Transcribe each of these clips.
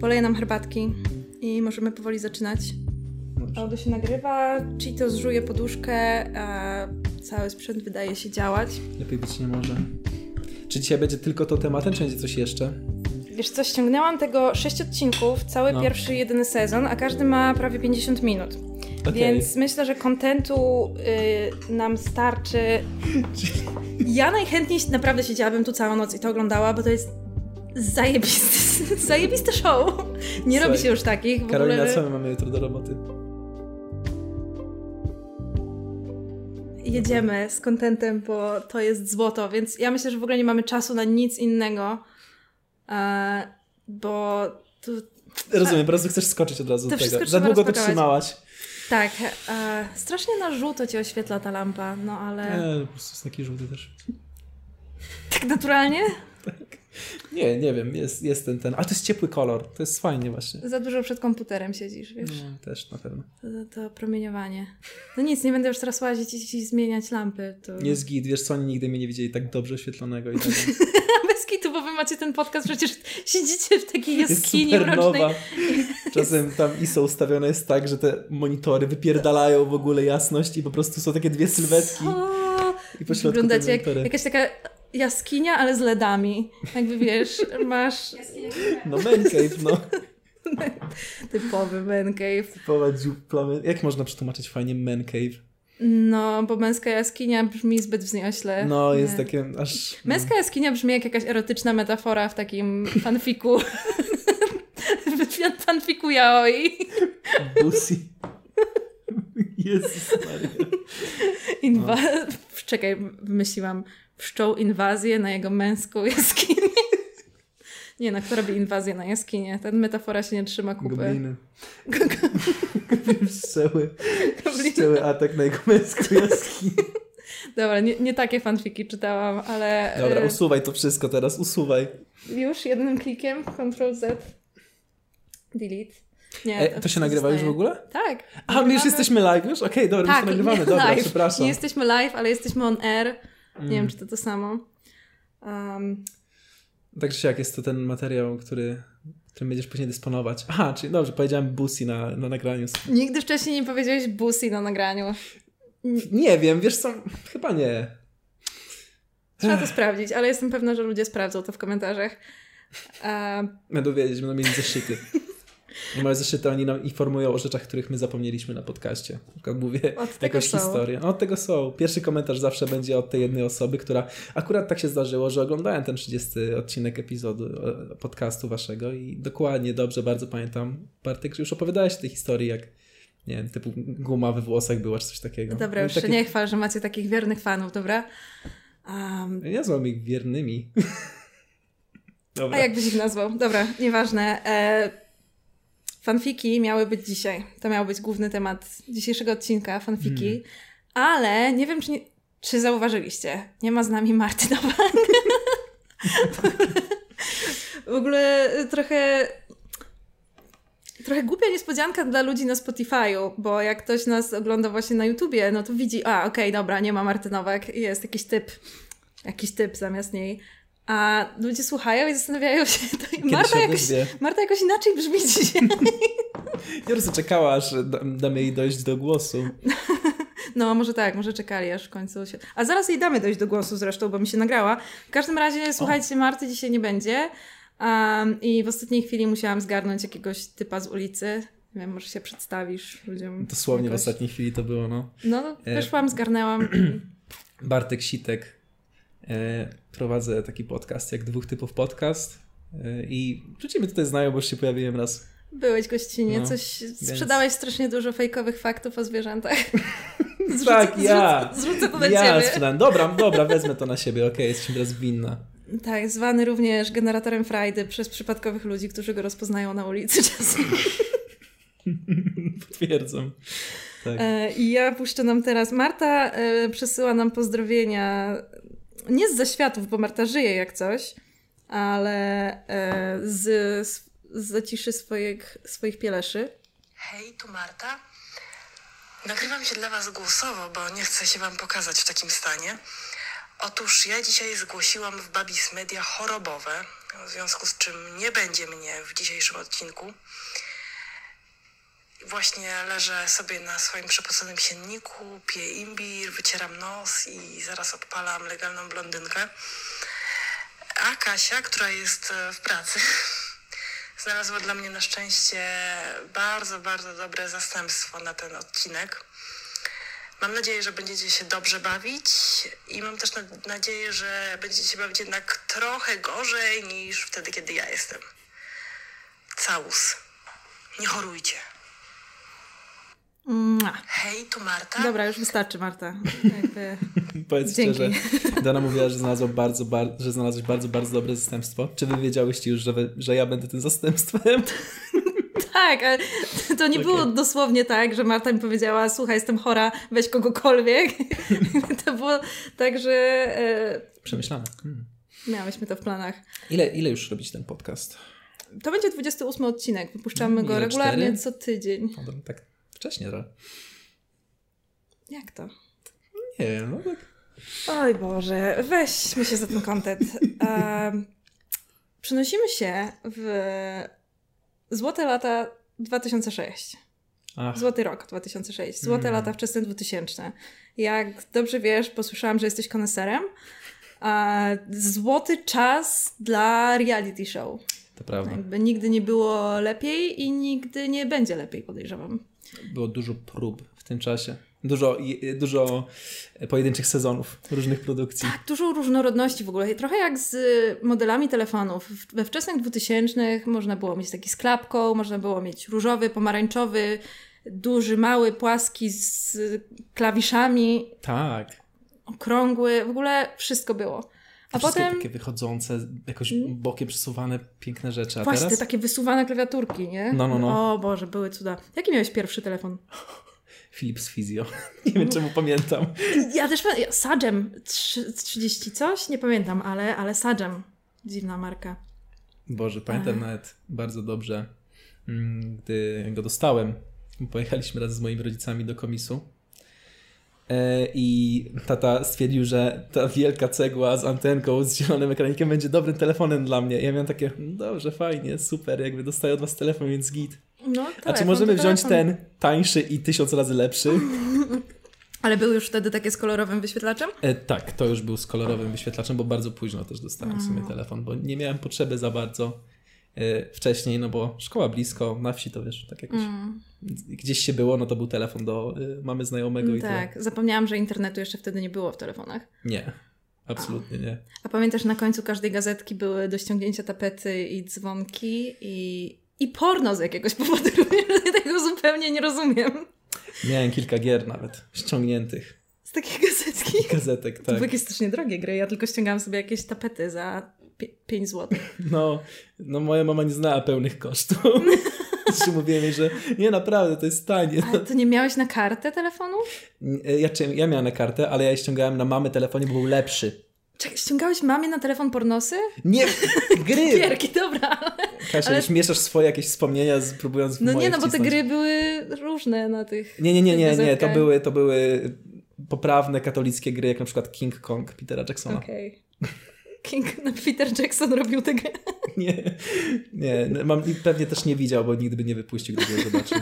Poleję nam herbatki i możemy powoli zaczynać. Audio się nagrywa, Cheeto zżuje poduszkę, a cały sprzęt wydaje się działać. Lepiej być nie może. Czy dzisiaj będzie tylko to tematem, czy będzie coś jeszcze? Wiesz co, ściągnęłam tego sześć odcinków, cały No. pierwszy, jedyny sezon, a każdy ma prawie 50 minut. Okej. Więc myślę, że kontentu y, nam starczy. Ja najchętniej naprawdę siedziałabym tu całą noc i to oglądała, bo to jest zajebisty, zajebiste show. Nie robi się już takich. W Karolina, ogóle, co my mamy jutro do roboty? jedziemy z kontentem, bo to jest złoto, więc ja myślę, że w ogóle nie mamy czasu na nic innego, e, bo tu, Rozumiem, po prostu chcesz skoczyć od razu do tego. Za długo to trzymałaś. tak, e, strasznie na żółto cię oświetla ta lampa, no ale Nie, po prostu jest taki żółty też. tak naturalnie Nie, nie wiem, jest, jest ten, ten. Ale to jest ciepły kolor. To jest fajnie właśnie. za dużo przed komputerem siedzisz, wiesz, No, też na pewno. to, to promieniowanie. No nic, nie będę już teraz łazić i ci zmieniać lampy, to... Jest git, wiesz co, oni nigdy mnie nie widzieli tak dobrze oświetlonego i tak. Bez kitu, bo wy macie ten podcast, przecież siedzicie w takiej Jest jaskini super mrocznej. Czasem tam ISO ustawione jest tak, że te monitory wypierdalają w ogóle jasność i po prostu są takie dwie sylwetki Co? i Wyglądacie jak jakaś taka jaskinia, ale z LEDami. Jakby wiesz, masz No man cave, no. typowy man cave. Typowa dziupla. Jak można przetłumaczyć fajnie man cave? No, bo męska jaskinia brzmi zbyt wzniośle. No, jest Nie. takie aż... No. Męska jaskinia brzmi jak jakaś erotyczna metafora w takim fanfiku. fanfiku yaoi. Busi. Jezus Maria. Inwa- Czekaj, wymyśliłam pszczoł inwazję na jego męską jaskinię. Nie no, kto robi inwazję na jaskinię? Ta metafora się nie trzyma kupy. Gobliny. Pszczoły. Pszczoły atak na jego męską jaskinię. Dobra, nie, nie takie fanfiki czytałam, ale Dobra, e, usuwaj to wszystko teraz, usuwaj. już jednym klikiem Ctrl Z delete. Nie, E, to się nagrywa już w ogóle? Tak. A, my już jesteśmy live już? Okej, dobra, my Tak, się nagrywamy, dobra, live. przepraszam. Nie jesteśmy live, ale jesteśmy on air. Nie Mm. wiem, czy to to samo. Um, Tak czy siak jest to ten materiał, który, którym będziesz później dysponować. Aha, czyli dobrze, powiedziałem busi na, na nagraniu. nigdy wcześniej nie powiedziałeś busi na nagraniu. Nie wiem, wiesz co, chyba nie. Trzeba to sprawdzić, ale jestem pewna, że ludzie sprawdzą to w komentarzach. Um, Będą wiedzieć, będą mieli zeszyty. Mają zeszyty, oni nam informują o rzeczach, których my zapomnieliśmy na podcaście. Przykład mówię Od jakąś są. historię. No, od tego są. Pierwszy komentarz zawsze będzie od tej jednej osoby, która akurat tak się zdarzyło, że oglądałem ten 30 odcinek epizodu e, podcastu waszego i dokładnie, dobrze, bardzo pamiętam. Bartek, że już opowiadałeś o tej historii, jak nie wiem, typu guma we włosach była, czy coś takiego. dobra, No już takie- nie chwal, że macie takich wiernych fanów, dobra? Um, Ja nazwałem ich wiernymi. a Dobra. jak byś ich nazwał? Dobra, nieważne. E, fanfiki miały być dzisiaj. To miał być główny temat dzisiejszego odcinka, fanfiki. Hmm. Ale nie wiem, czy, nie, czy zauważyliście, nie ma z nami Marty Nowak. w ogóle trochę trochę głupia niespodzianka dla ludzi na Spotify'u, bo jak ktoś nas ogląda właśnie na YouTubie, no to widzi, a okej, dobra, nie ma Marty Nowak, jest jakiś typ, jakiś typ zamiast niej. A ludzie słuchają i zastanawiają się, to Kiedy Marta się jakoś? Marta jakoś inaczej brzmi dzisiaj. Ja po prostu czekała, aż da- damy jej dojść do głosu. No, może tak, może czekali aż w końcu się... A zaraz jej damy dojść do głosu zresztą, bo mi się nagrała. W każdym razie, słuchajcie, Marty dzisiaj nie będzie. Um, I w ostatniej chwili musiałam zgarnąć jakiegoś typa z ulicy. Nie wiem, może się przedstawisz ludziom. Dosłownie w jakoś. ostatniej chwili to było, no. No, E, wyszłam, zgarnęłam. Bartek Sitek. E, prowadzę taki podcast, jak dwóch typów podcast. E, I mnie tutaj znają, bo już się pojawiłem raz. Byłeś gościnie, No, coś... Sprzedałeś strasznie dużo fejkowych faktów o zwierzętach. Zrzucę- tak, ja. Zrzucę, zrzucę to na ja ciebie. sprzedałem. Dobra, dobra, wezmę to na siebie, okej, jesteśmy teraz winna. Tak, zwany również generatorem frajdy przez przypadkowych ludzi, którzy go rozpoznają na ulicy czasem. Potwierdzam. Tak. E, I ja puszczę nam teraz. Marta przesyła nam pozdrowienia nie z zaświatów, bo Marta żyje jak coś, ale e, z, z zaciszy swoich, swoich pieleszy. Hej, tu Marta. Nagrywam się dla Was głosowo, bo nie chcę się Wam pokazać w takim stanie. Otóż ja dzisiaj zgłosiłam w Babis Media chorobowe w związku z czym nie będzie mnie w dzisiejszym odcinku. Właśnie leżę sobie na swoim przepoconym sienniku, piję imbir, wycieram nos i zaraz odpalam legalną blondynkę. A Kasia, która jest e, w pracy, znalazła dla mnie na szczęście bardzo, bardzo dobre zastępstwo na ten odcinek. Mam nadzieję, że będziecie się dobrze bawić i mam też na- nadzieję, że będziecie się bawić jednak trochę gorzej niż wtedy, kiedy ja jestem. Całus. Nie chorujcie. Hej, tu Marta. Dobra, już wystarczy, Marta. Jakby... Powiedz Dzięki. szczerze, Dana mówiła, że, znalazła bardzo, bar- że znalazłeś bardzo, bardzo dobre zastępstwo. Czy wy wiedziałyście już, że, wy, że ja będę tym zastępstwem? Tak, ale to nie było dosłownie tak, że Marta mi powiedziała, słuchaj, jestem chora, weź kogokolwiek. to było tak, że e, Przemyślane. Hmm. miałyśmy to w planach. Ile, ile już robić ten podcast? To będzie 28 odcinek, wypuszczamy go regularnie Cztery? co tydzień. No, tak wcześnie trochę. Jak to? Nie wiem, no tak. Oj Boże, weźmy się za ten content. Um, przenosimy się w złote lata 2006. Ach, Złoty rok 2006. Złote Mm. lata wczesne 2000. Jak dobrze wiesz, posłyszałam, że jesteś koneserem. A złoty czas dla reality show. to prawda. Jakby nigdy nie było lepiej i nigdy nie będzie lepiej, podejrzewam. Było dużo prób w tym czasie. Dużo, dużo pojedynczych sezonów różnych produkcji. Tak, dużo różnorodności w ogóle. Trochę jak z modelami telefonów. We wczesnych 2000 można było mieć taki z klapką, można było mieć różowy, pomarańczowy, duży, mały, płaski z klawiszami, Tak. okrągły, w ogóle wszystko było. A Wszystko potem takie wychodzące, jakoś bokiem przesuwane, piękne rzeczy. A właśnie teraz? te takie wysuwane klawiaturki, nie? No, no, no. O Boże, były cuda. Jaki miałeś pierwszy telefon? Philips Physio. Nie wiem, czemu pamiętam. Ja też pamiętam, Sagem trzy- 30 coś? Nie pamiętam, ale, ale Sagem. Dziwna marka. Boże, pamiętam nawet bardzo dobrze, mm, gdy go dostałem. Pojechaliśmy razem z moimi rodzicami do komisu. E, I tata stwierdził, że ta wielka cegła z antenką, z zielonym ekranikiem będzie dobrym telefonem dla mnie. Ja miałem takie, "Mm, dobrze, fajnie, super, jakby dostaję od was telefon, więc git. No, A czy telefon możemy to wziąć telefon. ten tańszy i tysiąc razy lepszy? Ale był już wtedy takie z kolorowym wyświetlaczem? E, tak, to już był z kolorowym wyświetlaczem, bo bardzo późno też dostałem w sumie telefon, bo nie miałem potrzeby za bardzo wcześniej, no bo szkoła blisko, na wsi to wiesz, tak jakoś gdzieś się było, no to był telefon do e, mamy znajomego i tak, zapomniałam, że internetu jeszcze wtedy nie było w telefonach. tyle. Nie, absolutnie nie. A pamiętasz, na końcu każdej gazetki były do ściągnięcia tapety i dzwonki i, i porno z jakiegoś powodu. Ja tego zupełnie nie rozumiem. Miałem kilka gier nawet ściągniętych, Z takiej gazetki. gazetek, To tak. były jakieś strasznie drogie gry. Ja tylko ściągałam sobie jakieś tapety za 5 zł. No, no moja mama nie znała pełnych kosztów. Jeszcze mówiłem jej, że nie, naprawdę, to jest tanie. Ale to nie miałeś na kartę telefonu? Ja, czy- ja miałem na kartę, ale ja ściągałem na mamy telefonie, bo był lepszy. Czekaj, ściągałeś mamie na telefon pornosy? Nie, gry! Gierki, dobra. Kasia, Ale- już mieszasz swoje jakieś wspomnienia, z, próbując No nie, no bo te wcisnąć. gry były różne na tych Nie, nie, nie, nie, nie, to były, to były poprawne katolickie gry, jak na przykład King Kong Petera Jacksona. Okej. King, no Peter Jackson robił tę grę. Nie, nie, no, mam, pewnie też nie widział, bo nigdy by nie wypuścił, gdyby ją zobaczył.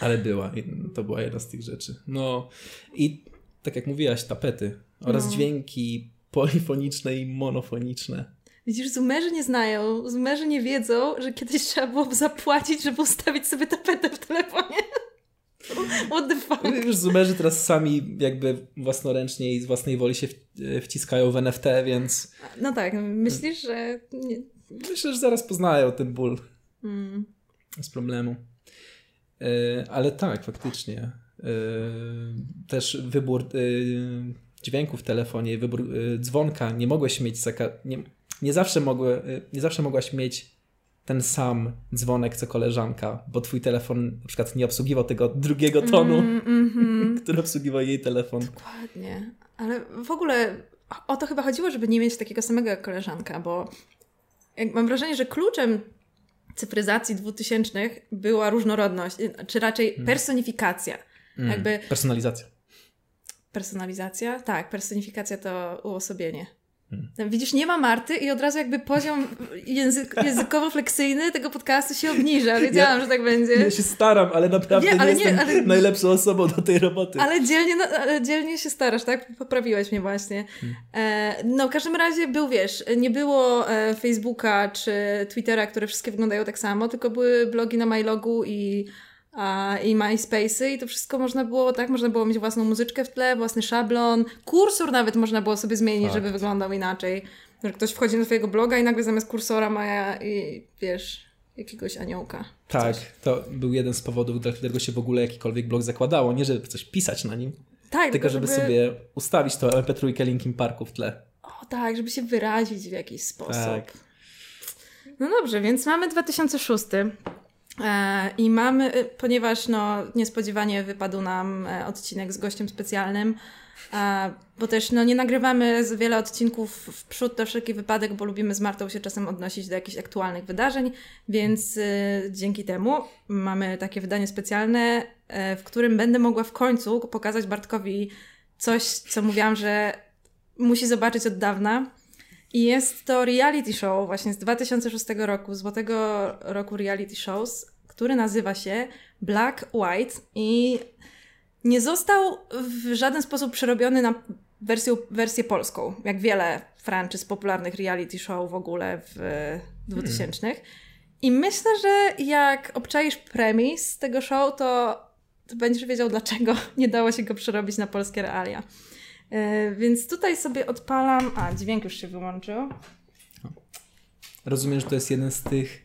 Ale była, to była jedna z tych rzeczy. No i tak jak mówiłaś, tapety oraz No. dźwięki polifoniczne i monofoniczne. Widzisz, zumerzy nie znają, zumerzy nie wiedzą, że kiedyś trzeba było zapłacić, żeby ustawić sobie tapetę w telefonie. What the fuck? Już zumerzy teraz sami jakby własnoręcznie i z własnej woli się w- wciskają w NFT, więc No tak, myślisz, że... Nie... myślę, że zaraz poznają ten ból Mm. z problemu. E, Ale tak, faktycznie. E, Też wybór e, dźwięku w telefonie, wybór e, dzwonka. Nie mogłeś mieć zaka- nie, nie, zawsze mogły, e, nie zawsze mogłaś mieć ten sam dzwonek co koleżanka, bo twój telefon na przykład nie obsługiwał tego drugiego tonu, Mm, mhm. który obsługiwał jej telefon. Dokładnie. Ale w ogóle o to chyba chodziło, żeby nie mieć takiego samego jak koleżanka, bo mam wrażenie, że kluczem cyfryzacji 2000 była różnorodność, czy raczej personifikacja. Mm, Jakby Personalizacja. personalizacja? Tak, personifikacja to uosobienie. Hmm. Widzisz, nie ma Marty i od razu jakby poziom język, językowo-fleksyjny tego podcastu się obniża. Wiedziałam, ja, że tak będzie. Ja się staram, ale naprawdę nie, ale nie jestem ale... najlepszą osobą do tej roboty. Ale dzielnie, no, ale dzielnie się starasz, tak? Poprawiłeś mnie właśnie. Hmm. E, no w każdym razie był, wiesz, nie było e, Facebooka czy Twittera, które wszystkie wyglądają tak samo, tylko były blogi na MyLogu i a, i MySpace'y i to wszystko można było, tak, można było mieć własną muzyczkę w tle, własny szablon, kursor nawet można było sobie zmienić, tak. żeby wyglądał inaczej. Że ktoś wchodzi na twojego bloga i nagle zamiast kursora ma, i, wiesz, jakiegoś aniołka. Tak, coś. to był jeden z powodów, dla którego się w ogóle jakikolwiek blog zakładało. Nie, żeby coś pisać na nim, tak, tylko żeby, żeby sobie ustawić to MP3 Linkin Parku w tle. O tak, żeby się wyrazić w jakiś sposób. Tak. No dobrze, więc mamy 2006. E, I mamy, e, ponieważ no, niespodziewanie wypadł nam e, odcinek z gościem specjalnym, bo też no, nie nagrywamy z wiele odcinków w przód na wszelki wypadek, bo lubimy z Martą się czasem odnosić do jakichś aktualnych wydarzeń, więc dzięki temu mamy takie wydanie specjalne, w którym będę mogła w końcu pokazać Bartkowi coś, co mówiłam, że musi zobaczyć od dawna. I jest to reality show właśnie z 2006 roku, złotego roku reality shows, który nazywa się Black White i nie został w żaden sposób przerobiony na wersję, wersję polską, jak wiele franczyz popularnych reality show w ogóle w 2000. Hmm. I myślę, że jak obczaisz premis tego show, to, to będziesz wiedział, dlaczego nie dało się go przerobić na polskie realia. E, więc tutaj sobie odpalam. A, dźwięk już się wyłączył. Rozumiem, że to jest jeden z tych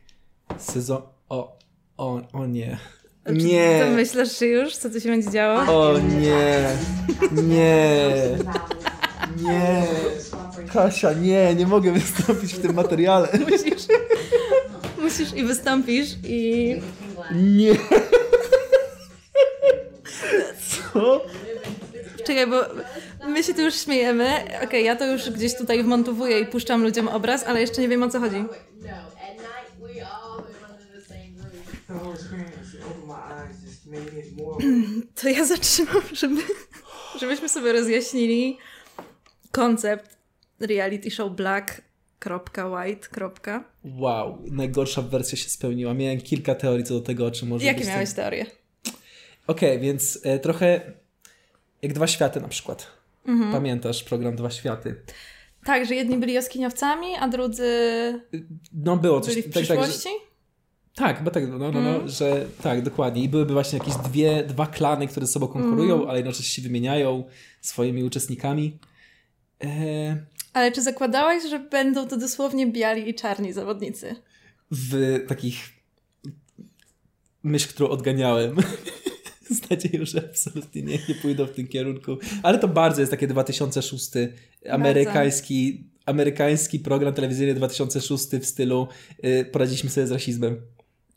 sezon. O, o, o nie. Nie. To myślisz już, co tu się będzie działo? O nie. Nie. Nie. Kasia, nie, nie mogę wystąpić w tym materiale. Musisz. Musisz i wystąpisz i. Nie. Co? Czekaj, bo my się tu już śmiejemy. Okej, okay, ja to już gdzieś tutaj wmontowuję i puszczam ludziom obraz, ale jeszcze nie wiem o co chodzi. To ja zatrzymam, żeby, żebyśmy sobie rozjaśnili koncept reality show black white. Wow, najgorsza wersja się spełniła. Miałem kilka teorii co do tego, o czym może Jakie być miałeś ten... teorie? Okej, okay, więc e, trochę jak Dwa Światy na przykład. Mhm. Pamiętasz program Dwa Światy? Tak, że jedni byli jaskiniowcami, a drudzy no, było coś, byli w tak, przyszłości? Tak, że... Tak, bo tak, no, no, no, mm. że tak, dokładnie. I byłyby właśnie jakieś dwie, dwa klany, które ze sobą konkurują, mm. ale jednocześnie się wymieniają swoimi uczestnikami. E... Ale czy zakładałeś, że będą to dosłownie biali i czarni zawodnicy? W takich myśl, którą odganiałem. z nadzieją, że absolutnie nie, nie pójdą w tym kierunku. Ale to bardzo jest takie 2006 amerykański, amerykański program telewizyjny 2006 w stylu y, poradziliśmy sobie z rasizmem.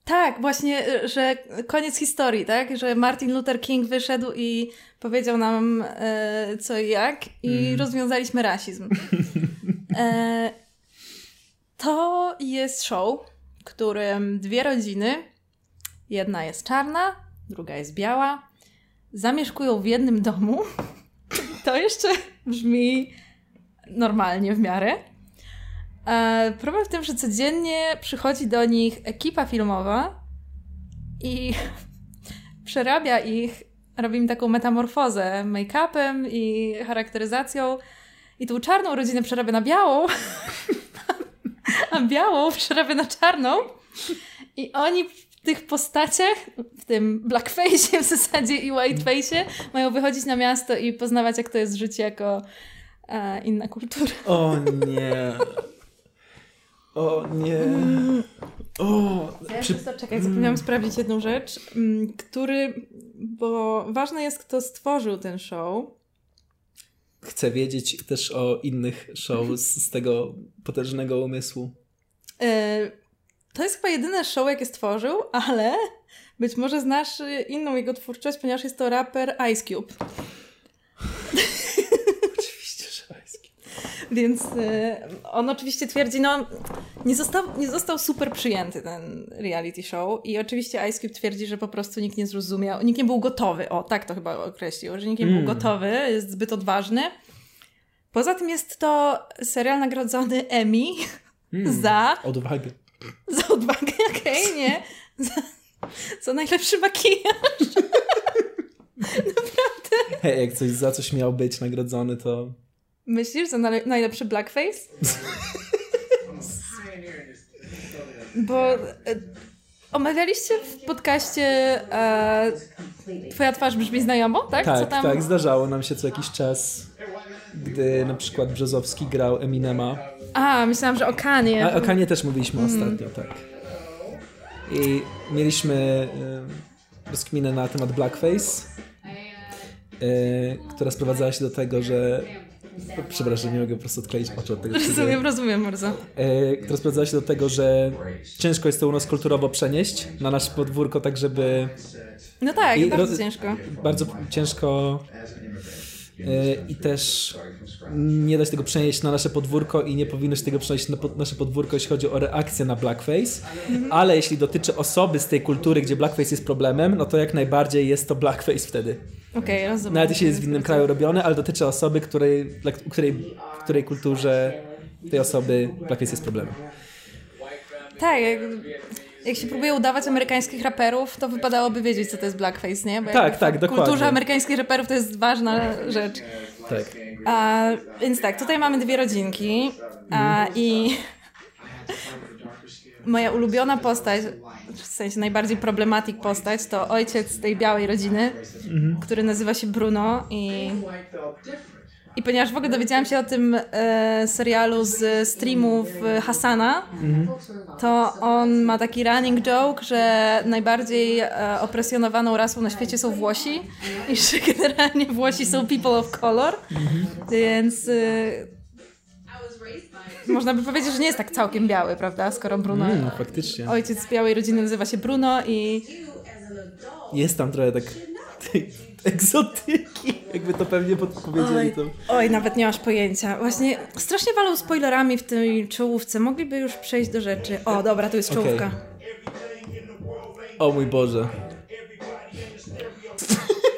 Tak, właśnie, y, że koniec historii, tak? Że Martin Luther King wyszedł i powiedział nam e, co i jak i mm. rozwiązaliśmy rasizm. E, to jest show, w którym dwie rodziny, jedna jest czarna, druga jest biała, zamieszkują w jednym domu. To jeszcze brzmi normalnie w miarę. E, problem w tym, że codziennie przychodzi do nich ekipa filmowa i przerabia ich, robi im taką metamorfozę make-upem i charakteryzacją. I tą czarną rodzinę przerabia na białą, a białą przerabia na czarną. I oni tych postaciach, w tym blackface w zasadzie i whiteface, mają wychodzić na miasto i poznawać, jak to jest życie jako e, inna kultura. O nie. O nie. O, ja przy... to, czekaj, zapomniałam mm. sprawdzić jedną rzecz, mm, który, bo ważne jest, kto stworzył ten show. Chcę wiedzieć też o innych show z, z tego potężnego umysłu. E, to jest chyba jedyne show, jakie stworzył, ale być może znasz inną jego twórczość, ponieważ jest to raper Ice Cube. Oczywiście, że Ice Cube. Więc y, on oczywiście twierdzi, no nie został, nie został super przyjęty ten reality show i oczywiście Ice Cube twierdzi, że po prostu nikt nie zrozumiał, nikt nie był gotowy, o tak to chyba określił, że nikt nie mm. był gotowy, jest zbyt odważny. Poza tym jest to serial nagrodzony Emmy za, Odwagę. za odwagę, okej, nie, za, za najlepszy makijaż. Hej, jak coś za coś miał być nagrodzony, to Myślisz, za najlepszy blackface? Bo e, omawialiście w podcaście e, Twoja twarz brzmi znajomo, tak? Co tak, tam? tak, zdarzało nam się co jakiś czas, gdy na przykład Brzozowski grał Eminema. A, myślałam, że o Kanie. A o Kanie też mówiliśmy Mhm. ostatnio, tak. I mieliśmy y, rozkminę na temat blackface, y, która sprowadzała się do tego, że przepraszam, nie mogę po prostu odkleić oczu od tego. Rozumiem, rozumiem bardzo. E, która sprowadzała się do tego, że ciężko jest to u nas kulturowo przenieść na nasze podwórko, tak żeby No tak, I bardzo roz- ciężko. bardzo ciężko i też nie da się tego przenieść na nasze podwórko i nie powinno się tego przenieść na pod, nasze podwórko, jeśli chodzi o reakcję na blackface, ale jeśli dotyczy osoby z tej kultury, gdzie blackface jest problemem, no to jak najbardziej jest to blackface wtedy. Okej, rozumiem. Nawet jeśli jest w innym kraju robione, ale dotyczy osoby, której, której, w której kulturze tej osoby blackface jest problemem. Tak, jak, się próbuje udawać amerykańskich raperów, to wypadałoby wiedzieć, co to jest blackface, nie? Bo Tak, tak, w kulturze dokładnie. amerykańskich raperów to jest ważna rzecz. Tak. A, więc tak, tutaj mamy dwie rodzinki a, i moja ulubiona postać, w sensie najbardziej problematic postać, to ojciec tej białej rodziny, który nazywa się Bruno i i ponieważ w ogóle dowiedziałam się o tym e, serialu z streamów Hasana, to on ma taki running joke, że najbardziej e, opresjonowaną rasą na świecie są Włosi i że generalnie Włosi są people of color, więc e, można by powiedzieć, że nie jest tak całkiem biały, prawda, skoro Bruno, Mm, faktycznie. ojciec białej rodziny nazywa się Bruno i Jest tam trochę tak egzotyki, jakby to pewnie podpowiedzieli Oj, to. oj, nawet nie masz pojęcia. Właśnie strasznie walą spoilerami w tej czołówce. Mogliby już przejść do rzeczy. O, dobra, to jest czołówka. O mój Boże.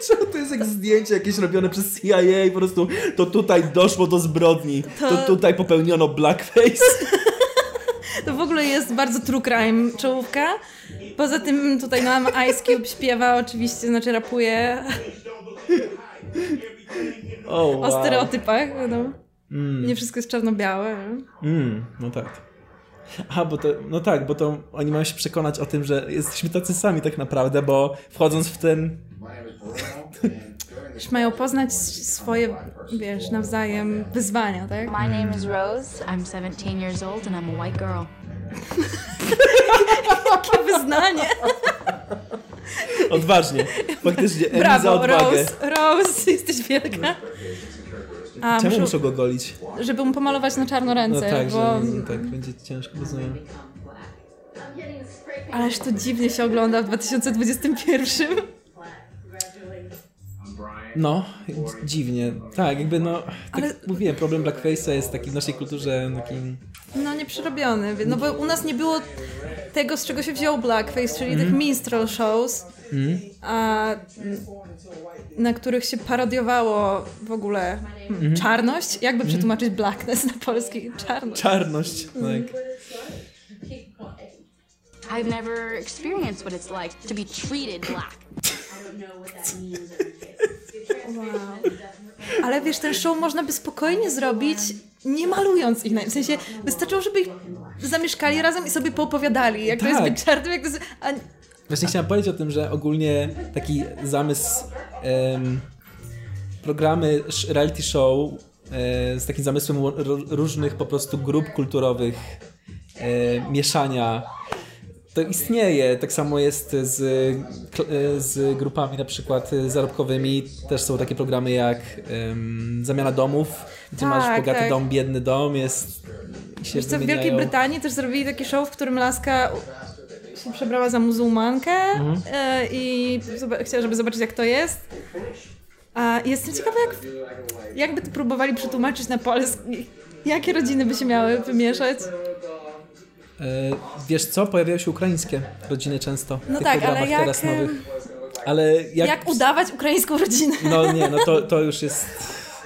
Czemu to jest jak zdjęcie jakieś robione przez CIA po prostu to tutaj doszło do zbrodni, to, To- tutaj popełniono blackface. To w ogóle jest bardzo true crime czołówka. Poza tym tutaj nam Ice Cube śpiewa, oczywiście, znaczy rapuje O, wow. o stereotypach. No. Mm, Nie wszystko jest czarno-białe. mm, no tak. A, bo to, no tak, bo to oni mają się przekonać o tym, że jesteśmy tacy sami tak naprawdę, bo wchodząc w ten mają poznać swoje, wiesz, nawzajem wyzwania, tak? My name is Rose. I'm 17 years old and I'm a white girl. Takie wyznanie. odważnie, faktycznie, Emi za Brawo, odwagę. Rose. Rose, jesteś wielka. A, Czemu muszę, go golić? żeby mu pomalować na czarno No ręce, tak, bo... że tak będzie ciężko, rozumiem. Ależ to dziwnie się ogląda w 2021. No, dziwnie. Tak, jakby no, tak Ale- mówiłem, problem blackface'a jest taki w naszej kulturze takim... No nieprzerobiony, no bo u nas nie było tego, z czego się wziął blackface, czyli Mhm. tych minstrel shows, a, na których się parodiowało w ogóle Mhm. czarność. Jakby przetłumaczyć blackness na polski? Czarność. Czarność, Mm. tak. I've never experienced what it's like to be treated black. Ale wiesz, ten show można by spokojnie zrobić, nie malując ich. W sensie, wystarczyło, żeby ich zamieszkali razem i sobie poopowiadali, jak to jest Tak. być czarnym, jak to jest... A, Właśnie chciałem powiedzieć o tym, że ogólnie taki zamysł em, programy reality show e, z takim zamysłem różnych po prostu grup kulturowych e, mieszania to istnieje. Tak samo jest z, z grupami na przykład zarobkowymi. Też są takie programy jak em, Zamiana domów, gdzie Tak, masz bogaty tak. dom, biedny dom, jest się Wiesz co, w Wielkiej. Brytanii też zrobili taki show, w którym laska się przebrała za muzułmankę Mhm. e, i chciała, żeby zobaczyć jak to jest. A jestem ciekawa, jak, jakby to próbowali przetłumaczyć na polski. Jakie rodziny by się miały wymieszać? E, Wiesz co, pojawiają się ukraińskie rodziny często w No tych tak, programach ale jak, teraz nowych. Ale jak... Jak udawać ukraińską rodzinę? No nie, no to, to już jest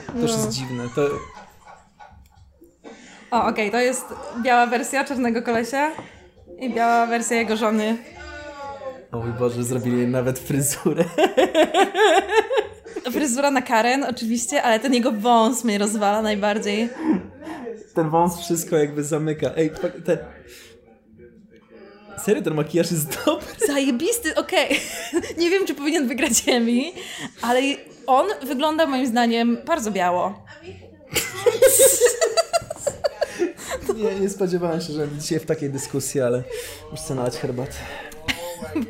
to już No. jest dziwne. To, O, okej, to jest biała wersja czarnego kolesia i biała wersja jego żony. O mój Boże, zrobili jej nawet fryzurę. Fryzura na Karen oczywiście, ale ten jego wąs mnie rozwala najbardziej. Ten wąs wszystko jakby zamyka. Ej, ten... Serio, ten makijaż jest dobry. Zajebisty, okej. Nie wiem, czy powinien wygrać Emmy, ale on wygląda moim zdaniem bardzo biało. Nie, nie spodziewałem się, że dzisiaj w takiej dyskusji, ale muszę nalać herbatę.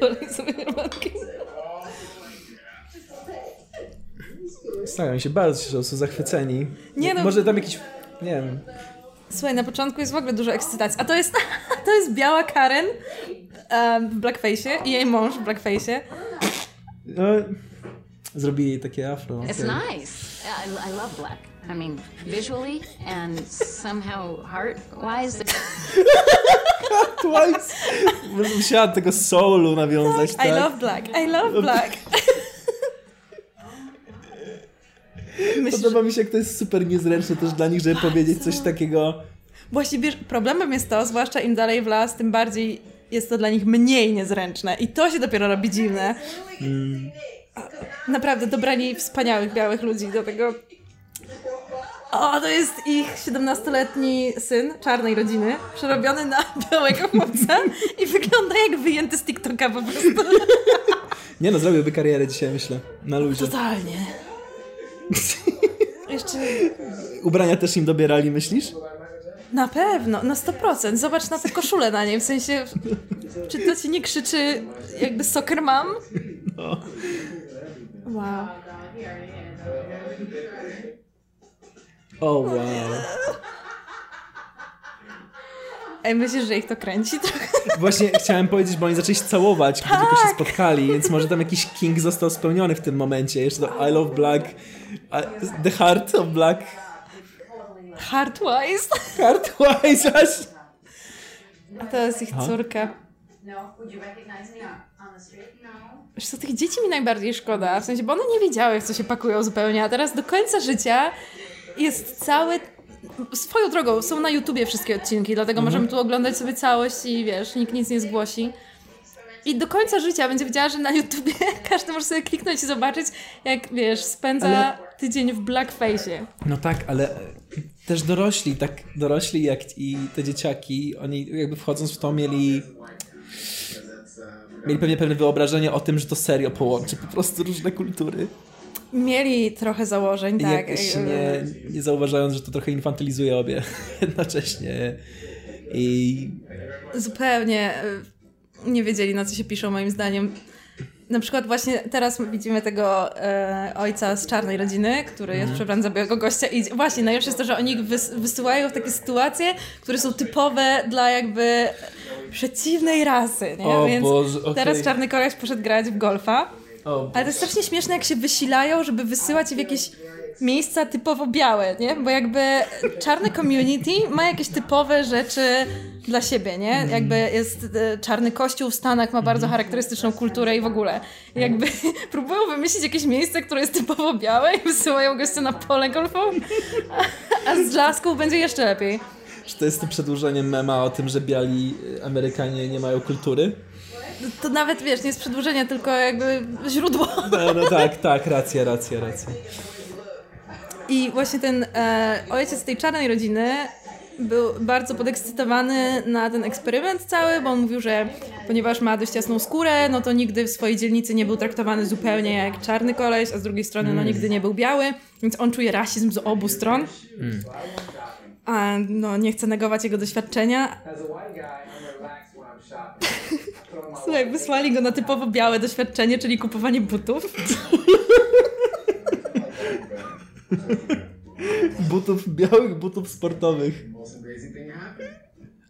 Bolej sobie herbatki. Stają się bardzo cieszą, są zachwyceni. Nie no. Może tam jakiś, nie wiem, Słuchaj, na początku jest w ogóle dużo ekscytacji. A to jest, to jest biała Karen em, w blackface'ie i jej mąż w blackface'ie. no, zrobili jej takie afro. It's okej. nice. I, I love black. I mean, visually and somehow heart-wise. Twice! Musiałam tego soulu nawiązać, tak? I love black, I love black. Myślisz, Podoba mi się, jak to jest super niezręczne też dla nich, żeby powiedzieć coś takiego. Właśnie wiesz, problemem jest to, zwłaszcza im dalej w las, tym bardziej jest to dla nich mniej niezręczne. I to się dopiero robi dziwne. A, Naprawdę dobrani wspaniałych białych ludzi do tego. O, to jest ich 17-letni syn czarnej rodziny, przerobiony na białego chłopca i wygląda jak wyjęty z TikToka po prostu. Nie no, zrobiłby karierę dzisiaj, myślę. Na luzie. Totalnie. Jeszcze Ubrania też im dobierali, myślisz? Na pewno, na 100%. Zobacz na tę koszulę na niej, w sensie, czy to ci nie krzyczy jakby soccer mom? No. Wow. O, wow. Myślisz, że ich to kręci trochę? Właśnie chciałem powiedzieć, bo oni zaczęli się całować, gdy tylko Tak. się spotkali, więc może tam jakiś king został spełniony w tym momencie. Jeszcze to I love black, the heart of black, Heartwise. heart wise, właśnie. A to jest ich córka. Wiesz co, tych dzieci mi najbardziej szkoda, w sensie, bo one nie wiedziały, w co się pakują zupełnie, a teraz do końca życia jest cały... Swoją drogą, są na YouTubie wszystkie odcinki, dlatego możemy tu oglądać sobie całość i wiesz, nikt nic nie zgłosi. I do końca życia będzie wiedziała, że na YouTubie każdy może sobie kliknąć i zobaczyć, jak wiesz, spędza Ale- tydzień w blackface'ie. No tak, ale też dorośli, tak dorośli jak i te dzieciaki, oni jakby wchodząc w to mieli mieli pewnie pewne wyobrażenie o tym, że to serio połączy po prostu różne kultury. Mieli trochę założeń, I tak. jakoś nie, nie zauważając, że to trochę infantylizuje obie jednocześnie. I zupełnie e, nie wiedzieli, na co się piszą, moim zdaniem. Na przykład właśnie teraz widzimy tego e, ojca z czarnej rodziny, który jest przebrany za białego gościa i właśnie najlepsze jest to, że oni ich wys wysyłają w takie sytuacje, które są typowe dla jakby przeciwnej rasy, nie? O Więc Boże, okej. teraz czarny koleś poszedł grać w golfa, ale to jest strasznie śmieszne, jak się wysilają, żeby wysyłać w jakieś miejsca typowo białe, nie? Bo jakby czarny community ma jakieś typowe rzeczy dla siebie, nie? Jakby jest e, czarny kościół w Stanach, ma bardzo charakterystyczną kulturę i w ogóle. Jakby próbują wymyślić jakieś miejsce, które jest typowo białe i wysyłają gościa na pole golfowe, a, a z Laską będzie jeszcze lepiej. czy to jest tym przedłużeniem mema o tym, że biali Amerykanie nie mają kultury? To nawet, wiesz, nie jest przedłużenie, tylko jakby źródło. No, no tak, tak, racja, racja, racja. I właśnie ten e, ojciec tej czarnej rodziny był bardzo podekscytowany na ten eksperyment cały, bo on mówił, że ponieważ ma dość jasną skórę, no to nigdy w swojej dzielnicy nie był traktowany zupełnie jak czarny koleś, a z drugiej strony no nigdy nie był biały, więc on czuje rasizm z obu stron. A no nie chcę negować jego doświadczenia. Słuchaj, wysłali go na typowo białe doświadczenie, czyli kupowanie butów. Butów, białych butów sportowych.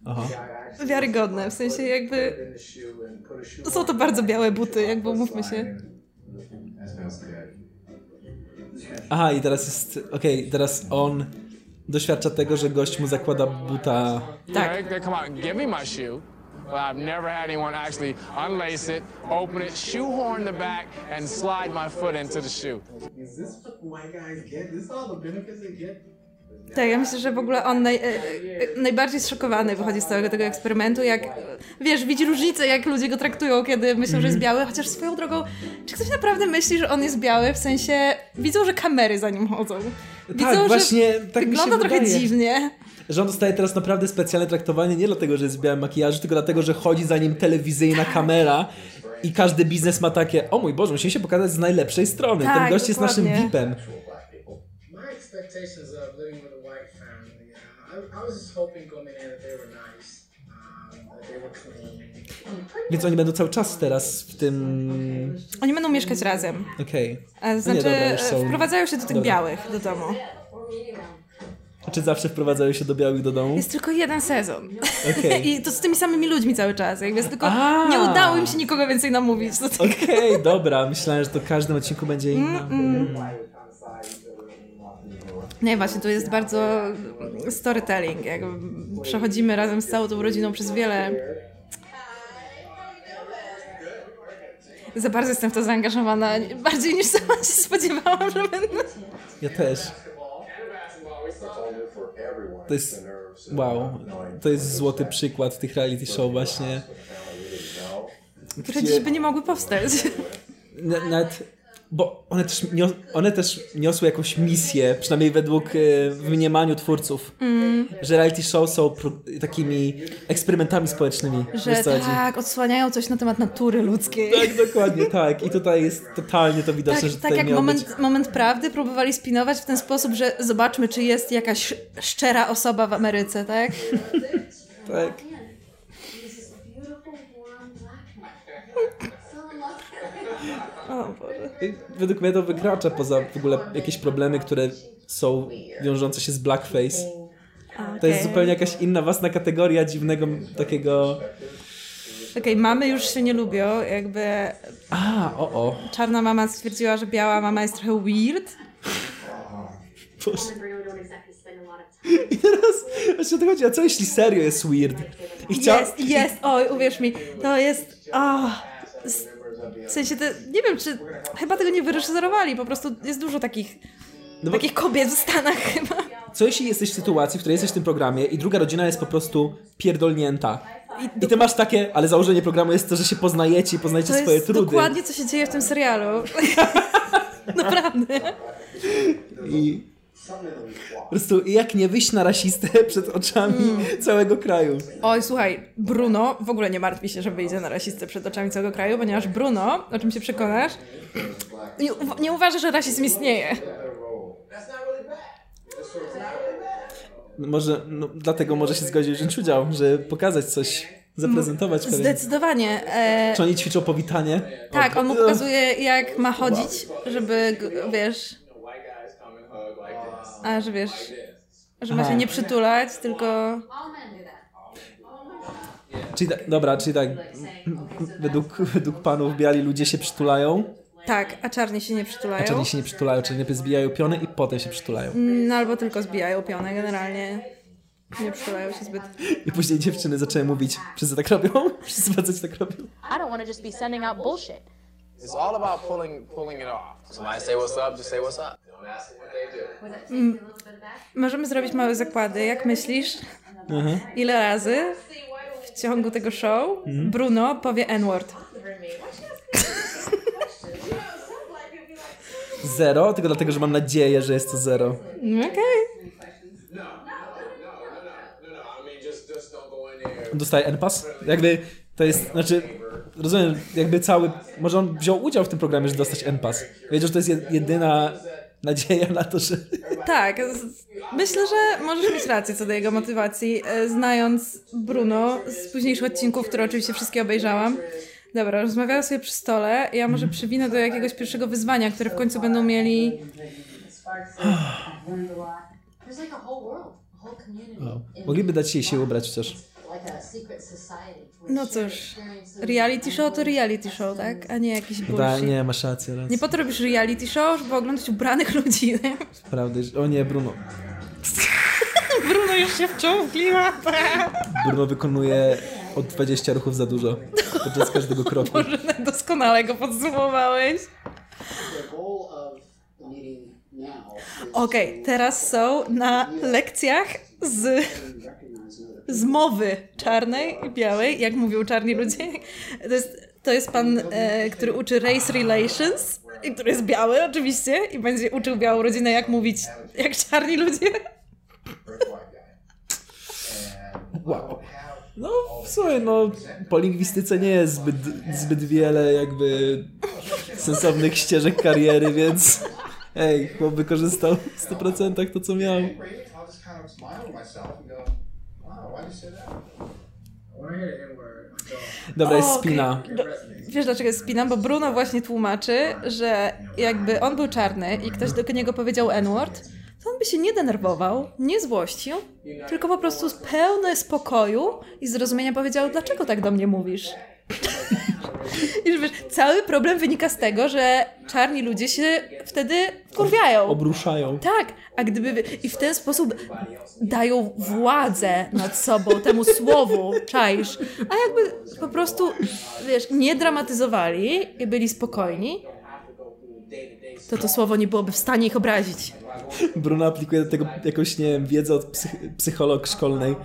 Aha. Wiarygodne, w sensie jakby są to bardzo białe buty, jakby umówmy się. Aha, i teraz jest, okej, teraz on doświadcza tego, że gość mu zakłada buta. Tak. Come out and give me my shoe, but I've never had anyone actually unlace it, open it, shoehorn the back, and slide my foot into the shoe. Is this what white guys get? This is all the benefits they get? Tak, ja myślę, że w ogóle on naj, e, e, najbardziej zszokowany wychodzi z całego tego eksperymentu, jak, wiesz, widzi różnicę, jak ludzie go traktują, kiedy myślą, że jest biały, chociaż swoją drogą, czy ktoś naprawdę myśli, że on jest biały, w sensie widzą, że kamery za nim chodzą. Widzą, Tak, właśnie, że tak mi się wygląda trochę wydaje. dziwnie. Że on dostaje teraz naprawdę specjalne traktowanie nie dlatego, że jest w białym makijażu, tylko dlatego, że chodzi za nim telewizyjna kamera i każdy biznes ma takie, o mój Boże, musimy się pokazać z najlepszej strony. Ten Tak, gość jest naszym dokładnie. VIP-em. Family, uh, um. Więc oni będą cały czas teraz w tym... Oni będą mieszkać razem. Okej. A nie, znaczy, dobra, są- wprowadzają się do tych Dobra. białych do domu. Czy zawsze wprowadzają się do białych do domu? Jest tylko jeden sezon. Okej. I to z tymi samymi ludźmi cały czas. Jakby jest tylko A. nie udało im się nikogo więcej namówić. To Okej, dobra. Myślałem, że to w każdym odcinku będzie inna. Nie, właśnie, tu jest bardzo storytelling. Jakby przechodzimy razem z całą tą rodziną przez wiele. Za bardzo jestem w to zaangażowana. Bardziej niż sama się spodziewałam, że będę. Ja też. To jest... Wow. To jest złoty przykład tych reality show właśnie. Które dziś by nie mogły powstać. Nawet, bo one też, nios, one też niosły jakąś misję, przynajmniej według e, w mniemaniu twórców, Mm. że reality show są pro, takimi eksperymentami społecznymi. Że tak, odsłaniają coś na temat natury ludzkiej. Tak, dokładnie, tak. I tutaj jest totalnie to widać, Tak, że tak jak moment, być... moment prawdy próbowali spinować w ten sposób, że zobaczmy, czy jest jakaś szczera osoba w Ameryce, tak? Tak. O Boże. I Według mnie to wykracza poza w ogóle jakieś problemy, które są wiążące się z blackface. To jest zupełnie jakaś inna własna kategoria dziwnego takiego... Okej, mamy już się nie lubią, jakby A, o, o. czarna mama stwierdziła, że biała mama jest trochę weird. Boże. I teraz właśnie o to chodzi, a co jeśli serio jest weird? I chciał... Jest, jest, oj, uwierz mi, to jest, o, s- w sensie, to, nie wiem, czy, chyba tego nie wyreżyserowali, po prostu jest dużo takich, No bo- takich kobiet w Stanach chyba. Co jeśli jesteś w sytuacji, w której jesteś w tym programie i druga rodzina jest po prostu pierdolnięta? I ty masz takie, ale założenie programu jest to, że się poznajecie i poznajecie To swoje jest trudy. dokładnie, co się dzieje w tym serialu. Naprawdę. I po prostu jak nie wyjść na rasistę przed oczami Mm. całego kraju. Oj, słuchaj, Bruno w ogóle nie martwi się, że wyjdzie na rasistę przed oczami całego kraju, ponieważ Bruno, o czym się przekonasz, nie, nie uważa, że rasizm istnieje. No Może, no, dlatego może się zgodził wziąć udział, żeby pokazać coś, zaprezentować pewien... Zdecydowanie. E, Czy oni ćwiczą powitanie? tak, O, on mu pokazuje, jak ma chodzić, żeby, g- wiesz... A, że wiesz, że ma się nie przytulać, tylko... Czyli, tak- dobra, czyli tak, według, według panów biali ludzie się przytulają, Tak, a czarni się nie a przytulają. czarni się nie przytulają, czyli najpierw zbijają piony i potem się przytulają. No albo tylko zbijają pionę generalnie. Nie przytulają się zbyt. I później dziewczyny zaczęły mówić, wszyscy tak robią? Wszyscy faceci tak robią? I don't want to just be sending out bullshit. It's all about pulling pulling it off. Somebody say what's up, just say what's up. They do. Możemy zrobić małe zakłady. Jak myślisz, ile razy w ciągu tego show Bruno powie N-word? Zero, tylko dlatego, że mam nadzieję, że jest to zero. Okej. No, go in there. Dostaje NPAS? Jakby to jest, znaczy, rozumiem, jakby cały, może on wziął udział w tym programie, żeby dostać NPAS. Wiedział, że to jest jed- jedyna nadzieja na to, że... Tak, myślę, że możesz mieć rację co do jego motywacji. E, Znając Bruno z późniejszych odcinków, które oczywiście wszystkie obejrzałam. Dobra, rozmawiała sobie przy stole. Ja może przywinę do jakiegoś pierwszego wyzwania, które w końcu będą mieli. Mogliby dać się się ubrać chociaż. No cóż, reality show to reality show, tak? A nie jakiś Da, bullshit. nie, masz rację, Nie po to robisz reality show, żeby oglądać ubranych ludzi. nie? Prawda, że- o nie, Bruno. Bruno już się wczuł w klimat. Bruno wykonuje od 20 ruchów za dużo podczas każdego kroku. Boże, doskonale go podsumowałeś. Okej, teraz są na lekcjach z, z mowy czarnej i białej, jak mówią czarni ludzie. To jest, to jest pan, e, który uczy race relations, i który jest biały oczywiście i będzie uczył białą rodzinę, jak mówić jak czarni ludzie. Wow. No, słuchaj, no, po lingwistyce nie jest zbyt, zbyt wiele jakby sensownych ścieżek kariery, więc ej, chłop wykorzystał w 100% to, co miał. Dobra, jest spina. Do- Wiesz dlaczego jest spina? Bo Bruno właśnie tłumaczy, że jakby on był czarny i ktoś do niego powiedział N-word, to on by się nie denerwował, nie złościł, tylko po prostu z pełne spokoju i zrozumienia powiedział, dlaczego tak do mnie mówisz? I że wiesz, cały problem wynika z tego, że czarni ludzie się wtedy wkurwiają. Obruszają. Tak, a gdyby. I w ten sposób dają władzę nad sobą temu słowu, czaisz. A jakby po prostu, wiesz, nie dramatyzowali i byli spokojni, to to słowo nie byłoby w stanie ich obrazić. Bruno aplikuje do tego jakąś, nie wiem, wiedzę od psych- psycholog szkolnej.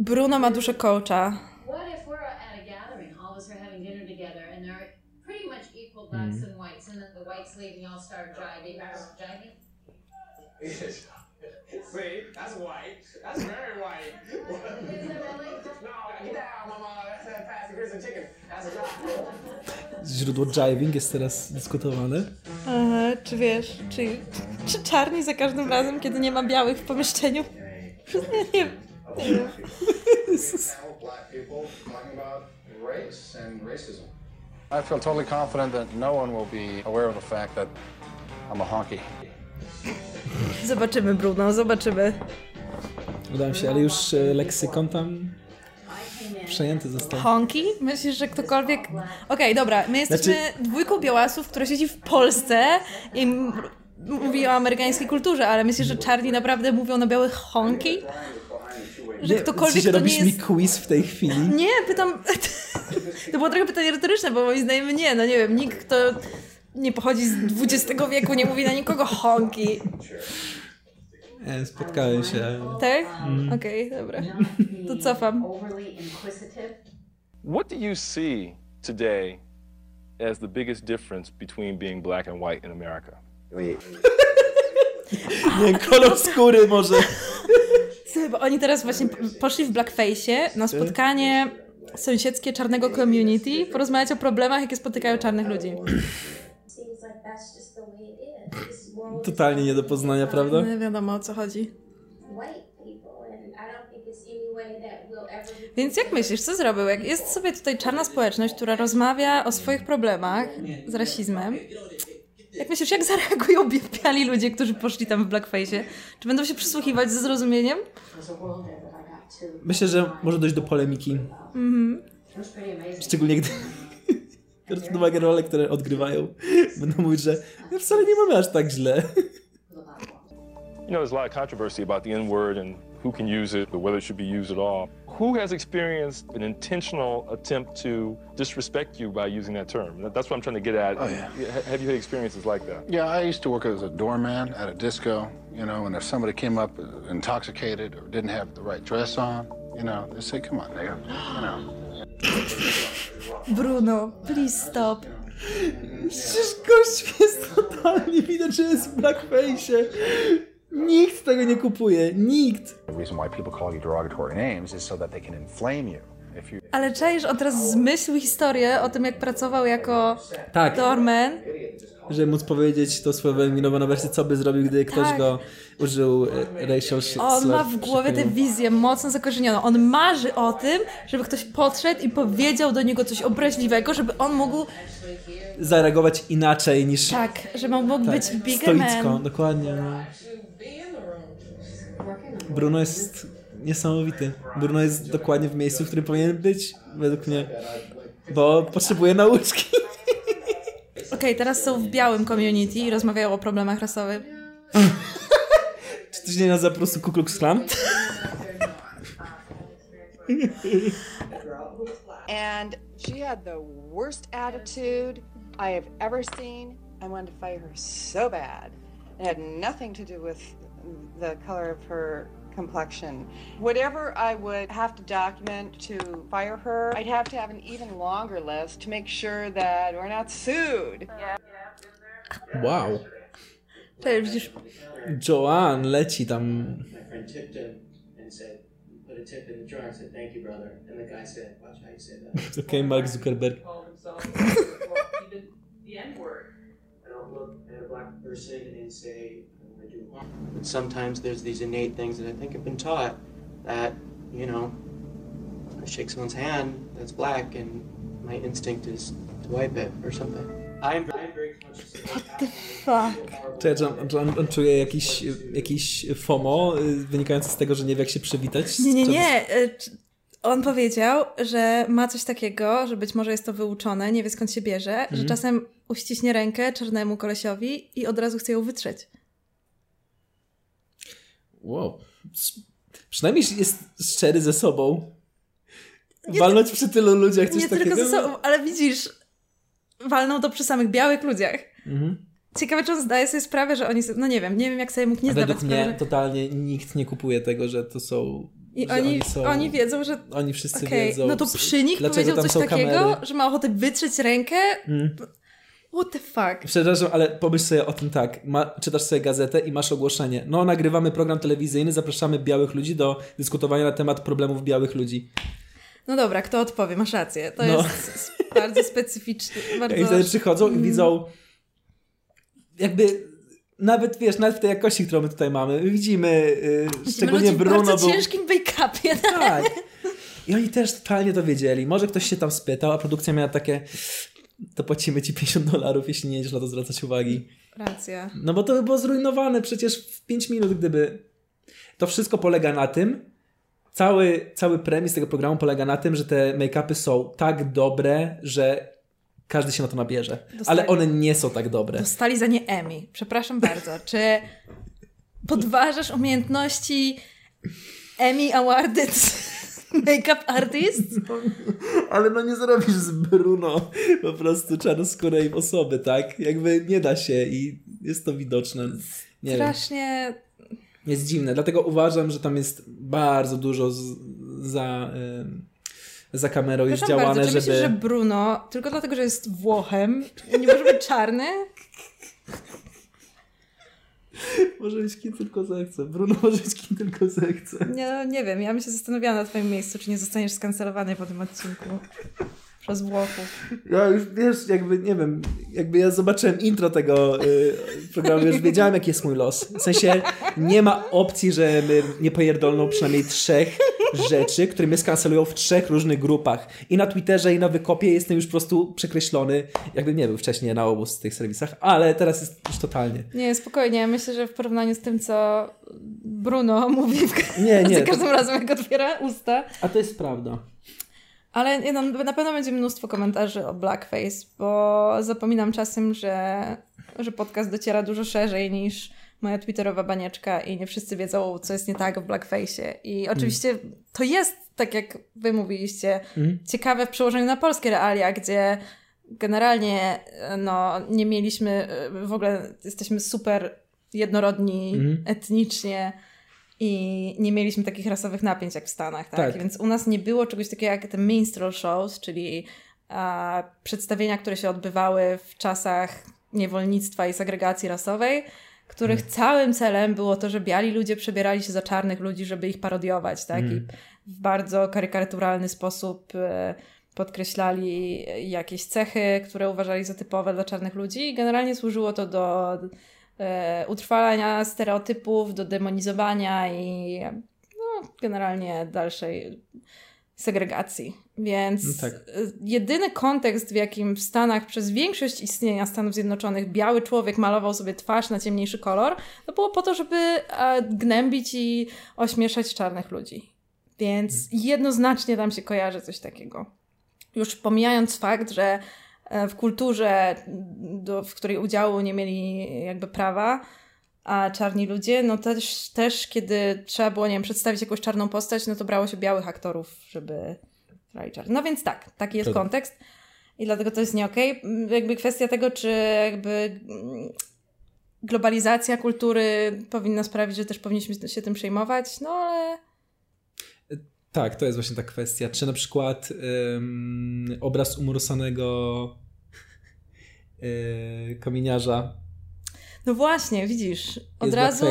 Bruno ma duszę coacha. What if we're at a gathering, all of us are having dinner together, and there are pretty much equal blacks and whites, leave and y'all start jiving. Jiving? See, that's white. That's very white. Is it really? No, get out, mama. That's that fast grits and chicken. That's a Źródło jiving jest teraz dyskutowane. Aha, czy wiesz, czy, czy czarni za każdym razem, kiedy nie ma białych w pomieszczeniu? Nie, nie, nie wiem. I feel totally confident that no one will be aware of the fact that I'm a honky. Zobaczymy, Bruno, zobaczymy. Udało mi się, ale już e, leksykon tam przejęty został. Honki? Myślisz, że ktokolwiek... Okej, dobra, my jesteśmy Znaczy- dwójką białasów, która siedzi w Polsce i m- mówi o amerykańskiej kulturze, ale myślisz, że czarni naprawdę mówią na białych honki? Że Nie, ktokolwiek, się nie robisz jest... mi quiz w tej chwili? Nie, pytam... To było trochę pytanie retoryczne, bo moim zdaniem nie, no nie wiem, nikt, kto nie pochodzi z XX wieku, nie mówi na nikogo honki. E, spotkałem się. Tak? Mm. Okej, dobra. To cofam. What do you see today as the biggest difference between being black and white in America? Nie, kolor skóry może. Słuchaj, bo oni teraz właśnie poszli w blackface'ie na spotkanie sąsiedzkie czarnego community, porozmawiać o problemach, jakie spotykają czarnych ludzi. Totalnie nie do poznania, prawda? Nie wiadomo o co chodzi. Więc jak myślisz, co zrobił? Jak jest sobie tutaj czarna społeczność, która rozmawia o swoich problemach z rasizmem, jak myślisz, jak zareagują bi- biali ludzie, którzy poszli tam w blackface'ie? Czy będą się przysłuchiwać ze zrozumieniem? Myślę, że może dojść do polemiki. Mhm. Szczególnie gdy biorąc pod uwagę role, które odgrywają, będą mówić, że "No wcale nie mamy aż tak źle. You know, there's a lot of controversy about the N word and who can use it or whether it should be used at all. Who has experienced an intentional attempt to disrespect you by using that term? That's what I'm trying to get at. Oh, yeah. Have you had experiences like that? Yeah, I used to work as a doorman at a disco, you know, and if somebody came up intoxicated or didn't have the right dress on, you know, they'd say, come on, nigga, you know. Bruno, please stop. Przecież gość jest totalnie widać, że jest w blackface'ie. Nikt tego nie kupuje. Nikt. The reason why people call you derogatory names is so that they can inflame you. If you Ale czaisz, on teraz zmyślił historię o tym, jak pracował jako Tak. doorman. Żeby móc powiedzieć tą swoją wyeliminowaną wersję, co by zrobił, gdy ktoś Tak. go użył e, racial On slur ma w głowie tę wizję mocno zakorzenioną. On marzy o tym, żeby ktoś podszedł i powiedział do niego coś obraźliwego, żeby on mógł, Zareagować inaczej niż... tak, żeby on mógł tak, być bigger stoicko, man. dokładnie. No. Bruno jest niesamowity. Bruno jest dokładnie w miejscu, w którym powinien być, według mnie. Bo potrzebuje nauczki. Okej, teraz są w białym community i rozmawiają o problemach rasowych. Czy to się nie nazywa po prostu Ku Klux Klan? And she had the worst attitude I have ever seen. I wanted to fight her so bad. It had nothing to do with the color of her complexion. Whatever I would have to document to fire her, I'd have to have an even longer list to make sure that we're not sued. Wow. Cześć, widzisz, Joanne leci tam. Um, My friend tipped him and said, put a tip in the jar and said, thank you, brother. And the guy said, watch how you say that. Okej, Mark Zuckerberg. even the N word. I don't look at a black person and say, But sometimes there's these innate things that I think have been taught that, you know, I shake someone's hand that's black and my instinct is to wipe it or something. I'm very, conscious of what happened. fuck. Czy, czy, on, on, on czuje jakiś, jakiś FOMO y, wynikający z tego, że nie wie jak się przywitać? Nie, nie, nie. c- On powiedział, że ma coś takiego, że być może jest to wyuczone, nie wie skąd się bierze, że Mhm. czasem uściśnie rękę czarnemu kolesiowi i od razu chce ją wytrzeć. Wow. Przynajmniej jest szczery ze sobą. Walnąć przy tylu ludziach coś nie takiego. tylko ze sobą, ale widzisz, walnął to przy samych białych ludziach. Mhm. Ciekawe, czy on zdaje sobie sprawę, że oni... No nie wiem, nie wiem jak sobie mógł nie A zdawać według sprawy. mnie totalnie nikt nie kupuje tego, że to są. I że oni, są, oni wiedzą, że... Oni wszyscy Okej, wiedzą. No to przy nich powiedział coś takiego, kamery. że ma ochotę wytrzeć rękę. Mm. What the fuck? Przepraszam, ale pomyśl sobie o tym tak. Ma, czytasz sobie gazetę i masz ogłoszenie. No, nagrywamy program telewizyjny, zapraszamy białych ludzi do dyskutowania na temat problemów białych ludzi. No dobra, kto odpowie? Masz rację. To No. jest bardzo specyficzny. Bardzo... I wtedy przychodzą i Mm. widzą jakby nawet, wiesz, nawet w tej jakości, którą my tutaj mamy, widzimy yy, Widzimy szczególnie w Bruno bardzo był... ciężkim make-upie. Tak. I oni też totalnie to wiedzieli. Może ktoś się tam spytał, a produkcja miała takie to płacimy ci 50 dolarów, jeśli nie będziesz na to zwracać uwagi. Racja. No bo to by było zrujnowane przecież w 5 minut, gdyby... To wszystko polega na tym, cały, cały premis tego programu polega na tym, że te make-upy są tak dobre, że każdy się na to nabierze. Dostali- Ale one nie są tak dobre. Dostali za nie Emmy. Przepraszam bardzo. Czy podważasz umiejętności Emmy Awarded make-up artist? Ale no nie zrobisz z Bruno po prostu czarnoskórej osoby, tak? Jakby nie da się i jest to widoczne. Nie wiem. Strasznie... Jest dziwne, dlatego uważam, że tam jest bardzo dużo z, za, ym, za kamerą jest działane, bardzo, czy żeby... myślisz, że Bruno, tylko dlatego, że jest Włochem, nie może być czarny? Kim tylko zechce. Bruno kim tylko zechce. Nie, nie wiem, ja bym się zastanawiała na twoim miejscu, czy nie zostaniesz skancelowany po tym odcinku. Przez Włochów. Ja już, wiesz, jakby, nie wiem, jakby ja zobaczyłem intro tego y, programu, już wiedziałem, jaki jest mój los. W sensie nie ma opcji, że my nie pojedolną przynajmniej trzech rzeczy, które mnie skancelują w trzech różnych grupach. I na Twitterze, i na Wykopie jestem już po prostu przekreślony, jakby nie był wcześniej na obu z tych serwisach, ale teraz jest już totalnie. Nie, spokojnie. Myślę, że w porównaniu z tym, co Bruno mówi w... Nie, nie, za to- każdym razem, jak otwiera usta. A to jest prawda. Ale nie, no, na pewno będzie mnóstwo komentarzy o blackface, bo zapominam czasem, że, że podcast dociera dużo szerzej niż moja twitterowa banieczka i nie wszyscy wiedzą, co jest nie tak w blackface'ie. I oczywiście to jest, tak jak wy mówiliście, Mhm. ciekawe w przełożeniu na polskie realia, gdzie generalnie no, nie mieliśmy, e, w ogóle jesteśmy super jednorodni Mhm. etnicznie i nie mieliśmy takich rasowych napięć jak w Stanach, tak? Tak. Więc u nas nie było czegoś takiego jak te minstrel shows, czyli a, przedstawienia, które się odbywały w czasach niewolnictwa i segregacji rasowej, których Mhm. całym celem było to, że biali ludzie przebierali się za czarnych ludzi, żeby ich parodiować, tak? Mhm. I w bardzo karykaturalny sposób e, podkreślali jakieś cechy, które uważali za typowe dla czarnych ludzi i generalnie służyło to do utrwalania stereotypów, do demonizowania i no, generalnie dalszej segregacji. Więc No tak. e, jedyny kontekst, w jakim w Stanach przez większość istnienia Stanów Zjednoczonych biały człowiek malował sobie twarz na ciemniejszy kolor, to było po to, żeby e, gnębić i ośmieszać czarnych ludzi. Więc jednoznacznie tam się kojarzy coś takiego. Już pomijając fakt, że e, w kulturze, do, w której udziału nie mieli jakby prawa, a czarni ludzie, no też, też kiedy trzeba było, nie wiem, przedstawić jakąś czarną postać, no to brało się białych aktorów, żeby grali czarni. No więc tak, taki jest kontekst i dlatego to jest nie okej. M, Jakby kwestia tego, czy jakby mm, globalizacja kultury powinna sprawić, że też powinniśmy się tym przejmować, no ale Tak, to jest właśnie ta kwestia. Czy na przykład ym, obraz umorsanego yy, kominiarza no właśnie, widzisz, od razu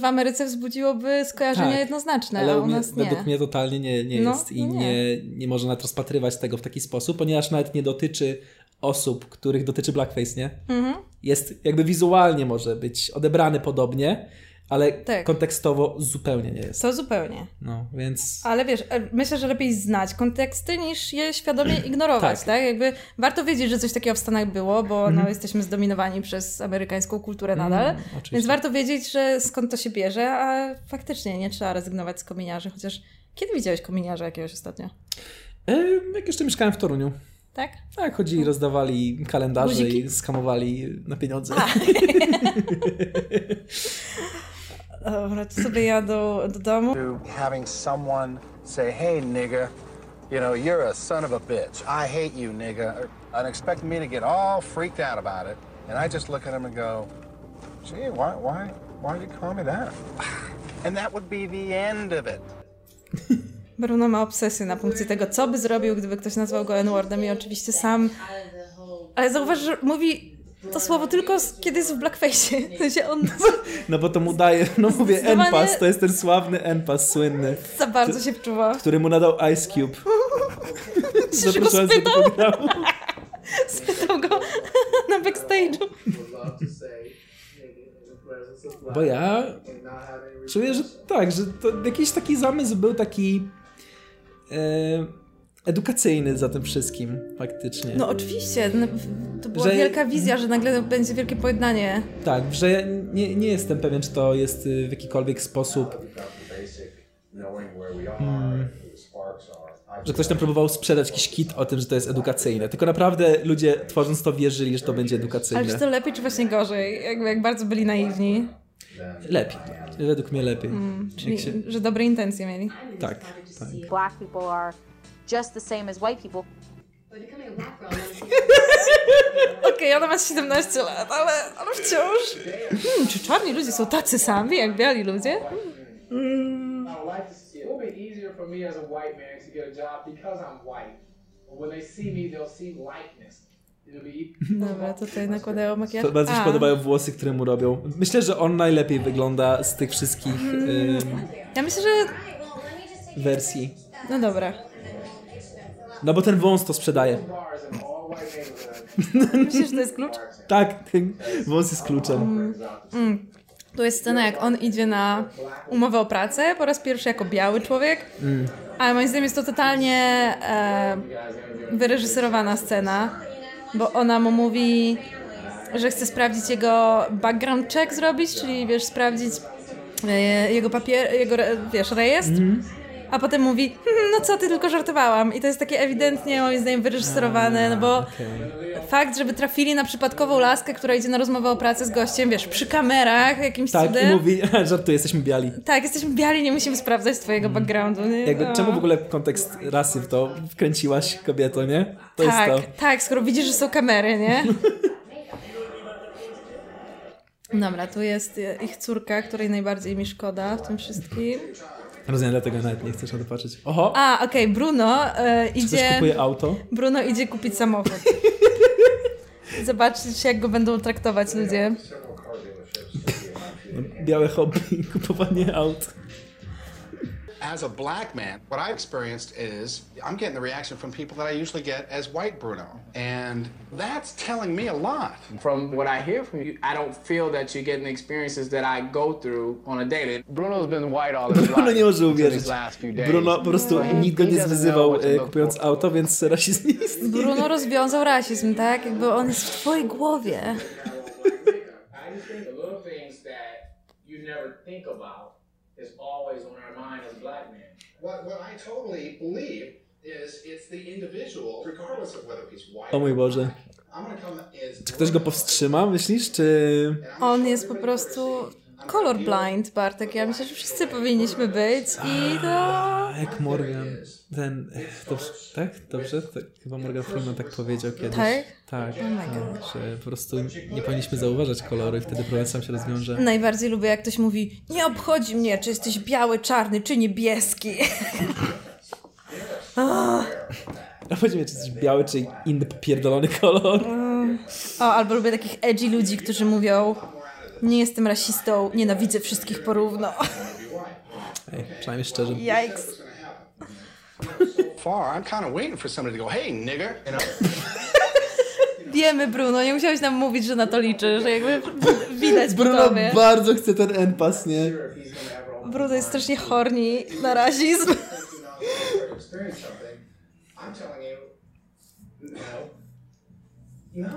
w Ameryce wzbudziło,by skojarzenia Tak, jednoznaczne, ale a u u mnie, nas nie. według mnie totalnie nie, nie No, jest i no nie. nie. Nie, można nawet rozpatrywać tego w taki sposób, ponieważ nawet nie dotyczy osób, których dotyczy blackface, nie? Mhm. Jest jakby wizualnie może być odebrany podobnie, ale Tak. kontekstowo zupełnie nie jest. To zupełnie. No, więc Ale wiesz, e, myślę, że lepiej znać konteksty niż je świadomie ignorować, tak. Tak. Jakby warto wiedzieć, że coś takiego w Stanach było, bo no, Mhm. jesteśmy zdominowani przez amerykańską kulturę Mm, nadal. oczywiście. Więc warto wiedzieć, że skąd to się bierze, a faktycznie nie trzeba rezygnować z kominiarzy, chociaż kiedy widziałeś kominiarza jakiegoś ostatnio? e, jak jeszcze mieszkałem w Toruniu. Tak? Tak, chodzili, rozdawali kalendarze Guziki? i skamowali na pieniądze. Dobra, to sobie jadą do domu. Having someone say, hey, nigga, you know, you're a son of a bitch. I hate you, nigga. And expect me to get all freaked out about it. And I just look at him and go, gee, why, why, why did you call me that? And that would be the end of it. Bruno ma obsesję na punkcie tego, co by zrobił, gdyby ktoś nazwał go N-wordem i oczywiście sam... Ale zauważ, że mówi to słowo tylko kiedy jest w blackface. W sensie on No bo to mu daje, no mówię, Zdecydowanie- N-Pass, to jest ten sławny N-Pass słynny, za bardzo się wczuwa. który mu nadał Ice Cube. Zapraszając do programu. Spytał go na backstage'u. Bo ja czuję, że tak, że to jakiś taki zamysł był taki e, edukacyjny za tym wszystkim, faktycznie. No oczywiście, no, to była Że- wielka wizja, że nagle będzie wielkie pojednanie. Tak, że ja nie, nie jestem pewien, czy to jest y, w jakikolwiek sposób. Mm, że ktoś tam próbował sprzedać jakiś kit o tym, że to jest edukacyjne. Tylko naprawdę ludzie tworząc to wierzyli, że to będzie edukacyjne. Ale czy to lepiej, czy właśnie gorzej? Jakby jak bardzo byli naiwni. Lepiej. Według mnie lepiej. Mm, czyli, Jak się... że dobre intencje mieli. Tak, tak. Black people are just the same as white people. Okej, ona ma 17 lat, ale, ale wciąż. Hmm, czy czarni ludzie są tacy sami jak biali ludzie? Mm, I would like to see it. It will be easier for me as a white man to get a job because I'm white. But when they see me, they'll see likeness. It'll be Dobra, tutaj nakładają makijaż. To bardzo mi się podobają włosy, które mu robią. Myślę, że on najlepiej wygląda z tych wszystkich ym, Ja myślę, że... wersji. No dobra. No bo ten wąs to sprzedaje. Myślisz, że to jest klucz? Tak, ten wąs jest kluczem. Mm. Tu jest scena, jak on idzie na umowę o pracę, po raz pierwszy jako biały człowiek. Mm. Ale moim zdaniem jest to totalnie e, wyreżyserowana scena, bo ona mu mówi, że chce sprawdzić jego background check zrobić, czyli wiesz, sprawdzić e, jego papier, jego wiesz, rejestr. Mhm. A potem mówi, "Hmm, no co ty, tylko żartowałam. I to jest takie ewidentnie, moim zdaniem, wyreżyserowane, no bo fakt, żeby trafili na przypadkową laskę, która idzie na rozmowę o pracę z gościem, wiesz, przy kamerach, jakimś Tak, cudem. i mówi, żartuję, jesteśmy biali. Tak, jesteśmy biali, nie musimy sprawdzać twojego backgroundu. Nie? Jakby, No. czemu w ogóle kontekst rasy w to wkręciłaś kobieto, nie? To tak, jest to. tak, skoro widzisz, że są kamery, nie? Dobra, tu jest ich córka, której najbardziej mi szkoda w tym wszystkim. Rozumiem, dlatego nawet nie chcesz na to patrzeć. Oho, A, okej, Bruno e, czy ktoś idzie... kupuje auto? Bruno idzie kupić samochód. Zobaczyć, jak go będą traktować ludzie. Białe hobby, kupowanie aut. As a black man, what I experienced is I'm getting the reaction from people that I usually get as white Bruno. And that's telling me a lot. From what I hear from you, I don't feel that you're getting the experiences that I go through on a daily. Bruno's been white all his life. Bruno nie może until uwierzyć. these last few days. Bruno po prostu So he- nikt go he nie doesn't zwyzywał know what to e, look kupując for. auto, więc rasizm nie istnieje. Bruno rozwiązał rasizm, tak? Jakby on jest w twojej głowie. I just think the little things that you never think about is always on our mind as black men. What, what I totally believe is it's the individual, regardless of whether he's white O mój Boże. I'm gonna come as Czy ktoś go powstrzyma, myślisz, czy... On jest po prostu... colorblind, Bartek. Ja myślę, że wszyscy powinniśmy być i to... A, jak Morgan, ten, dobrze, tak? Dobrze? Tak, chyba Morgan Freeman tak powiedział kiedyś. Tak? Tak, Oh my tak, że po prostu nie powinniśmy zauważać koloru i wtedy problem sam się rozwiąże. Najbardziej lubię, jak ktoś mówi nie obchodzi mnie, czy jesteś biały, czarny, czy niebieski. Powiedz mi, czy jesteś biały, czy inny popierdolony kolor? o, albo lubię takich edgy ludzi, którzy mówią nie jestem rasistą, nienawidzę wszystkich porówno. Ej, przynajmniej szczerze. Yikes. Far, I'm kind of waiting for somebody to go, hey, nigger. You know? Wiemy, Bruno, nie musiałeś nam mówić, że na to liczy, że jakby widać po Bruno tobie. bardzo chce ten N-pas, nie? Bruno jest strasznie horny na rasizm. experience something, I'm telling you, no.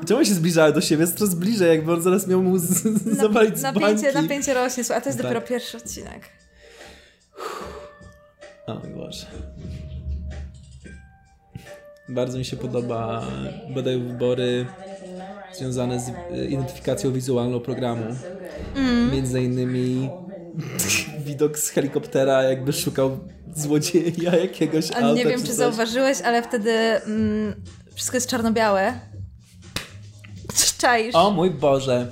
Czemu się zbliżały do siebie? Jest coraz bliżej, jakby on zaraz miał mu z- z- zawalić z bańki. Napięcie, napięcie rośnie, słuchaj, a to jest Tak. dopiero pierwszy odcinek. O mój Boże. Bardzo mi się podoba, badają wybory związane z e, identyfikacją wizualną programu. Mm. Między innymi widok z helikoptera, jakby szukał złodzieja jakiegoś A auta nie wiem, czy czy coś. zauważyłeś, ale wtedy mm, wszystko jest czarno-białe. Czaisz? O mój Boże.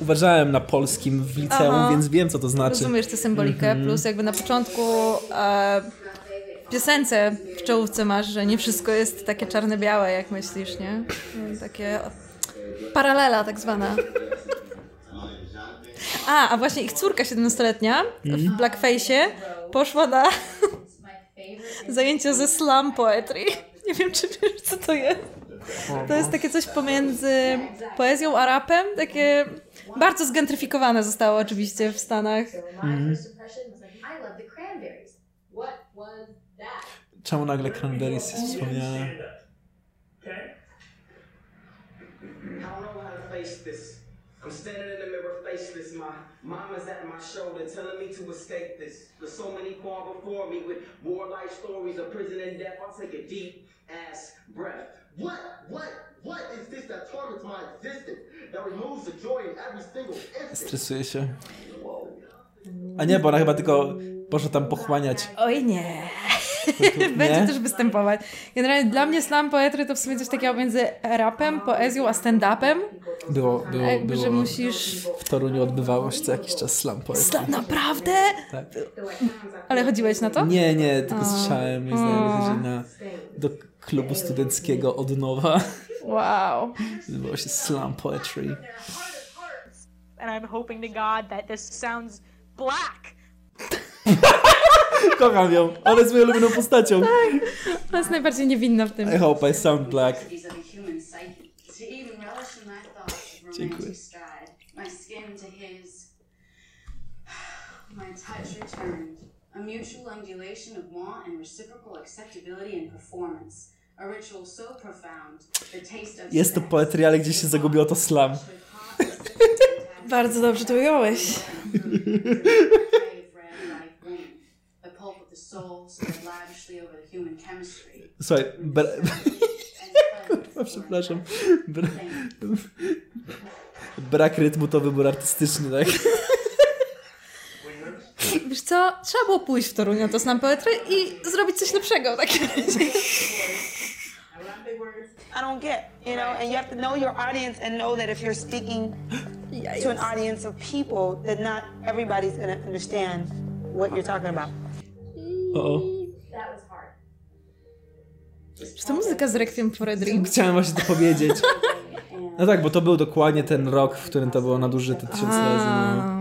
Uważałem na polskim w liceum, Aha. więc wiem, co to znaczy. Rozumiesz tę symbolikę, Mhm. plus jakby na początku e, w piosence w czołówce masz, że nie wszystko jest takie czarne-białe, jak myślisz, nie? Takie paralela tak zwana. A, a właśnie ich córka 17-letnia w Mhm. blackface'ie poszła na zajęcia ze slam poetry. Nie wiem, czy wiesz, co to jest. To jest takie coś pomiędzy poezją a rapem, takie bardzo zgentryfikowane zostało oczywiście w Stanach. Mhm. Czemu nagle Cranberries jest wspomniane? I'm standing in the mirror faceless. My mom is at my shoulder telling me to escape this. There's so many born before me with war life stories of prison and death. I'll take a deep ass breath. What, what, what is this that torments my existence? That removes the joy in every single instant? Stresuje się. A nie, bo ona chyba tylko poszła tam pochłaniać. Oj nie. nie? Będzie też występować. Generalnie dla mnie slam poetry to w sumie coś takiego między rapem, poezją a stand-upem. Było, było, jakby, było. że musisz... W Toruniu odbywało się co jakiś czas slam poetry. Slam, naprawdę? Tak. Ale chodziłeś na to? Nie, nie, tylko O. słyszałem. O. znajomi chodzili na, do klubu studenckiego od nowa. Wow. Odbywało się slam poetry. and I'm hoping to God that this sounds black. Kocham ją. Ona jest moją ulubioną postacią. Tak. Ona jest najbardziej niewinna w tym. I hope I sound black. Dziękuję. my skin to his, my touch returned. A mutual undulation of want and reciprocal acceptability and performance. A ritual so profound, the taste of Jest to poetry, ale gdzieś się zagubiło to slam. Bardzo dobrze to ująłeś. Słuchaj, bra... przepraszam. Bra... Brak rytmu to wybór artystyczny, tak? Wiesz co? Trzeba było pójść w Toruń na to slam poetry i zrobić coś lepszego w takim razie. I don't get, you know, and you have to know your audience and know that if you're speaking to an audience of people, that not everybody's to understand what you're talking about. O. Czy to muzyka z Requiem for a Dream? chciałem właśnie to powiedzieć. No tak, bo to był dokładnie ten rok, w którym to było nadużyte tysiąc razy. No.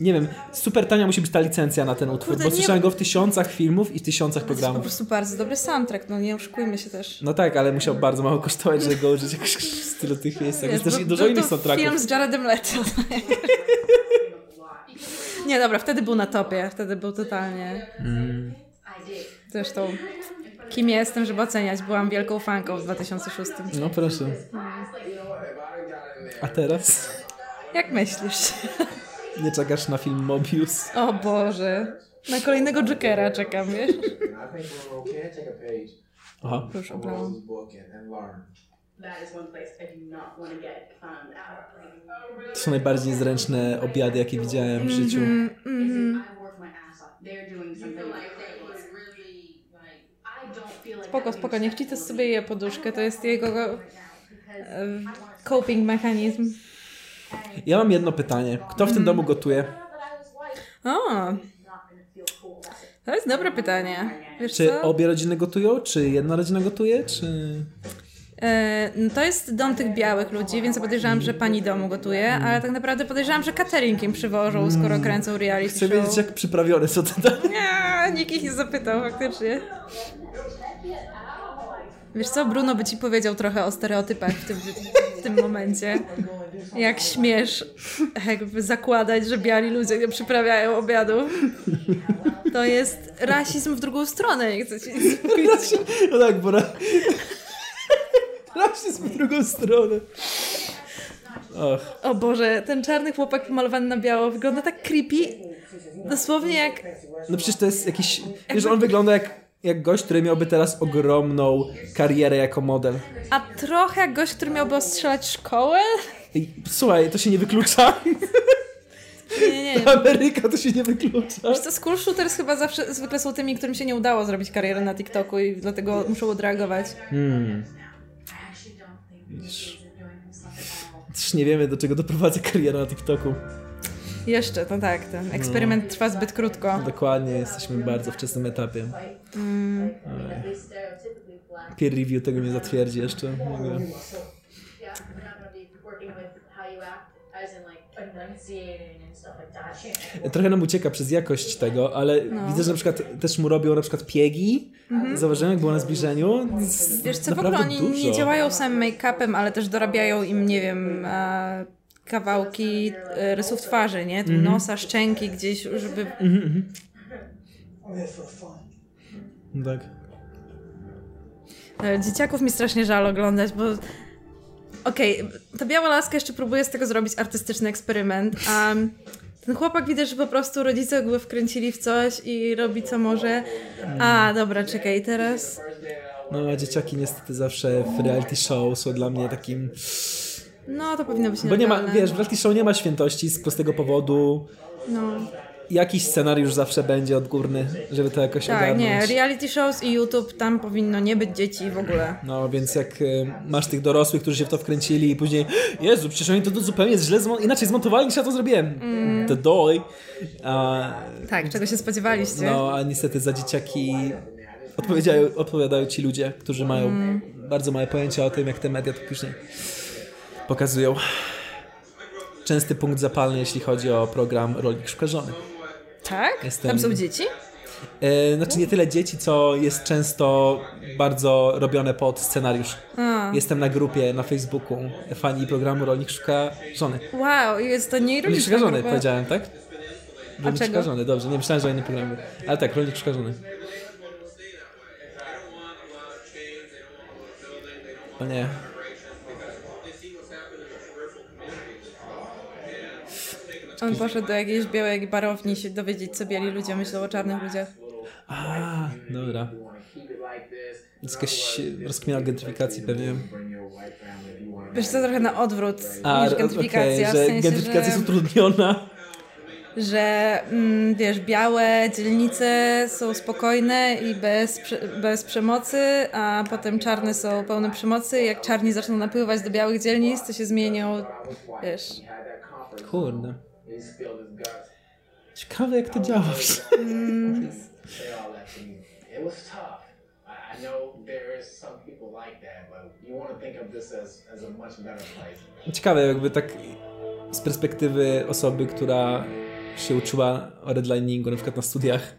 Nie wiem, super tania musi być ta licencja na ten utwór, Kurde, bo nie- słyszałem go w tysiącach filmów i tysiącach To jest po programów. prostu bardzo dobry soundtrack, no nie oszukujmy się też. No tak, ale musiał bardzo mało kosztować, żeby go użyć jakoś w stylu tych miejscach. Jest też bo- dużo był innych to soundtracków. film z Jaredem Leto. Nie, dobra, wtedy był na topie, wtedy był totalnie... Mm. Zresztą, kim jestem, żeby oceniać? Byłam wielką fanką w 2006. No proszę. A teraz? Jak myślisz? Nie czekasz na film Mobius? O Boże. Na kolejnego Jokera czekam, wiesz? Aha. Do not want to są najbardziej niezręczne obiady, jakie widziałem w życiu. Mhm, mhm. Spoko, spoko, niech ci to sobie je poduszkę, to jest jego e, coping mechanizm. Ja mam jedno pytanie. Kto w tym domu gotuje? O, to jest dobre pytanie. Wiesz Czy co? obie rodziny gotują? Czy jedna rodzina gotuje? Czy... E, no to jest dom tych białych ludzi, więc podejrzewam, że pani domu gotuje, ale tak naprawdę podejrzewam, że catering im przywożą, skoro kręcą reality Chcę show. wiedzieć, jak przyprawione są te dania. Nie, nikt ich nie zapytał faktycznie. Wiesz co, Bruno by ci powiedział trochę o stereotypach w tym, tym momencie. Jak śmiesz jakby zakładać, że biali ludzie nie przyprawiają obiadu. To jest rasizm w drugą stronę, nic mówić. No tak, bo ra... rasizm w drugą stronę. Och. O Boże, ten czarny chłopak pomalowany na biało wygląda tak creepy. Dosłownie jak... No przecież to jest jakiś... Wiesz, on wygląda jak, jak gość, który miałby teraz ogromną karierę jako model. A trochę jak gość, który miałby ostrzelać szkołę? Słuchaj, to się nie wyklucza. Nie, nie, nie. Ameryka to się nie wyklucza. Wiesz co, school shooters chyba zawsze zwykle są tymi, którym się nie udało zrobić kariery na TikToku i dlatego muszą odreagować. Hmm. Też nie wiemy, do czego doprowadza kariera na TikToku. Jeszcze, to tak, ten eksperyment trwa zbyt krótko. Dokładnie, jesteśmy bardzo wczesnym etapie. Mm. Peer review tego nie zatwierdzi jeszcze. Nie that. Trochę nam ucieka przez jakość tego, ale No. widzę, że na przykład też mu robią na przykład piegi. Mhm. Zauważyłem, jak było na zbliżeniu. Wiesz co, w ogóle oni nie dużo. działają samym make-upem, ale też dorabiają im, nie wiem, e, kawałki e, rysów twarzy, nie? Tam Mhm. Nosa, szczęki gdzieś, żeby... Mhm, mhm. Tak. E, Dzieciaków mi strasznie żal oglądać, bo okej, ta biała laska jeszcze próbuje z tego zrobić artystyczny eksperyment, a ten chłopak widać, że po prostu rodzice go wkręcili w coś i robi co może. A, dobra, czekaj, teraz... No, a dzieciaki niestety zawsze w reality show są dla mnie takim... No, to powinno być Bo nie ma, wiesz, w reality show nie ma świętości z prostego powodu. No. Jakiś scenariusz zawsze będzie odgórny, żeby to jakoś Tak, ogarnąć. nie, reality shows i YouTube, tam powinno nie być dzieci w ogóle. No, więc jak y, masz tych dorosłych, którzy się w to wkręcili i później Jezu, przecież oni to, to zupełnie źle, zmo- inaczej zmontowali niż ja to zrobiłem. Mm. The doy. A, Tak, czego się spodziewaliście? no, a niestety za dzieciaki odpowiadają, odpowiadają ci ludzie, którzy mają Mm. bardzo małe pojęcia o tym, jak te media to później pokazują. Częsty punkt zapalny, jeśli chodzi o program Rolnik Szuka Żony. Tak? Jestem- Tam są dzieci? E, znaczy nie tyle dzieci, co jest często bardzo robione pod scenariusz. A. Jestem na grupie na Facebooku fani programu Rolnik Szuka Żony. Wow, i jest to nie Rolnik Szuka Żony, powiedziałem, tak? Rolnik? Szuka Żony, dobrze, nie myślałem, że o innym programie. Ale tak, Rolnik Szuka Żony. O nie. On poszedł do jakiejś białej barowni się dowiedzieć, co biali ludzie myślą o czarnych ludziach. A, dobra. Jest jakaś rozkmina gentryfikacji pewnie. Wiesz co, trochę na odwrót A, niż gentryfikacja. okej, w że sensie, gentryfikacja że... jest utrudniona. że mm, wiesz, białe dzielnice są spokojne i bez, bez przemocy, a potem czarne są pełne przemocy. Jak czarni zaczną napływać do białych dzielnic, to się zmienią, wiesz. Kurde. Ciekawe jak to działa. Mm, It was tough. I, I know there is some people like that, but you want to think of this as, as a much better place. Ciekawe jakby tak z perspektywy osoby, która się uczyła o redliningu na przykład na studiach.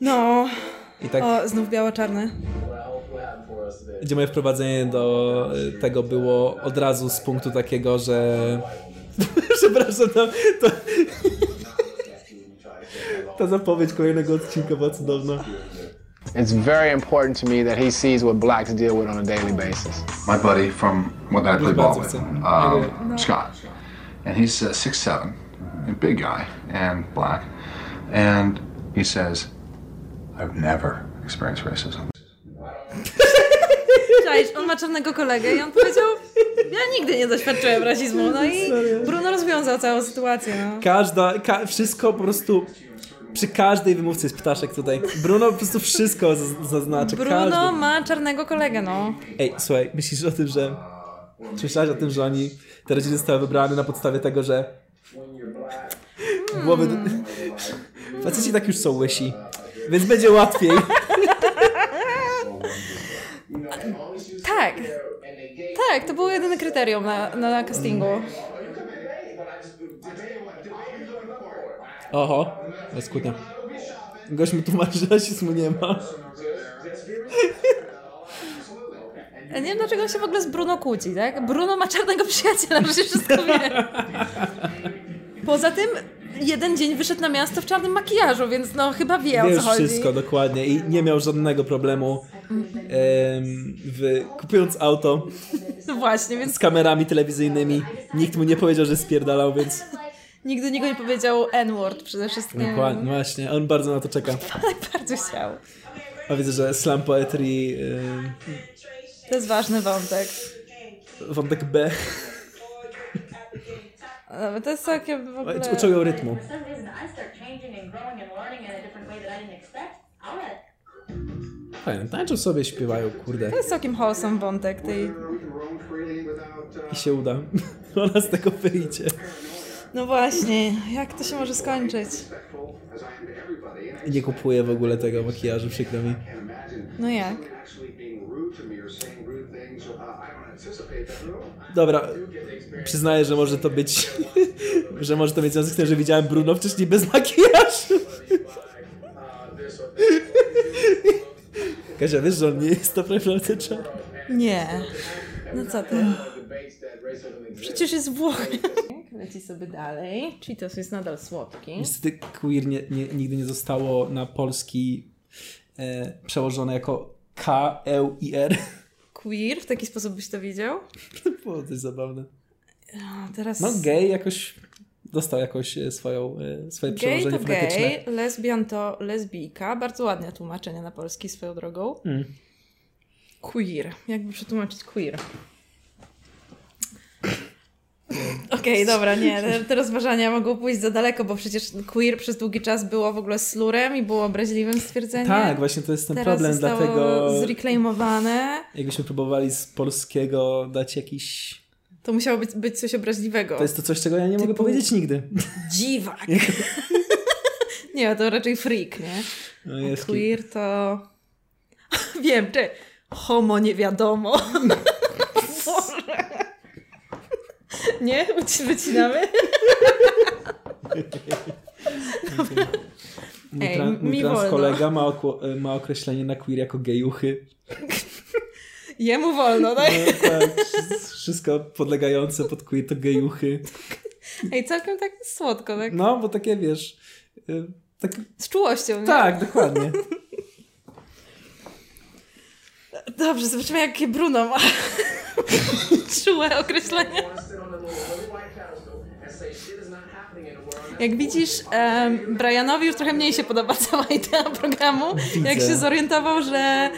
no. I tak- O, znów biało-czarne. Gdzie moje wprowadzenie do y, tego było od razu z punktu takiego, że... Przepraszam, to, to... Ta zapowiedź kolejnego odcinka była cudowna. It's very important to me that he sees what blacks deal with on a daily basis. my buddy from what I play ball with, um, Scott, and he's uh, six seven, a big guy and black, and he says, "I've never experienced racism." czaisz, on ma czarnego kolegę i on powiedział, ja nigdy nie doświadczyłem rasizmu. No i Bruno rozwiązał całą sytuację. No. Każda, ka wszystko po prostu przy każdej wymówce jest ptaszek tutaj. Bruno po prostu wszystko zaz- zaznaczy. Bruno każdy. ma czarnego kolegę, no. Ej, słuchaj, myślisz o tym, że... Słyszałaś o tym, że oni, te rodziny zostały wybrane na podstawie tego, że głowy... Faceci tak już są łysi, więc będzie łatwiej. Tak. Tak, to było jedyne kryterium na, na castingu. Oho, bez kłótnia. Gość mi tłumaczy, że rasizmu nie ma. Ja nie wiem, dlaczego on się w ogóle z Bruno kłóci, tak? Bruno ma czarnego przyjaciela, przecież wszystko wie. Poza tym jeden dzień wyszedł na miasto w czarnym makijażu, więc no chyba wie o Wiesz co chodzi. wszystko dokładnie i nie miał żadnego problemu em, w, kupując auto No właśnie, więc z kamerami telewizyjnymi. Nikt mu nie powiedział, że spierdalał, więc nigdy nikt nie powiedział N-word przede wszystkim. dokładnie, właśnie, on bardzo na to czeka. Bardzo chciał. A widzę, że slam poetry em, To jest ważny wątek. wątek B No, To jest całkiem w ogóle... ją rytmu. Fajnie, tańczą sobie, śpiewają, kurde. To jest całkiem wholesome wątek tej... I się uda. Ona z tego wyjdzie. No właśnie, jak to się może skończyć? Nie kupuję w ogóle tego makijażu, przykro mi. No jak? Dobra, przyznaję, że może to być, że może to mieć związek z tym, że widziałem Bruno wcześniej bez makijażu. Kasia, wiesz, że on nie jest to naprawdę czarny? Nie. No co ty? Przecież jest Włoch. Leci sobie dalej. Cheetos jest nadal słodki. Niestety queer nie, nie, nigdy nie zostało na polski e, przełożone jako K, E, I, R. Queer? W taki sposób byś to widział? To było coś zabawne. A teraz... No gay jakoś dostał jakoś e, swoją, e, swoje Gay przełożenie to fonetyczne. gay, lesbian to lesbijka. Bardzo ładne tłumaczenie na polski swoją drogą. Mm. Queer. Jakby przetłumaczyć queer? Okej, dobra, nie. Te, rozważania mogą pójść za daleko, bo przecież queer przez długi czas było w ogóle slurem i było obraźliwym stwierdzeniem. Tak, właśnie to jest ten Teraz problem, zostało dlatego zreclaimowane. jakbyśmy próbowali z polskiego dać jakiś... To musiało być, być coś obraźliwego. To jest to coś, czego ja nie mogę Typu- powiedzieć nigdy. Dziwak. nie, to raczej freak, nie? No jest queer to... Wiem, czy homo nie wiadomo. Boże. Nie? Wyci- Wycinamy? Mój, Ej, tran- mój trans kolega ma, ma określenie na queer jako gejuchy. Jemu wolno, tak? No, tak, wsz- wszystko podlegające pod to gejuchy. Ej, całkiem tak słodko, tak? No, bo takie wiesz... y, Tak, Z czułością, nie? tak, dokładnie. Dobrze, zobaczymy jakie Bruno ma czułe określenie. Jak widzisz, em, Brianowi już trochę mniej się podoba cała idea programu. Widzę. Jak się zorientował, że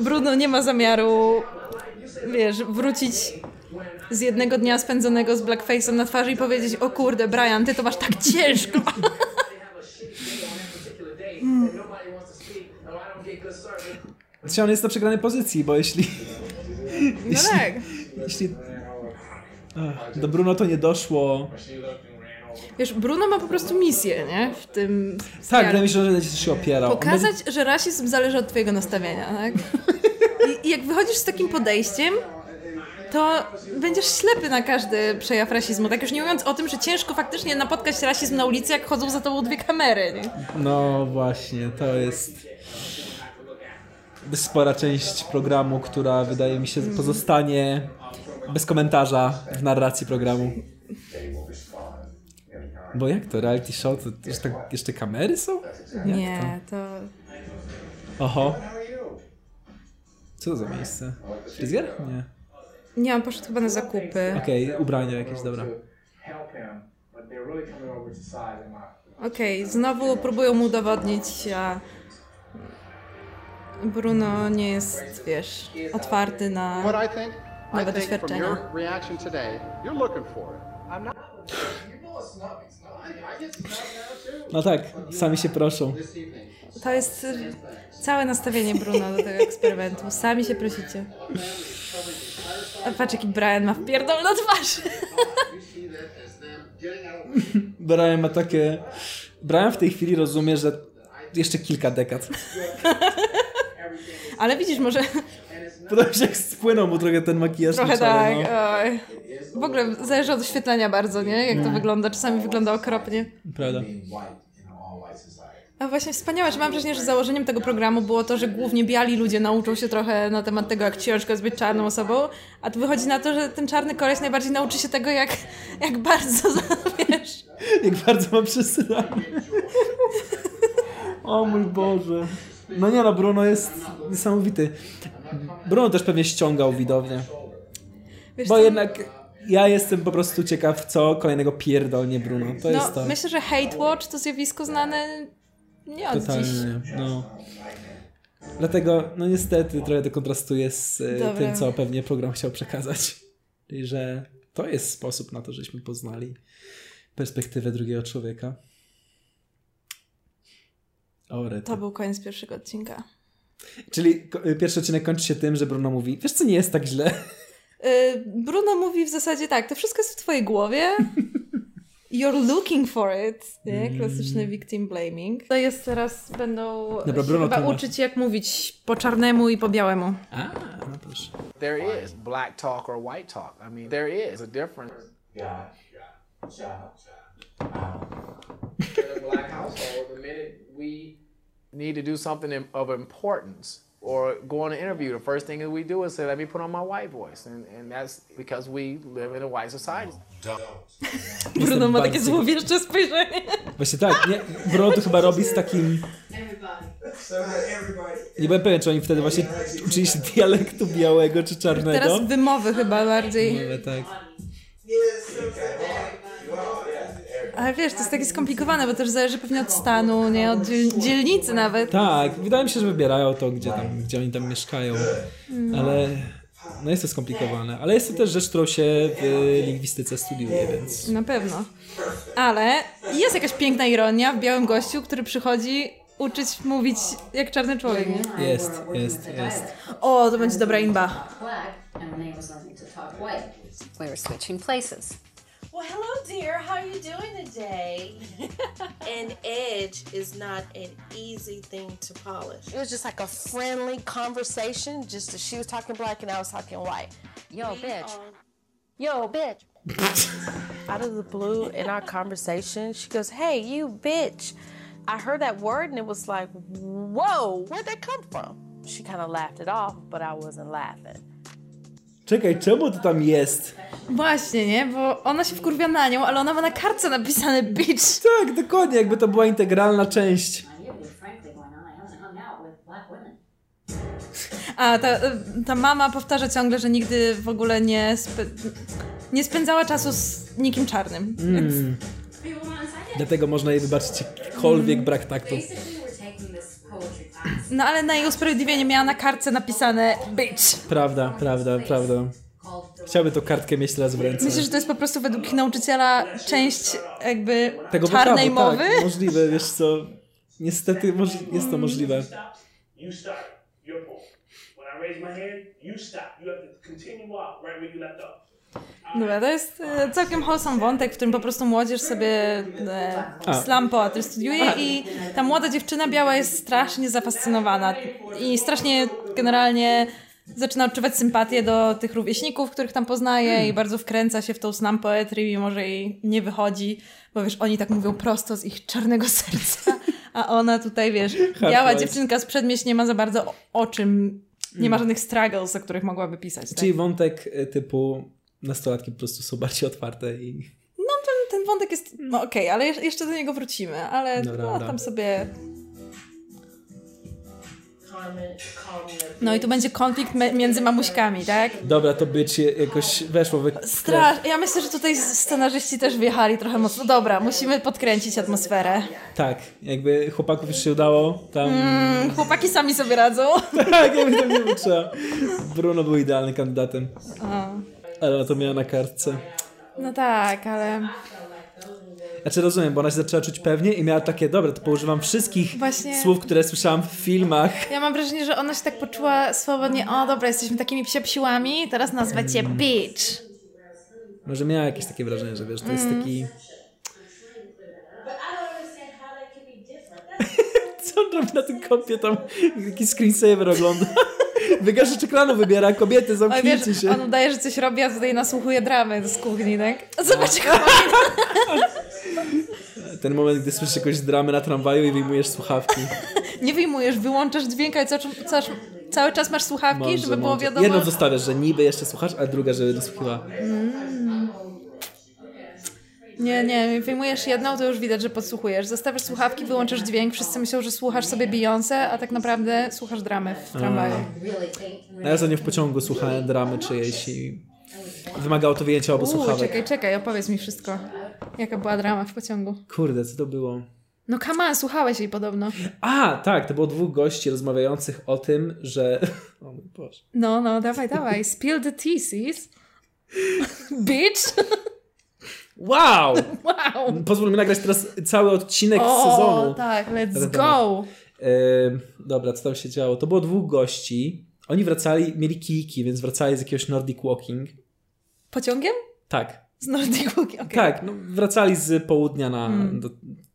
Bruno nie ma zamiaru, wiesz, wrócić z jednego dnia spędzonego z blackface'em na twarzy i powiedzieć, o kurde, Brian, ty to masz tak ciężko. Znaczy on jest na przegranej pozycji, bo jeśli... No tak. Jeśli... Ach, Do Bruno to nie doszło. Wiesz, Bruno ma po prostu misję, nie? W tym... Tak, wydaje mi się, że się opierał. Będzie- Pokazać, że rasizm zależy od twojego nastawienia, tak? I, I jak wychodzisz z takim podejściem, to będziesz ślepy na każdy przejaw rasizmu. Tak już nie mówiąc o tym, że ciężko faktycznie napotkać rasizm na ulicy, jak chodzą za tobą dwie kamery, nie? No właśnie, to jest spora część programu, która wydaje mi się pozostanie bez komentarza w narracji programu. Bo jak to? Reality show? To jeszcze, tak, jeszcze kamery są? Jak Nie, to... To? Oho. Co to za miejsce? Fryzjer? Nie. Nie, on poszedł chyba na zakupy. Okej, ubrania jakieś, dobra. Okej, znowu próbują mu udowodnić, a... Bruno nie jest, wiesz, otwarty na nowe doświadczenia. No tak, sami się proszą. To jest całe nastawienie Bruno do tego eksperymentu. Sami się prosicie. A patrz, jaki Brian ma wpierdol na twarz. Brian ma takie... Brian w tej chwili rozumie, że jeszcze kilka dekad. Ale widzisz, może Podoba się, jak spłynął mu trochę ten makijaż trochę tak. no. Oj. W ogóle zależy od oświetlenia bardzo, nie? Jak to Mm. wygląda. Czasami wygląda okropnie. Prawda. A właśnie wspaniałe, że mam wrażenie, że założeniem tego programu było to, że głównie biali ludzie nauczą się trochę na temat tego, jak ciężko jest być czarną osobą, a tu wychodzi na to, że ten czarny koleś najbardziej nauczy się tego, jak, jak bardzo, wiesz... Jak bardzo ma przesyłanie. O mój Boże. No nie no, Bruno jest niesamowity. Bruno też pewnie ściągał widownię. Wiesz Bo co? jednak ja jestem po prostu ciekaw, co kolejnego pierdolnie Bruno. To jest no, to. myślę, że hate watch to zjawisko znane nie od dziś. Totalnie, no. Dlatego, no niestety, trochę to kontrastuje z e, Dobra. tym, co pewnie program chciał przekazać. Czyli, że to jest sposób na to, żeśmy poznali perspektywę drugiego człowieka. O. To był koniec pierwszego odcinka. Czyli pierwszy odcinek kończy się tym, że Bruno mówi, wiesz co, nie jest tak źle. Y, Bruno mówi w zasadzie tak, to wszystko jest w twojej głowie. You're looking for it. Nie? Mm. Klasyczny victim blaming. To jest teraz, będą Dobra, się Bruno, chyba tłumacz. uczyć jak mówić po czarnemu i po białemu. A, no proszę. There is black talk or white talk. I mean, there is a difference. Yeah. In a black household, the minute we Need to do something of importance or go on an interview, the first thing that we do is say, let me put on my white voice. And, and that's because we live in a white society. Bruno ma takie złowieszcze spojrzenie. Właśnie tak, nie? Bruno to chyba robi z takim... Nie byłem pewien, czy oni wtedy właśnie uczyli się dialektu białego czy czarnego. Teraz wymowy chyba bardziej. Wymowy, tak. Ale wiesz, to jest takie skomplikowane, bo też zależy pewnie od stanu, nie? Od dziel- dzielnicy nawet. Tak, wydaje mi się, że wybierają to, gdzie, tam, gdzie oni tam mieszkają, Mm. ale no jest to skomplikowane. Ale jest to też rzecz, którą się w lingwistyce studiuje, więc Na pewno. Ale jest jakaś piękna ironia w białym gościu, który przychodzi uczyć mówić jak czarny człowiek, nie? jest, jest, jest. O, to będzie dobra imba. We were switching places. Well, hello, dear. How are you doing today? an edge is not an easy thing to polish. It was just like a friendly conversation. Just as she was talking black and I was talking white. Yo, bitch. Yo, bitch. Out of the blue, in our conversation, she goes, "Hey, you bitch." I heard that word and it was like, "Whoa, where'd that come from?" She kind of laughed it off, but I wasn't laughing. Czekaj, czemu to tam jest? Właśnie, nie? Bo ona się wkurwia na nią, ale ona ma na kartce napisane bitch. Tak, dokładnie, jakby to była integralna część. A ta, ta mama powtarza ciągle, że nigdy w ogóle nie, spe, nie spędzała czasu z nikim czarnym. Więc Mm. Dlatego można jej wybaczyć jakikolwiek brak taktu. No ale na jej usprawiedliwienie miała na kartce napisane bitch. Prawda, prawda, prawda. Chciałby tą kartkę mieć teraz w ręce. Myślę, że to jest po prostu według ich nauczyciela część jakby Tego czarnej wokabu, mowy. Tak, możliwe, wiesz co. Niestety jest to możliwe. You my hand, you stop. You have to continue walk right where you left off. Dobra, to jest e, całkiem wholesome wątek, w którym po prostu młodzież sobie e, slam poetry studiuje i ta młoda dziewczyna biała jest strasznie zafascynowana i strasznie generalnie zaczyna odczuwać sympatię do tych rówieśników, których tam poznaje Hmm. i bardzo wkręca się w tą slam poetry, mimo że jej nie wychodzi, bo wiesz, oni tak mówią prosto z ich czarnego serca, a ona tutaj, wiesz, biała dziewczynka z przedmieść nie ma za bardzo o, o czym, nie ma Mm. żadnych struggles, o których mogłaby pisać. Tak? Czyli wątek y, typu nastolatki po prostu są bardziej otwarte i No ten, ten wątek jest, no okej, ale jeż- jeszcze do niego wrócimy, ale Dobra, no, dobra. tam sobie... a No i tu będzie konflikt między mamuśkami, tak? Dobra, to być jakoś weszło we. Strasz. Ja myślę, że tutaj scenarzyści też wjechali trochę mocno. Dobra, musimy podkręcić atmosferę. Tak, jakby chłopaków już się udało, tam... Mm, chłopaki sami sobie radzą. tak, jakby tam nie trzeba. Bruno był idealnym kandydatem. O. Ale ona to miała na kartce. No tak, ale Znaczy rozumiem, bo ona się zaczęła czuć pewnie i miała takie, dobra, to poużywam wszystkich Właśnie- słów, które słyszałam w filmach. ja mam wrażenie, że ona się tak poczuła swobodnie. O, dobra, jesteśmy takimi psiapsiłami, teraz nazwę cię bitch. Może miała jakieś takie wrażenie, że wiesz, to jest Mm. taki... on robi na tym kompie tam? Jaki screensaver ogląda. Wygaszacz ekranu wybiera, kobiety, zamknijcie wiesz, się. on udaje, że coś robi, a tutaj nasłuchuje dramy z kuchni, tak? Zobacz, jak Ten moment, gdy słyszysz jakąś dramę na tramwaju i wyjmujesz słuchawki. Nie wyjmujesz, wyłączasz dźwięk, ale cały, cały, cały czas masz słuchawki, Mądrze, żeby było mądrze. wiadomo. Jedną zostawiasz, że niby jeszcze słuchasz, a druga, żeby dosłuchiła. Mm. Nie, nie, wyjmujesz jedną, to już widać, że podsłuchujesz. Zostawiasz słuchawki, wyłączasz dźwięk, wszyscy myślą, że słuchasz sobie Beyoncé, a tak naprawdę słuchasz dramy w tramwaju. A ja ostatnio w pociągu słuchałem dramy czyjejś i wymagało to wyjęcia obu słuchawek. czekaj, czekaj, opowiedz mi wszystko. Jaka była drama w pociągu? Kurde, co to było? No come on, słuchałeś jej podobno. A, tak, to było dwóch gości rozmawiających o tym, że... O mój Boże. No, no, dawaj, dawaj. Spill the tea, sis. Bitch. Wow! Wow. Pozwól mi nagrać teraz cały odcinek O, z sezonu. tak, let's Na ten go. temat. Ym, dobra, co tam się działo? To było dwóch gości. Oni wracali, mieli kijki, więc wracali z jakiegoś Nordic Walking. Pociągiem? Tak. Z Nordic Walking, okej. Tak, no, wracali z południa na, Mm. do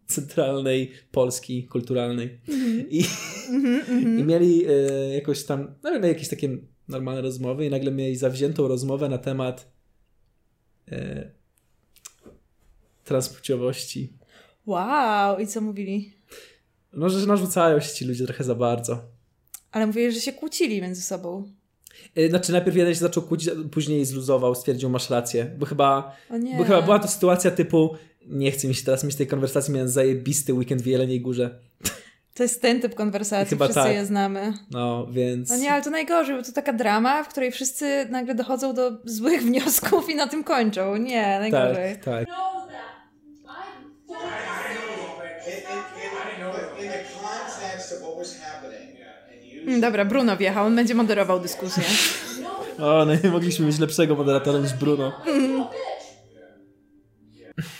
centralnej Polski kulturalnej. Mhm. I, Mhm, mhm. I mieli e, jakoś tam, no jakieś takie normalne rozmowy i nagle mieli zawziętą rozmowę na temat e, transpłciowości. Wow, i co mówili? No, że narzucają się ci ludzie trochę za bardzo. Ale mówili, że się kłócili między sobą. E, Znaczy najpierw jeden się zaczął kłócić, a później zluzował, stwierdził masz rację, bo chyba, bo chyba była to sytuacja typu nie chcę mi się teraz mieć tej konwersacji, miałem zajebisty weekend w Jeleniej Górze. To jest ten typ konwersacji, Chyba wszyscy tak. je znamy. No, więc... No nie, ale to najgorzej, bo to taka drama, w której wszyscy nagle dochodzą do złych wniosków i na tym kończą. Nie, najgorzej. Tak, tak. Dobra, Bruno wjechał, on będzie moderował dyskusję. O, no nie mogliśmy mieć lepszego moderatora niż Bruno.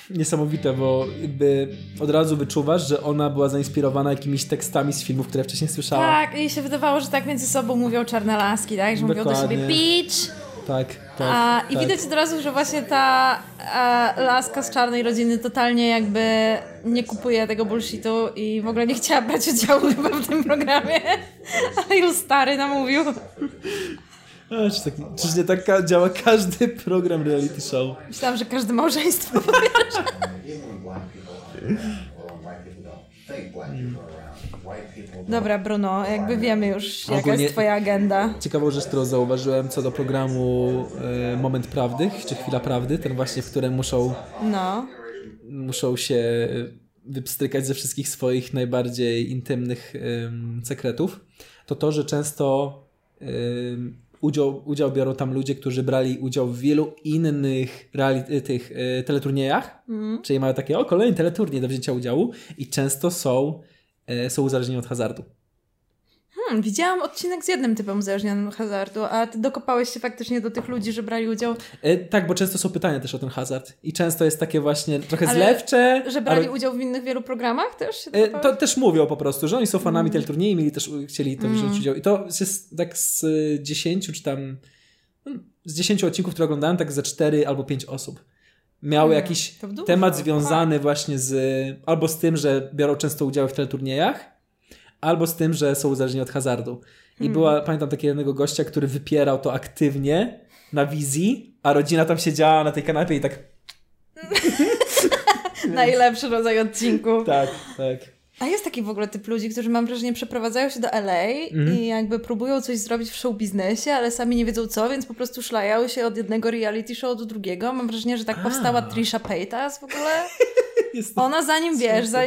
Niesamowite, bo jakby od razu wyczuwasz, że ona była zainspirowana jakimiś tekstami z filmów, które wcześniej słyszała. Tak, i się wydawało, że tak między sobą mówią czarne laski, tak? Że mówią do siebie Dokładnie. bitch. Tak, tak. A, I tak. widać od razu, że właśnie ta a, laska z czarnej rodziny totalnie jakby nie kupuje tego bullshitu i w ogóle nie chciała brać udziału chyba w tym programie. Ale ją stary namówił. A, czy, tak, czyż nie tak działa każdy program reality show? Myślałam, że każde małżeństwo even Dobra, Bruno, jakby wiemy już, jaka Ogólnie- jest twoja agenda. Ciekawą rzecz, którą zauważyłem co do programu e, Moment Prawdy, czy Chwila Prawdy, ten właśnie, w którym muszą, No. muszą się e, wypstrykać ze wszystkich swoich najbardziej intymnych sekretów, to to, że często udział, udział biorą tam ludzie, którzy brali udział w wielu innych reali- tych e, teleturniejach, Mm. czyli mają takie, o kolejny teleturniej do wzięcia udziału i często są, e, są uzależnieni od hazardu. Hmm, widziałam odcinek z jednym typem uzależnionym od hazardu, a ty dokopałeś się faktycznie do tych ludzi, że brali udział. E, tak, bo często są pytania też o ten hazard i często jest takie właśnie trochę Ale zlewcze. Że brali ale- udział w innych wielu programach też? E? To też mówią po prostu, że oni są fanami Mm. teleturniej i mieli też, chcieli to wziąć Mm. udział. I to jest tak z y, 10 czy tam no, z 10 odcinków, które oglądałem, tak ze 4 albo 5 osób miały Mm, jakiś temat tak. związany właśnie z albo z tym, że biorą często udział w teleturniejach, albo z tym, że są uzależnieni od hazardu. I Mm. była, pamiętam takiego jednego gościa, który wypierał to aktywnie na wizji, a rodzina tam siedziała na tej kanapie i tak Najlepszy rodzaj odcinku. tak, tak. A jest taki w ogóle typ ludzi, którzy mam wrażenie przeprowadzają się do LA Mhm. i jakby próbują coś zrobić w show biznesie, ale sami nie wiedzą co, więc po prostu szlają się od jednego reality show do drugiego. Mam wrażenie, że tak powstała Trisha Paytas w ogóle. Ona zanim wiesz, za,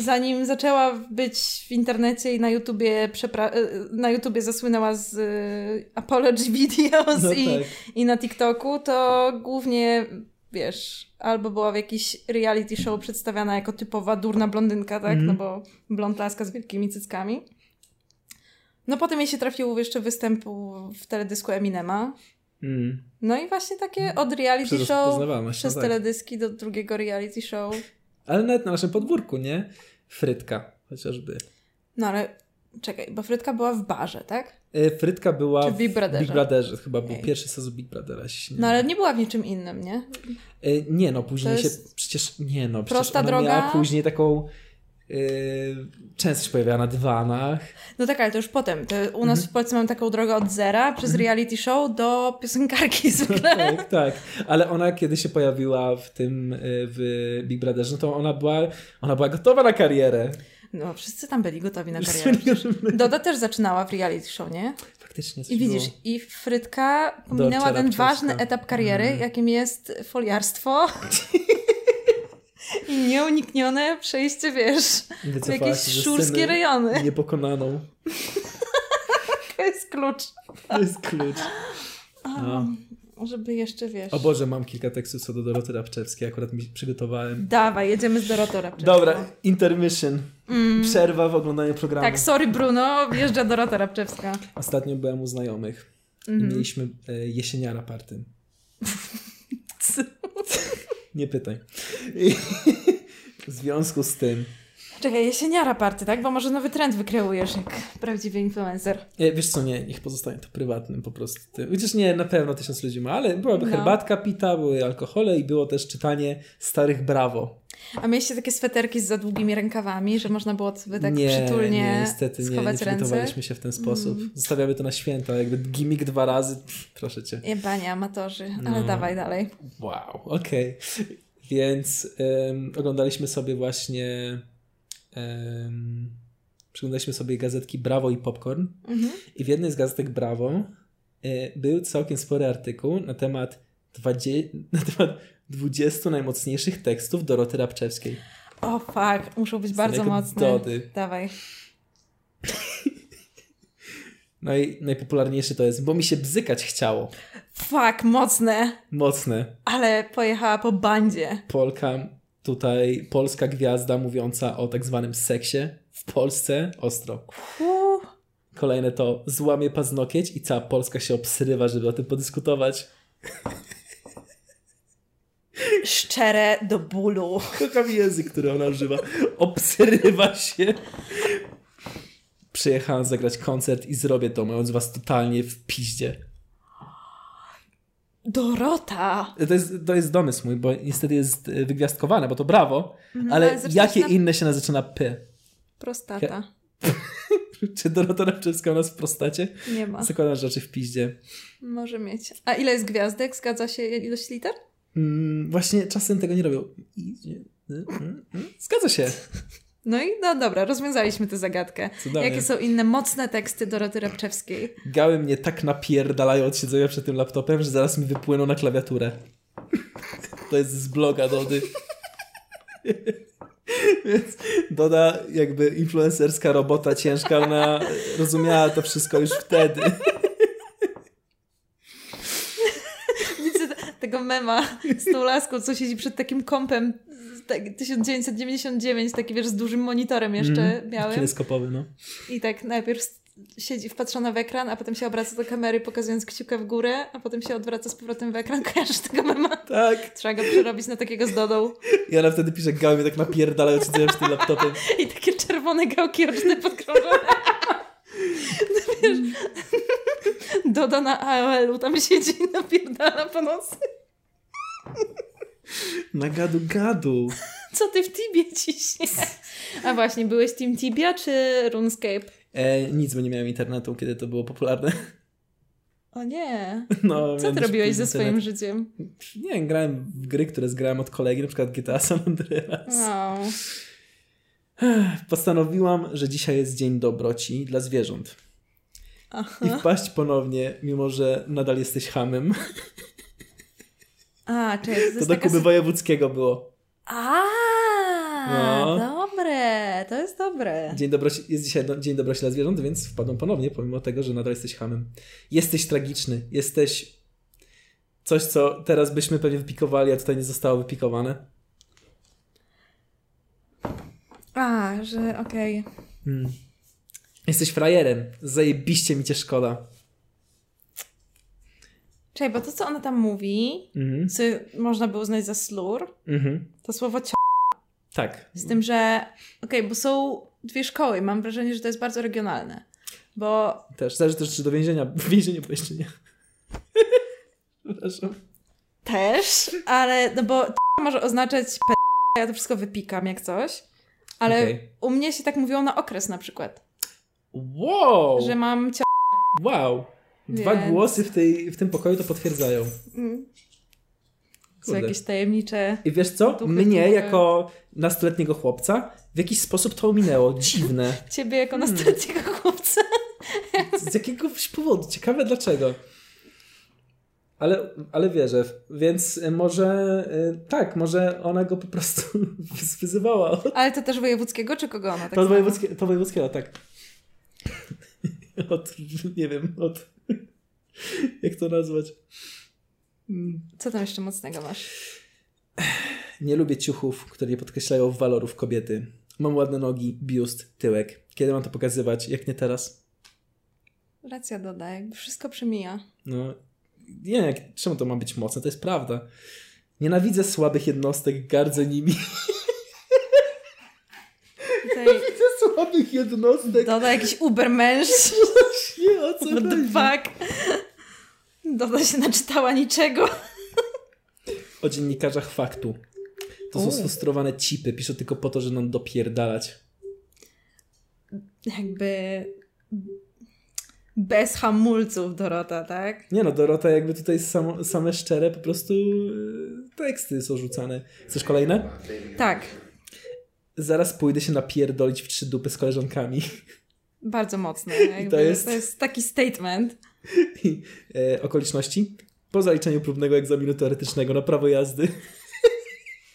zanim zaczęła być w internecie i na YouTubie, przepra- na YouTubie zasłynęła z y, Apology Videos No i, tak. i na TikToku, to głównie, wiesz, albo była w jakiś reality show przedstawiana jako typowa durna blondynka, tak? Mhm. No bo blond laska z wielkimi cyckami. No potem jej się trafił jeszcze występu w teledysku Eminema. Mm. No i właśnie takie od reality show rozpoznawalność, przez no tak. teledyski do drugiego reality show. Ale nawet na naszym podwórku, nie? Frytka chociażby. No ale czekaj, bo Frytka była w barze, tak? E, Frytka była Czy w Big Brotherze? Big Brotherze. Chyba był Ej. pierwszy sezon Big Brothera. No ale nie była w niczym innym, nie? E, Nie no, później To się jest przecież nie no, przecież prosta ona droga? miała później taką yy, często się pojawiała na dywanach. No tak, ale to już potem. To u nas Mhm. w Polsce mamy taką drogę od zera przez reality show do piosenkarki zwykle. tak, tak. Ale ona kiedy się pojawiła w tym w Big Brotherze, no to ona była, ona była gotowa na karierę. No, wszyscy tam byli gotowi na karierę. Doda też zaczynała w reality show, nie? Faktycznie I widzisz, było. i Frytka pominęła ten ważny etap kariery, Mhm. jakim jest foliarstwo. I nieuniknione przejście, wiesz, w jakieś szurskie rejony. Niepokonaną. To jest klucz. To jest klucz. No. Żeby jeszcze, wiesz... O Boże, mam kilka tekstów co do Doroty Rabczewskiej, akurat mi przygotowałem. Dawaj, jedziemy z Dorotą Rabczewską. Dobra, intermission. Mm. Przerwa w oglądaniu programu. Tak, sorry Bruno, wjeżdża Dorota Rabczewska. Ostatnio byłem u znajomych i Mhm. mieliśmy e, jesieniara party. Nie pytaj. I w związku z tym, Czekaj, jesieniara party, tak? Bo może nowy trend wykreujesz jak prawdziwy influencer. e, wiesz co, nie, niech pozostanie to prywatnym po prostu. Chociaż nie, na pewno tysiąc ludzi ma, ale byłaby No. herbatka pita, były alkohole i było też czytanie starych brawo. A mieliście takie sweterki z za długimi rękawami, że można było sobie tak nie, przytulnie nie, niestety nie, nie przygotowaliśmy się w ten sposób. Mm. Zostawiamy to na święta, jakby gimmick dwa razy, pff, proszę cię. Jebanie, amatorzy. Ale No. dawaj dalej. Wow, okej. Więc em, oglądaliśmy sobie właśnie. Um, przeglądaliśmy sobie gazetki Brawo i Popcorn. Mhm. I w jednej z gazetek Brawo e, był całkiem spory artykuł na temat, dwadzie, na temat 20 najmocniejszych tekstów Doroty Rabczewskiej. O fuck, muszą być bardzo mocne. Dody. Dawaj. No i najpopularniejszy to jest, bo mi się bzykać chciało. Fuck, mocne. Mocne. Ale pojechała po bandzie. Polka, tutaj polska gwiazda mówiąca o tak zwanym seksie w Polsce ostro. Kolejne to złamie paznokieć i cała Polska się obsrywa, żeby o tym podyskutować. Szczere do bólu. Kocham język, który ona używa. Obsrywa się. Przyjechałem zagrać koncert i zrobię to, mając was totalnie w piździe. Dorota. To jest, to jest domysł mój, bo niestety jest y, wygwiazdkowane, bo to brawo, Mhm, ale ale jakie na- inne się na zaczyna P? Prostata. Czy Dorota Rabczewska u nas w prostacie? Nie ma. Zakładam, że raczej w piździe. Może mieć. A ile jest gwiazdek? Zgadza się ilość liter? Mm, właśnie czasem tego nie robią. Mm, mm, mm. Zgadza się. No i no dobra, rozwiązaliśmy tę zagadkę. Cudownie. Jakie są inne mocne teksty Doroty Rabczewskiej? Gały mnie tak napierdalają od siedzenia przed tym laptopem, że zaraz mi wypłyną na klawiaturę. To jest z bloga Dody. Więc Doda, jakby influencerska robota ciężka, ona rozumiała to wszystko już wtedy. Widzę te- tego mema z tą laską, co siedzi przed takim kompem z tak, 1999, taki wiesz, z dużym monitorem jeszcze Mm, białym. Kineskopowy, no. I tak najpierw siedzi wpatrzona w ekran, a potem się obraca do kamery, pokazując kciuka w górę, a potem się odwraca z powrotem w ekran. Kojarzysz tego mema? Tak. Trzeba go przerobić na takiego z Dodą. I ona wtedy pisze, mnie tak napierdalają od siedzenia przed tym laptopem. I takie czerwone gałki oczne podkrążone. No wiesz, Doda na AOL-u tam siedzi i napierdala po nocy. Na gadu gadu. Co ty w Tibie ciśnie? A właśnie, byłeś Team Tibia czy RuneScape? E, nic, bo nie miałem internetu, kiedy to było popularne. O nie. No, Co ty robiłeś ze swoim internet. życiem? Nie wiem, grałem w gry, które zgrałem od kolegi, na przykład GTA San Andreas. O. Postanowiłam, że dzisiaj jest dzień dobroci dla zwierząt. Aha. I wpaść ponownie, mimo że nadal jesteś hamem. A, to do taka... Kuby Wojewódzkiego było. A, No. dobre, to jest dobre. Dzień dobroci- jest dzisiaj do- Dzień Dobroci dla Zwierząt, więc wpadłem ponownie, pomimo tego, że nadal jesteś hamem. Jesteś tragiczny, jesteś coś, co teraz byśmy pewnie wypikowali, a tutaj nie zostało wypikowane. A, że okej. Hmm. Jesteś frajerem, zajebiście mi cię szkoda. Czekaj, bo to, co ona tam mówi, Mhm. co można by uznać za slur, Mhm. to słowo cio... Tak. Z tym, że okej, bo są dwie szkoły. Mam wrażenie, że to jest bardzo regionalne. Bo Też, zależy też, czy do więzienia, w więzieniu bo jeszcze nie. Przepraszam. też, ale no bo może oznaczać p... ja to wszystko wypikam jak coś, ale Okej. u mnie się tak mówiło na okres na przykład, Wow! że mam cio... Wow! Dwa Więc- głosy w, tej, w tym pokoju to potwierdzają. Mm. Są jakieś tajemnicze... I wiesz co? duchy, Mnie które- jako nastoletniego chłopca w jakiś sposób to ominęło. Dziwne. Ciebie jako nastoletniego chłopca. Z jakiegoś powodu. Ciekawe dlaczego. Ale, ale wierzę. Więc może y, tak, może ona go po prostu wyzywała. Ale to też wojewódzkiego, czy kogo ona tak to, wojewódzkie, to wojewódzkiego, tak. Od, nie wiem, od... Jak to nazwać? Mm. Co tam jeszcze mocnego masz? Nie lubię ciuchów, które nie podkreślają walorów kobiety. Mam ładne nogi, biust, tyłek. Kiedy mam to pokazywać? Jak nie teraz? Racja doda, jakby wszystko przemija. No, nie, jak, czemu to ma być mocne? To jest prawda. Nienawidzę słabych jednostek, gardzę nimi. Tutaj Nienawidzę słabych jednostek. doda jakiś ubermęż. Nie, o co What the fuck? Doda się naczytała niczego. O dziennikarzach faktu. To są sfrustrowane cipy. Piszę tylko po to, że nam dopierdalać. Jakby bez hamulców Dorota, tak? Nie no, Dorota jakby tutaj samo, same szczere po prostu e, teksty są rzucane. Chcesz kolejne? Tak, Zaraz pójdę się napierdolić w trzy dupy z koleżankami. bardzo mocne. To jest- to jest taki statement. I, e, okoliczności? Po zaliczeniu próbnego egzaminu teoretycznego na prawo jazdy.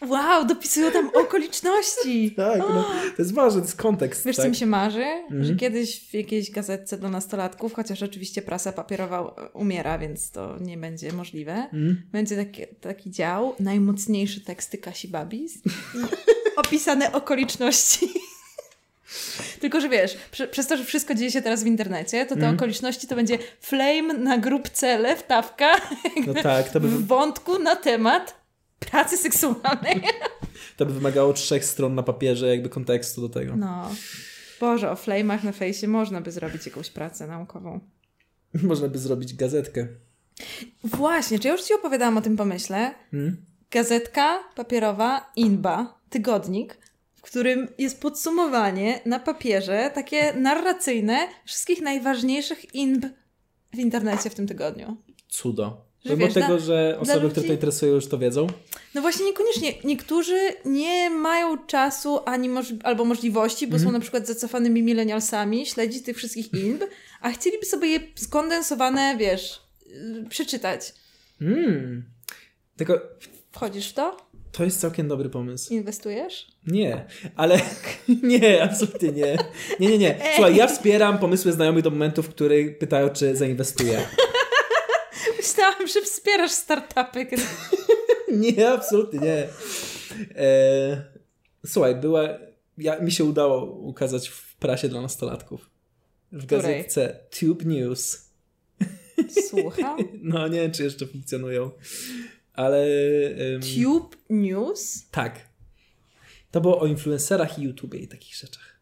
Wow, dopisują tam okoliczności. Tak, no, to jest ważne, to jest kontekst. Wiesz, tak? co mi się marzy? Mhm. Że kiedyś w jakiejś gazetce do nastolatków, chociaż oczywiście prasa papierowa umiera, więc to nie będzie możliwe, Mhm. będzie taki, taki dział, najmocniejsze teksty Kasi Babis, opisane okoliczności. Tylko, że wiesz, prze, przez to, że wszystko dzieje się teraz w internecie, to te Mhm. okoliczności to będzie flame na grupce lewtawka No tak, to by, w wątku na temat pracy seksualnej. to by wymagało trzech stron na papierze jakby kontekstu do tego. No. Boże, o flame'ach na fejsie można by zrobić jakąś pracę naukową. Można by zrobić gazetkę. Właśnie, czy ja już Ci opowiadałam o tym pomyśle? Hmm? Gazetka papierowa Inba, tygodnik, w którym jest podsumowanie na papierze, takie narracyjne wszystkich najważniejszych inb w internecie w tym tygodniu. Cudo. Że Mimo wiesz, tego, dla- że osoby, ludzi- które to interesują, już to wiedzą. No właśnie niekoniecznie. Niektórzy nie mają czasu ani moż- albo możliwości, bo Mhm. są na przykład zacofanymi milenialsami, śledzić tych wszystkich inb, a chcieliby sobie je skondensowane, wiesz, yy, przeczytać. Mm. Tylko Wchodzisz w to? To jest całkiem dobry pomysł. Inwestujesz? Nie, ale nie, absolutnie nie. Nie, nie, nie. Słuchaj, ja wspieram pomysły znajomych do momentu, w których pytają, czy zainwestuję. Myślałam, że wspierasz startupy. Nie, absolutnie nie. E, słuchaj, była. Ja, mi się udało ukazać w prasie dla nastolatków. W Której? gazetce Tube News. Słucham. No, nie wiem, czy jeszcze funkcjonują. Ale. em, Tube News? Tak. To było o influencerach i YouTubie i takich rzeczach.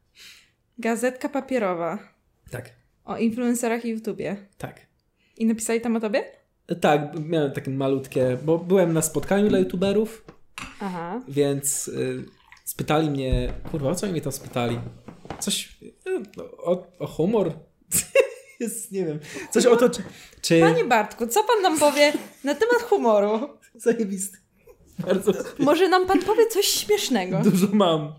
Gazetka papierowa. Tak, O influencerach i YouTubie. tak. I napisali tam o tobie? Tak, miałem takie malutkie, bo byłem na spotkaniu dla YouTuberów, Aha. więc y, spytali mnie, kurwa, o co mnie tam spytali? Coś y, o, o humor? Jest, nie wiem, coś o to, czy... czy... Panie Bartku, co pan nam powie na temat humoru? Zajebisty. Bardzo Może nam pan powie coś śmiesznego? dużo mam.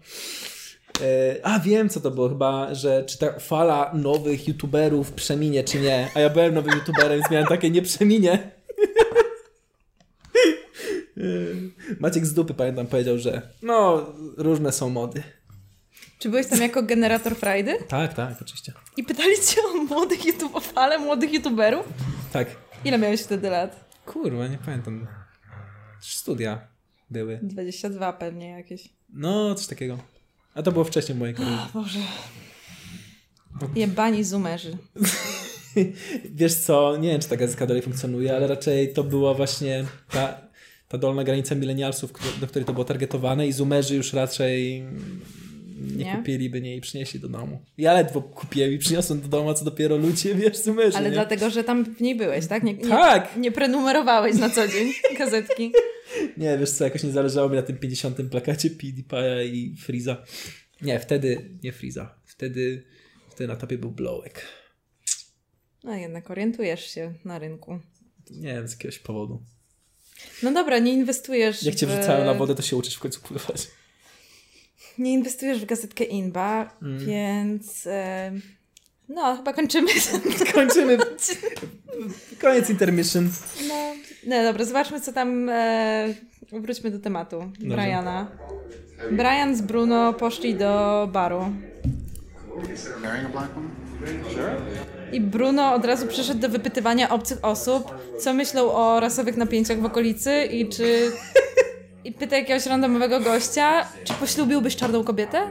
E, a wiem, co to było chyba, że czy ta fala nowych YouTuberów przeminie, czy nie. A ja byłem nowym YouTuberem, więc miałem takie nie przeminie. E, Maciek z dupy, pamiętam, powiedział, że no, różne są mody. Czy byłeś tam jako generator frajdy? Tak, tak, oczywiście. I pytali cię o młodych YouTube, falę młodych YouTuberów? Tak. Ile miałeś wtedy lat? Kurwa, nie pamiętam. Studia były. 22 pewnie jakieś. No, coś takiego. A to było wcześniej w mojej karierze. Boże. Jebani zoomerzy. Wiesz co, nie wiem, czy ta gazetka dalej funkcjonuje, ale raczej to była właśnie ta, ta dolna granica milenialsów, do której to było targetowane i zoomerzy już raczej nie, Nie? kupiliby nie i przynieśli do domu. Ja ledwo kupiłem i przyniosłem do domu, a co dopiero ludzie, wiesz, zoomerzy, Ale nie? dlatego, że tam w niej byłeś, tak? Nie, nie, Tak! Nie prenumerowałeś na co dzień gazetki. Nie, wiesz co, jakoś nie zależało mi na tym 50. plakacie PewDiePie'a i Freeza. Nie, wtedy nie Freeza. Wtedy, wtedy na topie był Blowek. No jednak orientujesz się na rynku. Nie wiem, z jakiegoś powodu. No dobra, nie inwestujesz Jak cię w... wrzucają na wodę, to się uczysz w końcu pływać. Nie inwestujesz w gazetkę Inba, Mm. więc... E... No, chyba kończymy. Kończymy. Koniec intermission. No, no dobra, zobaczmy co tam... E... Wróćmy do tematu. Dobrze. Briana. Brian z Bruno poszli do baru. I Bruno od razu przeszedł do wypytywania obcych osób, co myślą o rasowych napięciach w okolicy i czy... I pyta jakiegoś randomowego gościa, czy poślubiłbyś czarną kobietę?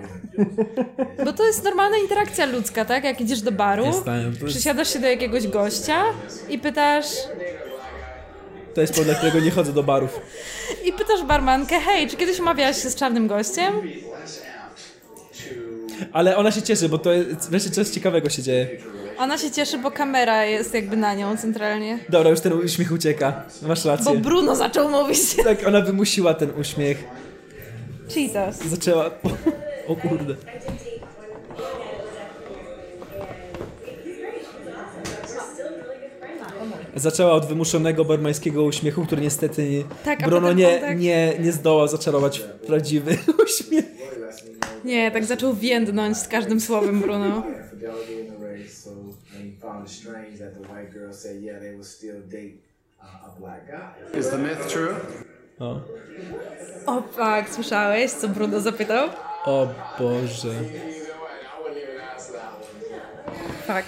Bo to jest normalna interakcja ludzka, tak? Jak idziesz do baru, tak, przysiadasz się do jakiegoś gościa i pytasz... To jest powód, dla którego nie chodzę do barów. I pytasz barmankę, hej, czy kiedyś umawiałaś się z czarnym gościem? Ale ona się cieszy, bo to jest, wreszcie coś ciekawego się dzieje. Ona się cieszy, bo kamera jest jakby na nią centralnie. Dobra, już ten uśmiech ucieka. Masz rację. Bo Bruno zaczął mówić. Tak, ona wymusiła ten uśmiech. Cheetos. Zaczęła... O kurde. Zaczęła od wymuszonego barmańskiego uśmiechu, który niestety nie, Tak, Bruno nie, tak- nie, nie zdołał zaczarować w prawdziwy uśmiech. Nie, tak zaczął więdnąć z każdym słowem Bruno. Race, so and he found it strange that the white girl said, yeah, they would still date uh, a black guy. Is the myth true? O. O tak, słyszałeś, co Bruno zapytał? O Boże. Tak.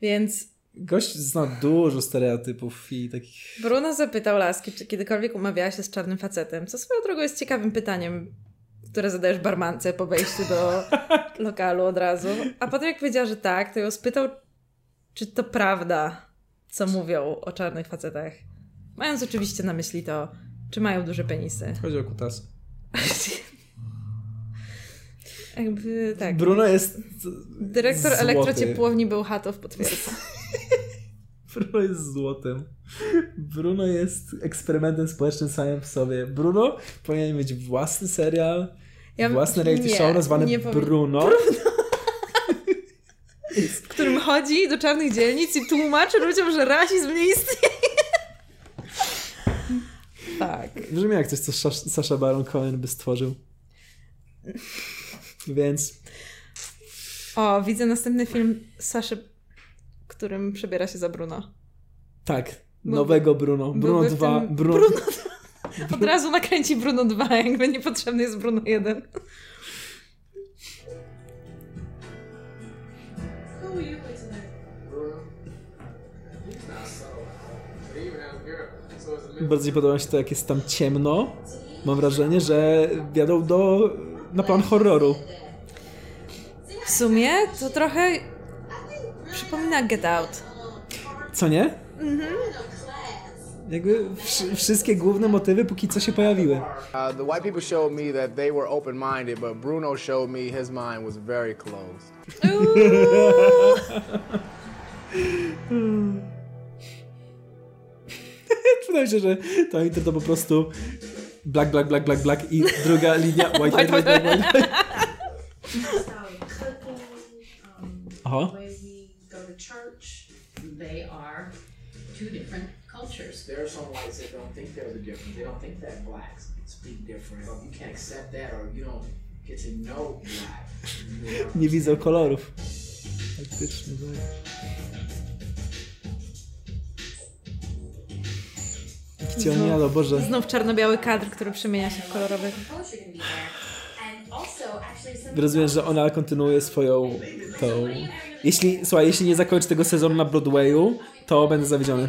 Więc Gość zna dużo stereotypów i takich... Bruno zapytał laski, czy kiedykolwiek umawiała się z czarnym facetem, co swoją drogą jest ciekawym pytaniem, które zadajesz barmance po wejściu do lokalu od razu. A potem jak powiedziała, że tak, to ją spytał, czy to prawda, co mówią o czarnych facetach. Mając oczywiście na myśli to, czy mają duże penisy. Chodzi o kutas. Jakby tak. Bruno jest Dyrektor złoty. elektrociepłowni był Hatow potwierdza. Bruno jest złotem. Bruno jest eksperymentem społecznym samym w sobie. Bruno powinien mieć własny serial, Ja- własny reality nie, show nazwany nie powin- Bruno. w którym chodzi do czarnych dzielnic i tłumaczy ludziom, że rasizm nie istnieje. tak. Brzmi jak coś, co Sas- Sasha Baron Cohen by stworzył. Więc O, widzę następny film Saszy, którym przebiera się za Bruno. tak, nowego Bruno. Bruno byłby w 2. tym- Bruno... Bruno Od razu nakręci Bruno 2, jakby niepotrzebny jest Bruno 1. Bardzo mi podoba się to, jak jest tam ciemno. Mam wrażenie, że wjadą do, na plan horroru. W sumie to trochę przypomina Get Out. Co nie? Mhm. Jakby wsz- wszystkie główne motywy póki co się pojawiły. Uh, the white people showed me that they were open-minded, but Bruno showed me his mind was very closed. Wydaje się, że to Inter to po prostu black, black, black, black, black i druga linia white, white, white, white, white. Aha. The way we go to church, they are two different cultures. There are some whites that don't think there's a difference. They don't think that blacks speak different. You can't accept that, or you don't get to know black. Nie widzę kolorów. Faktycznie, tak. Cionialo, Boże. Znów czarno-biały kadr, który przemienia się w kolorowy. Rozumiem, że ona kontynuuje swoją tą... Jeśli, słuchaj, jeśli nie zakończy tego sezonu na Broadwayu, to będę zawiedziony.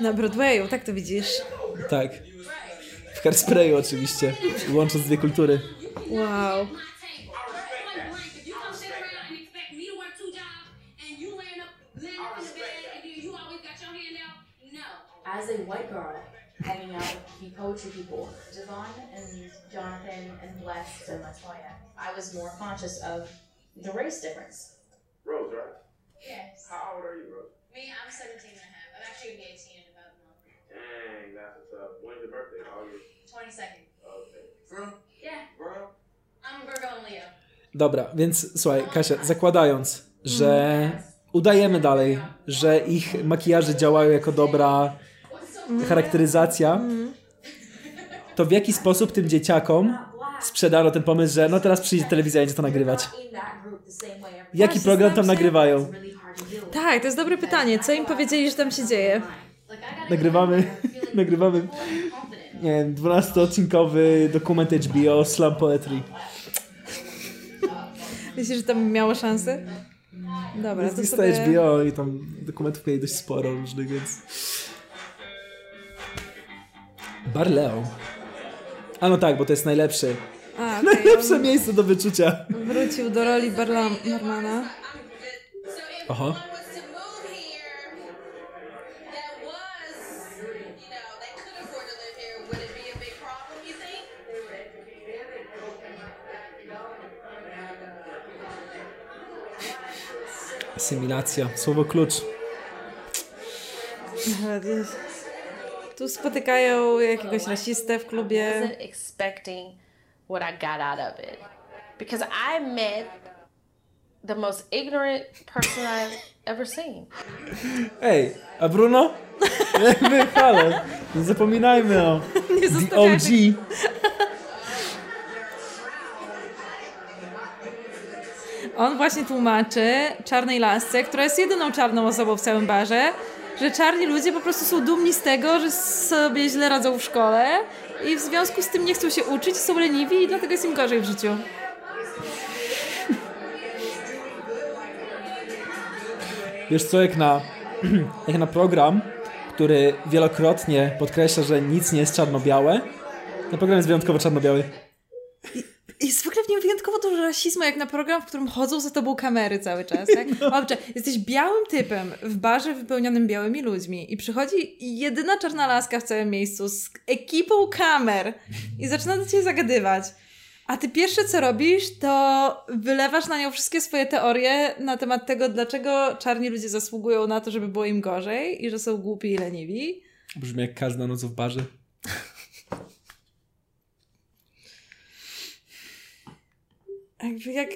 Na Broadwayu, tak to widzisz. Tak. W Hairsprayu oczywiście, łącząc dwie kultury. Wow. As a white girl, hanging out with the poetry people, Javon and Jonathan and and Latoya, I was more conscious of the race difference. Rose, right? Yes. How old are you, Rose? Me, I'm 17 and a half. I'm actually going to be 18 When's your birthday? You? 22nd. Okay. Bro? Yeah. Bro? I'm a Virgo and Leo. Dobra, więc słuchaj, Kasia, zakładając, że udajemy dalej, że ich makijaże działają jako dobra charakteryzacja, to w jaki sposób tym dzieciakom sprzedano ten pomysł, że no teraz przyjdzie telewizja i będzie to nagrywać? Jaki program tam nagrywają? Tak, to jest dobre pytanie. Co im powiedzieli, że tam się dzieje? Nagrywamy, nagrywamy, nie wiem, 12-odcinkowy dokument HBO Slam Poetry. Myślisz, że tam miało szansę? Dobra, Jest to lista sobie... HBO i tam dokumentów mieli dość sporo różnych, więc... Barleo. A no tak, bo to jest najlepszy. A, okej, Najlepsze on miejsce do wyczucia. Wrócił do roli Barlam Barmana. Aha. Asymilacja. Słowo klucz. Tu spotykają jakiegoś rasistę w klubie. wasn't expecting what I got out of it because I met the most ignorant person I've ever seen. Ej, a Bruno? Jakby, halo. Nie zapominajmy o Nie The. OG. On właśnie tłumaczy czarnej lasce, która jest jedyną czarną osobą w całym barze, że czarni ludzie po prostu są dumni z tego, że sobie źle radzą w szkole i w związku z tym nie chcą się uczyć, są leniwi i dlatego jest im gorzej w życiu. Wiesz co, jak na, jak na program, który wielokrotnie podkreśla, że nic nie jest czarno-białe, ten program jest wyjątkowo czarno-biały. Jest w ogóle w nim wyjątkowo dużo rasizmu, jak na program, w którym chodzą za tobą kamery cały czas, tak? Dobrze, jesteś białym typem w barze wypełnionym białymi ludźmi i przychodzi jedyna czarna laska w całym miejscu z ekipą kamer i zaczyna do ciebie zagadywać. A ty pierwsze co robisz, to wylewasz na nią wszystkie swoje teorie na temat tego, dlaczego czarni ludzie zasługują na to, żeby było im gorzej i że są głupi i leniwi. Brzmi jak każda noc w barze. Jakby jak,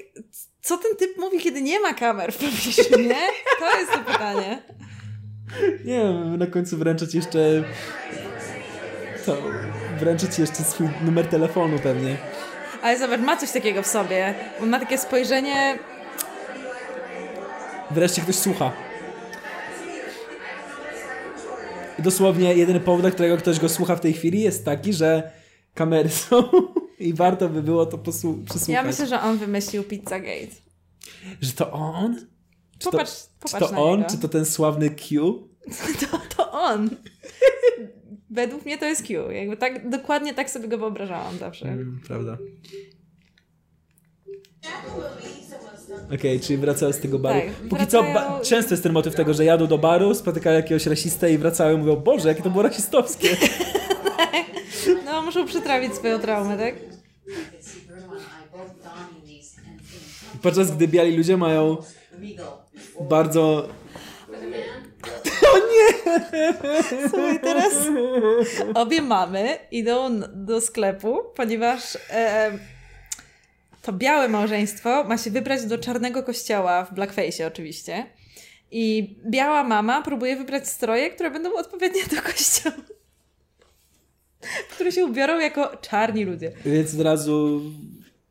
co ten typ mówi, kiedy nie ma kamer w pobliżu, nie? To jest to pytanie. Nie wiem, na końcu wręczać jeszcze... To, wręczyć jeszcze swój numer telefonu pewnie. Ale zobacz, ma coś takiego w sobie. On ma takie spojrzenie... Wreszcie ktoś słucha. Dosłownie jedyny powód, dla którego ktoś go słucha w tej chwili jest taki, że kamery są i warto by było to przesłuchać. Ja myślę, że on wymyślił Pizzagate. Że to on? Czy Popatrz, to, popatrz czy to on, niego. czy to ten sławny Q? To, to on. Według mnie to jest Q. Jakby tak, dokładnie tak sobie go wyobrażałam zawsze. Mm, prawda. Okej, czyli wracają z tego baru. Tak, Póki co wracają- ba- często jest ten motyw tego, że jadą do baru, spotykają jakiegoś rasistę i wracają i mówią, Boże, jakie to było rasistowskie. No, muszą przetrawić swoją traumę, tak? Podczas gdy biali ludzie mają bardzo... O nie! Słuchaj, teraz obie mamy idą do sklepu, ponieważ e, to białe małżeństwo ma się wybrać do czarnego kościoła w blackface oczywiście. I biała mama próbuje wybrać stroje, które będą odpowiednie do kościoła które się ubiorą jako czarni ludzie. Więc od razu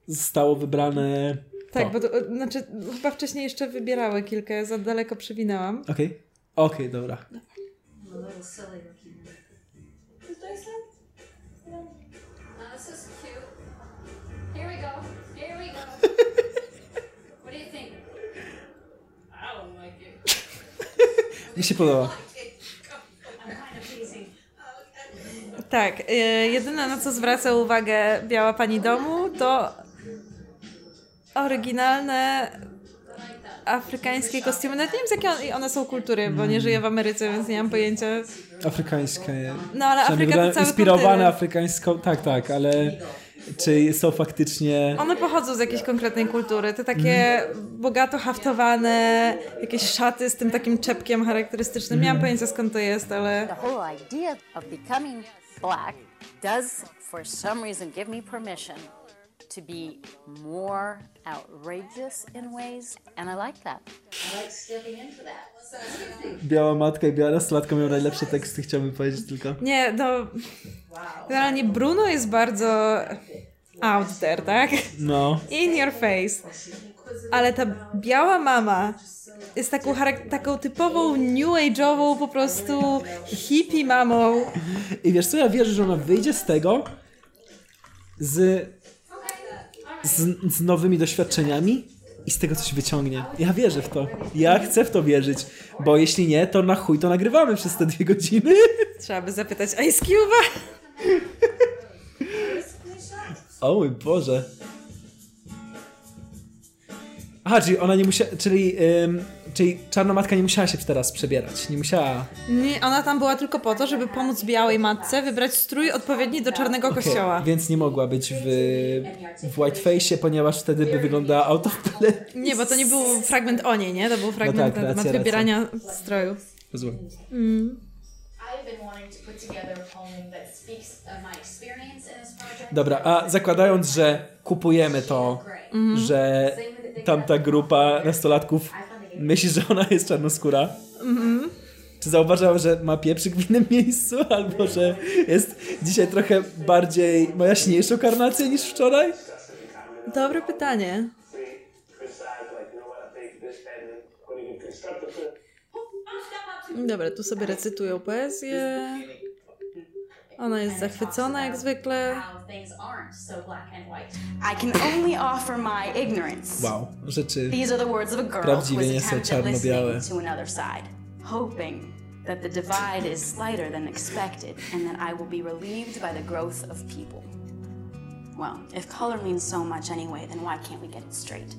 zostało wybrane. Tak, to. bo to, e, znaczy, chyba wcześniej jeszcze wybierały kilka, ja za daleko przewinęłam. Okej, okay. okej, okay, dobra. dobra. Mi się podoba. Tak, y, jedyne na co zwraca uwagę biała pani domu to oryginalne afrykańskie kostiumy. Nawet nie wiem z jakiej one są kultury, bo nie żyję w Ameryce, więc nie mam pojęcia. Afrykańskie. No, ale Afryka to cały Inspirowane kontynent. afrykańską, tak, tak, ale czy są faktycznie... One pochodzą z jakiejś konkretnej kultury. Te takie bogato haftowane, jakieś szaty z tym takim czepkiem charakterystycznym. Nie mam pojęcia skąd to jest, ale... The whole idea of becoming black does, for some reason, give me permission to be more outrageous in ways, and I like that. I like stepping into that. Biała matka i biała nastolatka miał najlepsze teksty, chciałbym powiedzieć tylko. Nie, no... Generalnie Bruno jest bardzo out there, tak? No. In your face. Ale ta biała mama jest taką, taką typową new age'ową po prostu hippie mamą. I wiesz co, ja wierzę, że ona wyjdzie z tego z, z, z nowymi doświadczeniami i z tego coś wyciągnie. Ja wierzę w to. Ja chcę w to wierzyć, bo jeśli nie, to na chuj to nagrywamy przez te dwie godziny. Trzeba by zapytać Ice Cube'a. O mój Boże. Aha, czyli ona nie musiała, czyli, ym, czyli czarna matka nie musiała się teraz przebierać, nie musiała... Nie, ona tam była tylko po to, żeby pomóc białej matce wybrać strój odpowiedni do czarnego Okej, kościoła. Więc nie mogła być w, w whiteface'ie, ponieważ wtedy by wyglądała out of place. Nie, bo to nie był fragment o niej, nie? To był fragment tak, na temat racja, wybierania stroju. Rozumiem. Mm. Dobra, a zakładając, że kupujemy to, że tamta grupa nastolatków myśli, że ona jest czarnoskóra, Mhm. czy zauważał, że ma pieprzyk w innym miejscu, albo że jest dzisiaj trochę bardziej, ma jaśniejszą karnację niż wczoraj? Dobre pytanie. Dobra, tu sobie recytują poezję. Ona jest zachwycona jak zwykle. Wow, rzeczy prawdziwie nie są czarno-białe. that the divide is slighter than expected and that I will be relieved by the growth of people. Well, if color means so much anyway, then why can't we get it straight?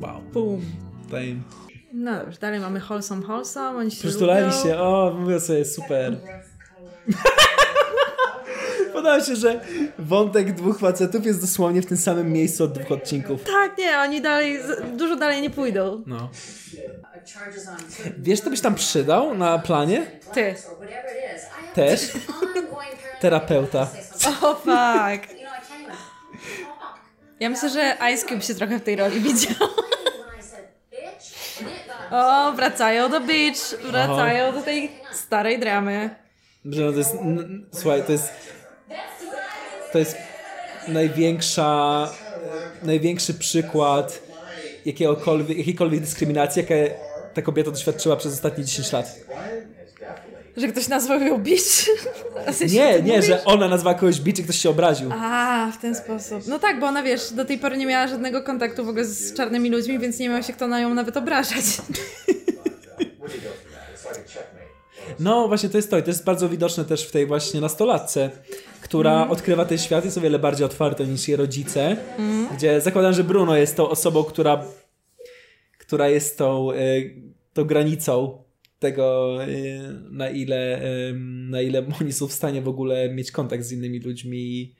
Wow. Boom. Tutaj No dobrze, dalej mamy wholesome, wholesome. Oni się Przytulali lubią. się, o, mówię sobie, super. Podoba się, że wątek dwóch facetów jest dosłownie w tym samym miejscu od dwóch odcinków. Tak, nie, oni dalej, dużo dalej nie pójdą. No. Wiesz, to byś tam przydał na planie? Ty. Też? Terapeuta. O fuck. Can't even Ja myślę, że Ice Cube się trochę w tej roli widział. O, wracają do beach, wracają do tej starej dramy. Że no to jest, n- słuchaj, to jest to jest największa największy przykład jakiegokolwiek, jakiejkolwiek dyskryminacji, jakie ta kobieta doświadczyła przez ostatnie 10 lat. Że ktoś nazwał ją sensie, Nie, nie, mówisz? że ona nazwała kogoś bitch i ktoś się obraził. A, w ten sposób. No tak, bo ona wiesz, do tej pory nie miała żadnego kontaktu w ogóle z czarnymi ludźmi, więc nie miał się kto na nią nawet obrażać. No właśnie to jest to i to jest bardzo widoczne też w tej właśnie nastolatce, która Mhm. odkrywa ten świat jest o wiele bardziej otwarty niż jej rodzice, gdzie zakładam, że Bruno jest tą osobą, która która jest tą, y, tą granicą tego, y, na ile, y, na ile oni są w stanie w ogóle mieć kontakt z innymi ludźmi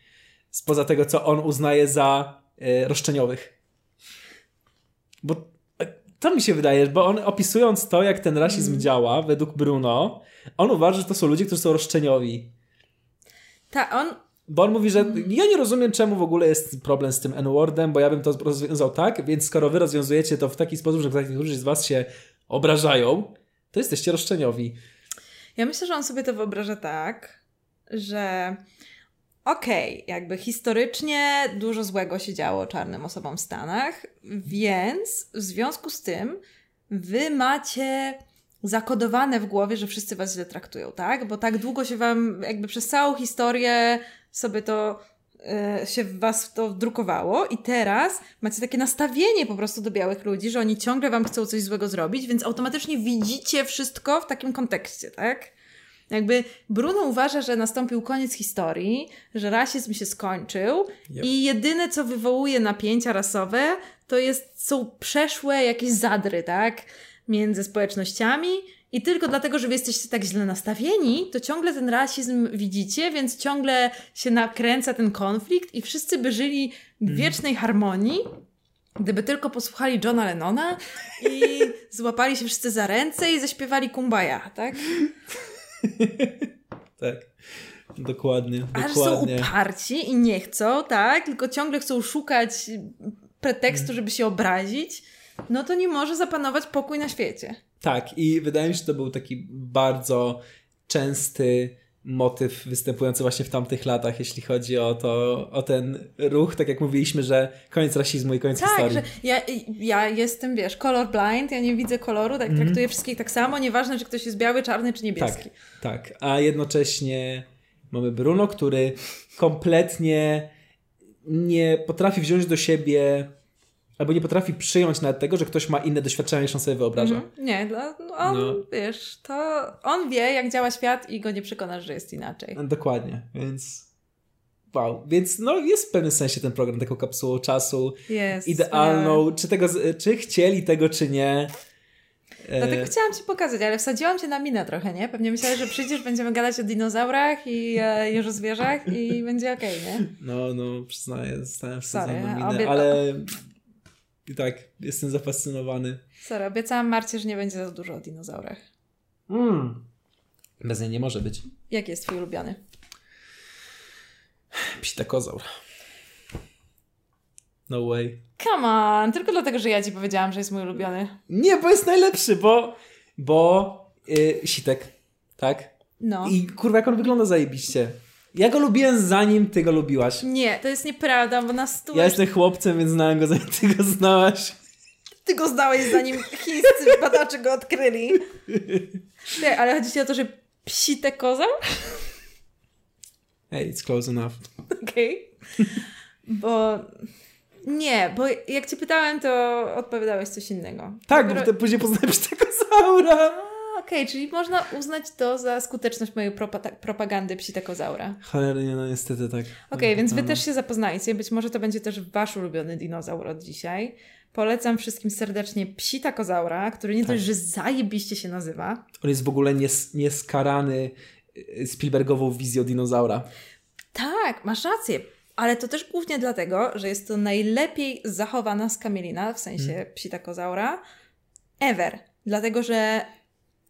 spoza tego, co on uznaje za roszczeniowych. Bo to mi się wydaje, bo on opisując to, jak ten rasizm działa, według Bruno, on uważa, że to są ludzie, którzy są roszczeniowi. Tak, on Bo on mówi, że ja nie rozumiem, czemu w ogóle jest problem z tym N-wordem, bo ja bym to rozwiązał tak, więc skoro wy rozwiązujecie to w taki sposób, że niektórzy z was się obrażają, to jesteście roszczeniowi. Ja myślę, że on sobie to wyobraża tak, że okej, jakby historycznie dużo złego się działo czarnym osobom w Stanach, więc w związku z tym wy macie zakodowane w głowie, że wszyscy was źle traktują, tak? Bo tak długo się wam, jakby przez całą historię sobie to e, się w was to drukowało i teraz macie takie nastawienie po prostu do białych ludzi, że oni ciągle wam chcą coś złego zrobić, więc automatycznie widzicie wszystko w takim kontekście, tak? Jakby Bruno uważa, że nastąpił koniec historii, że rasizm się skończył Yep. i jedyne, co wywołuje napięcia rasowe, to jest, są przeszłe jakieś zadry, tak? Między społecznościami i tylko dlatego, że wy jesteście tak źle nastawieni, to ciągle ten rasizm widzicie, więc ciągle się nakręca ten konflikt i wszyscy by żyli w wiecznej harmonii, gdyby tylko posłuchali Johna Lennona i złapali się wszyscy za ręce i zaśpiewali Kumbaya, tak? Tak. Dokładnie, A że są dokładnie. uparci i nie chcą, tak? Tylko ciągle chcą szukać pretekstu, żeby się obrazić, no to nie może zapanować pokój na świecie. Tak, i wydaje mi się, że to był taki bardzo częsty motyw występujący właśnie w tamtych latach, jeśli chodzi o to, o ten ruch, tak jak mówiliśmy, że koniec rasizmu i koniec Tak, historii. że ja, ja jestem, wiesz, color blind, ja nie widzę koloru, tak Mhm. traktuję wszystkich tak samo, nieważne, czy ktoś jest biały, czarny czy niebieski. Tak, tak. A jednocześnie mamy Bruno, który kompletnie nie potrafi wziąć do siebie albo nie potrafi przyjąć nawet tego, że ktoś ma inne doświadczenia niż on sobie wyobraża. Mhm. Nie, dla, no on, No. wiesz, to on wie, jak działa świat i go nie przekonasz, że jest inaczej. No, Dokładnie, więc wow. Więc no jest w pewnym sensie ten program taką kapsułą czasu. Jest, Idealną. Czy, tego, czy chcieli tego, czy nie. E, Dlatego chciałam Ci pokazać, ale wsadziłam Cię na minę trochę, nie? Pewnie myślałeś, że przyjdziesz, będziemy gadać o dinozaurach i, e, i o zwierzach i będzie okej, nie? No, no, przyznaję, zostałem wsadzony na minę, obie- ale i tak, jestem zafascynowany. Sorry, obiecałam Marcie, że nie będzie za dużo o dinozaurach. Mm. Bez niej nie może być. Jaki jest Twój ulubiony? Psitakozaur. No way. Come on, tylko dlatego, że ja Ci powiedziałam, że jest mój ulubiony. Nie, bo jest najlepszy, bo bo yy, sitek, tak? No. I kurwa, jak on wygląda zajebiście. Ja go lubiłem zanim ty go lubiłaś. Nie, to jest nieprawda, bo na stół... Ja jestem chłopcem, więc znałem go zanim ty go znałaś. Ty go zdałeś, zanim chińscy badacze go odkryli. Nie, ale chodzi ci o to, że psite koza? Hey, it's close enough. Okej. Bo... Nie, bo jak cię pytałem, to odpowiadałeś coś innego. Tak, Dopiero- bo później poznałem psitakozaura. A, Okej, czyli można uznać to za skuteczność mojej propa- propagandy psitekozaura. Cholernie, no niestety tak. Okej, więc wy No. też się zapoznajcie. Być może to będzie też wasz ulubiony dinozaur od dzisiaj. Polecam wszystkim serdecznie psitakozaura, który nie Tak. dość, że zajebiście się nazywa. On jest w ogóle nies, nieskarany y, Spielbergową wizją dinozaura. Tak, masz rację. Ale to też głównie dlatego, że jest to najlepiej zachowana skamielina, w sensie Mm. psitakozaura, ever. Dlatego, że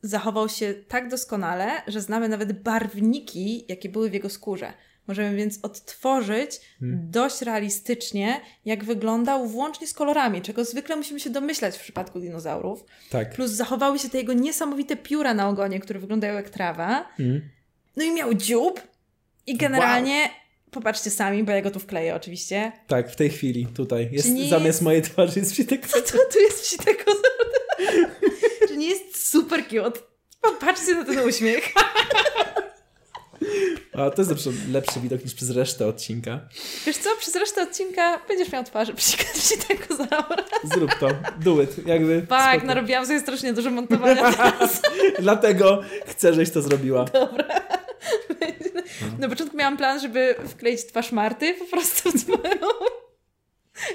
zachował się tak doskonale, że znamy nawet barwniki, jakie były w jego skórze. Możemy więc odtworzyć Hmm. dość realistycznie, jak wyglądał, włącznie z kolorami, czego zwykle musimy się domyślać w przypadku dinozaurów. Tak. Plus zachowały się te jego niesamowite pióra na ogonie, które wyglądają jak trawa. Mm. No i miał dziób i generalnie, popatrzcie sami, bo ja go tu wkleję oczywiście. Tak, w tej chwili, tutaj. Jest, zamiast mojej twarzy jest psitakozaur. Co to tu jest psitekozaur? Czy nie jest super cute? Popatrzcie na ten uśmiech. A to jest lepszy, lepszy widok niż przez resztę odcinka. Wiesz co, przez resztę odcinka będziesz miał twarzy psitekozaura. Zrób to. Do it. Jakby. Tak, spoko. narobiłam sobie strasznie dużo montowania teraz. Dlatego chcę, żeś to zrobiła. Dobra. Na początku miałam plan, żeby wkleić twarz Marty po prostu w twoją.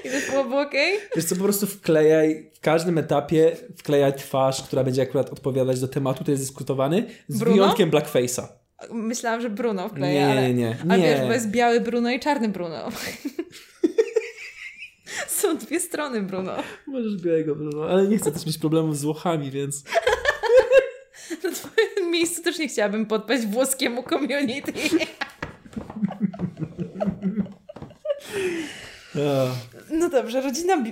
I to okej. Wiesz co, po prostu wklejaj, w każdym etapie wklejaj twarz, która będzie akurat odpowiadać do tematu, który jest dyskutowany, z Bruno? wyjątkiem blackface'a. Myślałam, że Bruno wkleję, Nie, ale... nie, nie. Ale Nie. wiesz, bo jest biały Bruno i czarny Bruno. Są dwie strony Bruno. Możesz białego Bruno, ale nie chcę też mieć problemów z Włochami, więc... Na twoim miejscu też nie chciałabym podpaść włoskiemu community. No dobrze, rodzina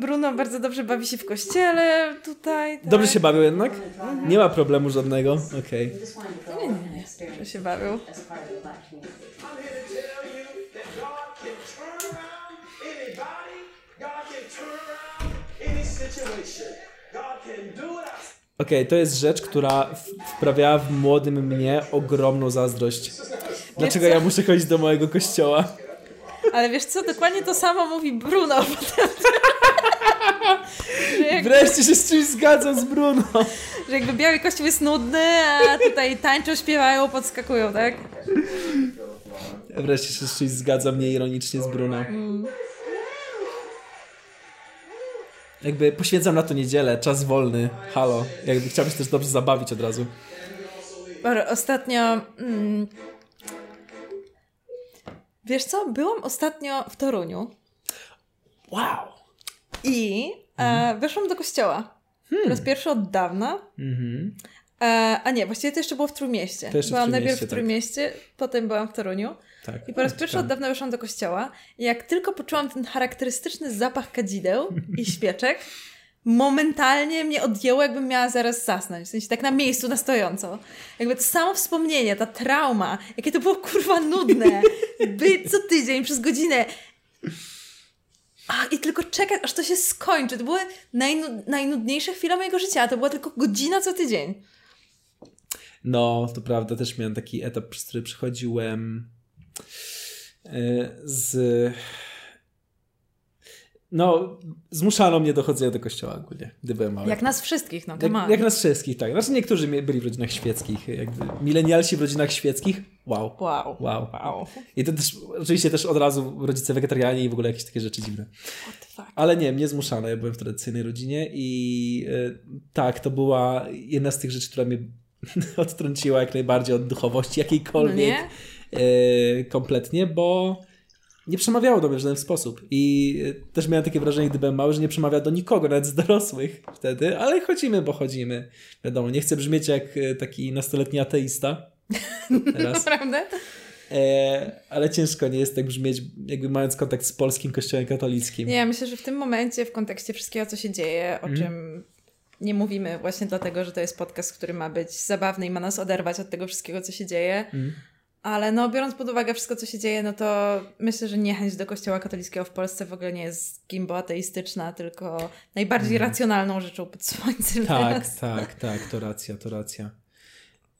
Bruno bardzo dobrze bawi się w kościele tutaj. Tak. Dobrze się bawił jednak? Nie ma problemu żadnego. Okej. Nie, nie, nie, że się bawił. Okej, to jest rzecz, która wprawiała w młodym mnie ogromną zazdrość. Dlaczego ja muszę chodzić do mojego kościoła? Ale wiesz co, dokładnie to samo mówi Bruno potem. jakby, Wreszcie się z czymś zgadzam z Bruno. że jakby Biały Kościół jest nudny, a tutaj tańczą, śpiewają, podskakują, tak? Wreszcie się z czymś zgadzam nieironicznie z Bruno. Mm. Jakby poświęcam na to niedzielę, czas wolny, halo. Jakby chciałbym się też dobrze zabawić od razu. Ostatnio... Mm, wiesz co, byłam ostatnio w Toruniu. Wow! I e, weszłam do kościoła. Po raz pierwszy od dawna. Mhm. E, a nie, właściwie to jeszcze było w Trójmieście. Jeszcze w byłam najpierw w Trójmieście, tak. Potem byłam w Toruniu. Tak. I po raz pierwszy Tak. od dawna weszłam do kościoła. I jak tylko poczułam ten charakterystyczny zapach kadzideł i świeczek, momentalnie mnie odjęło, jakbym miała zaraz zasnąć. W sensie tak na miejscu, na stojąco. Jakby to samo wspomnienie, ta trauma, jakie to było kurwa nudne. Być co tydzień przez godzinę. A, I tylko czekać, aż to się skończy. To były najnu- najnudniejsze chwile mojego życia, to była tylko godzina co tydzień. No, to prawda, też miałem taki etap, przez który przechodziłem e, z... No, zmuszano mnie do chodzenia do kościoła ogólnie, gdy byłem mały. Jak nas wszystkich, no Jak, come on. jak nas wszystkich, tak. Znaczy niektórzy byli w rodzinach świeckich, jakby milenialsi w rodzinach świeckich, wow. Wow. Wow. wow. I to też, oczywiście też od razu rodzice wegetarianie i w ogóle jakieś takie rzeczy dziwne. Ale nie, mnie zmuszano, ja byłem w tradycyjnej rodzinie i e, tak, to była jedna z tych rzeczy, która mnie odtrąciła jak najbardziej od duchowości jakiejkolwiek No e, kompletnie, bo nie przemawiało do mnie w żaden sposób. I e, też miałem takie wrażenie, gdy byłem mały, że nie przemawia do nikogo, nawet z dorosłych wtedy, ale chodzimy, bo chodzimy. Wiadomo, nie chcę brzmieć jak e, taki nastoletni ateista. Teraz. Naprawdę? E, ale ciężko nie jest tak brzmieć, jakby mając kontakt z polskim kościołem katolickim. Nie, ja myślę, że w tym momencie, w kontekście wszystkiego, co się dzieje, o Mhm. czym nie mówimy właśnie dlatego, że to jest podcast, który ma być zabawny i ma nas oderwać od tego wszystkiego, co się dzieje. Mhm. Ale no, biorąc pod uwagę wszystko, co się dzieje, no to myślę, że niechęć do kościoła katolickiego w Polsce w ogóle nie jest gimbo ateistyczna, tylko najbardziej Mhm. racjonalną rzeczą pod słońcem Tak, teraz. tak, tak, to racja, to racja.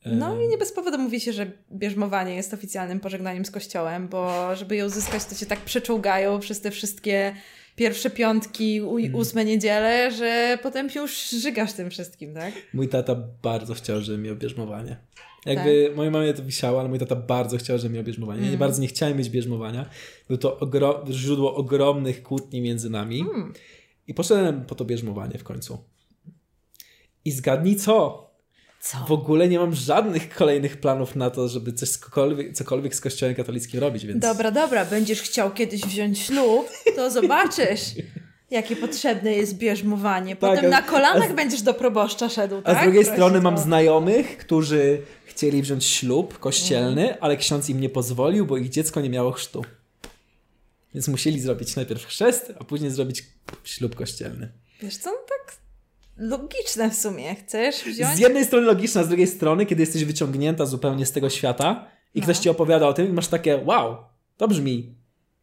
No i nie bez powodu mówi się, że bierzmowanie jest oficjalnym pożegnaniem z kościołem, bo żeby je uzyskać, to się tak przeczołgają przez te wszystkie pierwsze piątki, Mhm. ósme niedziele, że potem już żygasz tym wszystkim, tak? Mój tata bardzo chciał, żeby miał bierzmowanie. Jakby mojej mamie to wisiało, ale mój tata bardzo chciał, żeby miał bierzmowanie. Ja nie Mm. bardzo nie chciałem mieć bierzmowania. Był to ogro- źródło ogromnych kłótni między nami. Mm. I poszedłem po to bierzmowanie w końcu. I zgadnij co? Co? W ogóle nie mam żadnych kolejnych planów na to, żeby coś cokolwiek, cokolwiek z kościołem katolickim robić, więc... Dobra, dobra, będziesz chciał kiedyś wziąć ślub, to zobaczysz, jakie potrzebne jest bierzmowanie. Potem Tak, a- na kolanach a z- będziesz do proboszcza szedł, A tak? z drugiej Prosić strony mam o- znajomych, którzy chcieli wziąć ślub kościelny, Mhm. ale ksiądz im nie pozwolił, bo ich dziecko nie miało chrztu. Więc musieli zrobić najpierw chrzest, a później zrobić ślub kościelny. Wiesz co, no tak logiczne w sumie. Chcesz wziąć... Z jednej strony logiczne, a z drugiej strony, kiedy jesteś wyciągnięta zupełnie z tego świata i No. ktoś ci opowiada o tym i masz takie, wow, to brzmi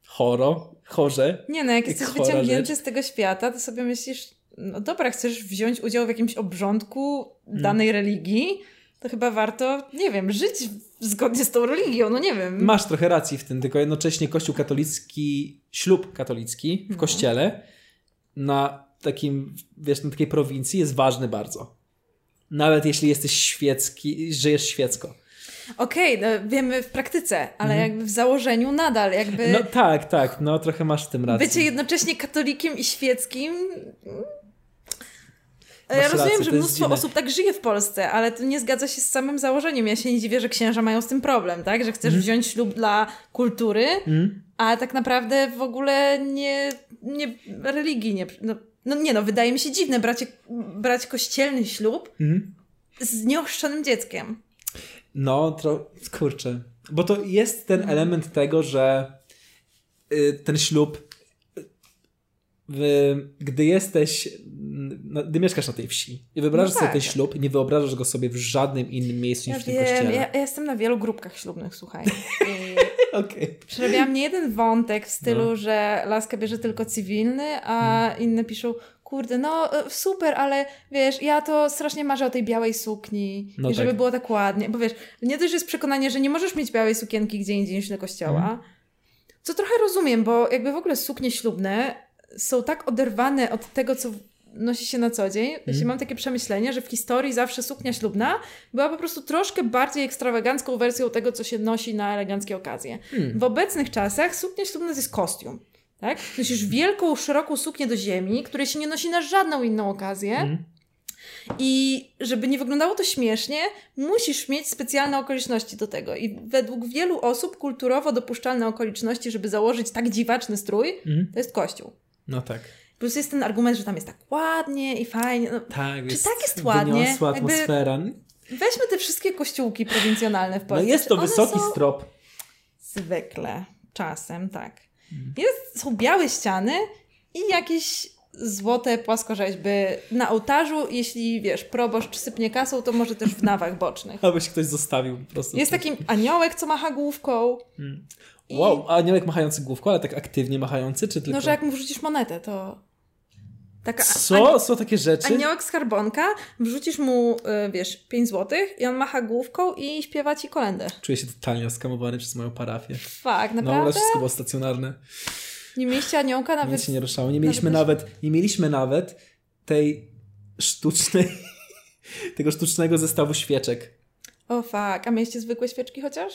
choro, chorze. Nie no, jak jesteś wyciągnięty rzecz. z tego świata, to sobie myślisz, no dobra, chcesz wziąć udział w jakimś obrządku danej religii, to chyba warto, nie wiem, żyć zgodnie z tą religią, no nie wiem. Masz trochę racji w tym, tylko jednocześnie kościół katolicki, ślub katolicki w No. kościele na takim, wiesz, na takiej prowincji jest ważny bardzo. Nawet jeśli jesteś świecki, żyjesz świecko. Okej, no, wiemy w praktyce, ale Mhm. jakby w założeniu nadal, jakby No tak, tak, no trochę masz w tym rację. bycie jednocześnie katolikiem i świeckim... Masz ja rozumiem, rację, że mnóstwo osób tak żyje w Polsce, ale to nie zgadza się z samym założeniem. Ja się nie dziwię, że księża mają z tym problem, tak? Że chcesz Mhm. wziąć ślub dla kultury, Mhm. a tak naprawdę w ogóle nie, nie religii nie... No, no nie no, wydaje mi się dziwne brać, brać kościelny ślub z nieochrzczonym dzieckiem. No, tro... kurczę. Bo to jest ten element tego, że y, ten ślub, gdy jesteś, gdy mieszkasz na tej wsi i wyobrażasz No sobie tak. ten ślub, nie wyobrażasz go sobie w żadnym innym miejscu Ja niż w tym wiem, kościele. ja, ja jestem na wielu grupkach ślubnych, słuchaj. Okej. Przerabiałam nie jeden wątek w stylu, No. że laska bierze tylko cywilny, a inne piszą, kurde, no e, super, ale wiesz, ja to strasznie marzę o tej białej sukni No i żeby tak. było tak ładnie, bo wiesz, nie też jest przekonanie, że nie możesz mieć białej sukienki gdzie indziej niż do kościoła, Mhm. co trochę rozumiem, bo jakby w ogóle suknie ślubne są tak oderwane od tego, co nosi się na co dzień. Mhm. mam takie przemyślenie, że w historii zawsze suknia ślubna była po prostu troszkę bardziej ekstrawagancką wersją tego, co się nosi na eleganckie okazje. Hmm. W obecnych czasach suknia ślubna to jest kostium. Tak? Nosisz wielką, szeroką suknię do ziemi, której się nie nosi na żadną inną okazję. Mhm. I żeby nie wyglądało to śmiesznie, musisz mieć specjalne okoliczności do tego. I według wielu osób kulturowo dopuszczalne okoliczności, żeby założyć tak dziwaczny strój, Mhm. to jest kościół. No tak. Plus jest ten argument, że tam jest tak ładnie i fajnie. No, Tak, czy jest tak jest ładnie? atmosfera. weźmy te wszystkie kościółki prowincjonalne w No Polsce. jest Czy to wysoki strop. Zwykle. Czasem, tak. Jest, są białe ściany i jakieś złote płaskorzeźby na ołtarzu. Jeśli, wiesz, proboszcz sypnie kasą, to może też w nawach bocznych. Się ktoś zostawił po prostu. Jest taki aniołek, co macha główką. Mm. Wow, a aniołek machający główką, ale tak aktywnie machający, czy tylko... No, że jak mu wrzucisz monetę, to... Taka Co? Są takie rzeczy? Aniołek skarbonka, wrzucisz mu, y, wiesz, 5 złotych i on macha główką i śpiewa ci kolendę. Czuję się totalnie oskamowany przez moją parafię. Fak, No, u nas naprawdę? wszystko było stacjonarne. Nie mieliście aniołka nawet... Nic się nie ruszało. Nie mieliśmy nawet- nawet, nie mieliśmy nawet tej sztucznej, tego sztucznego zestawu świeczek. O fak, a mieliście zwykłe świeczki chociaż?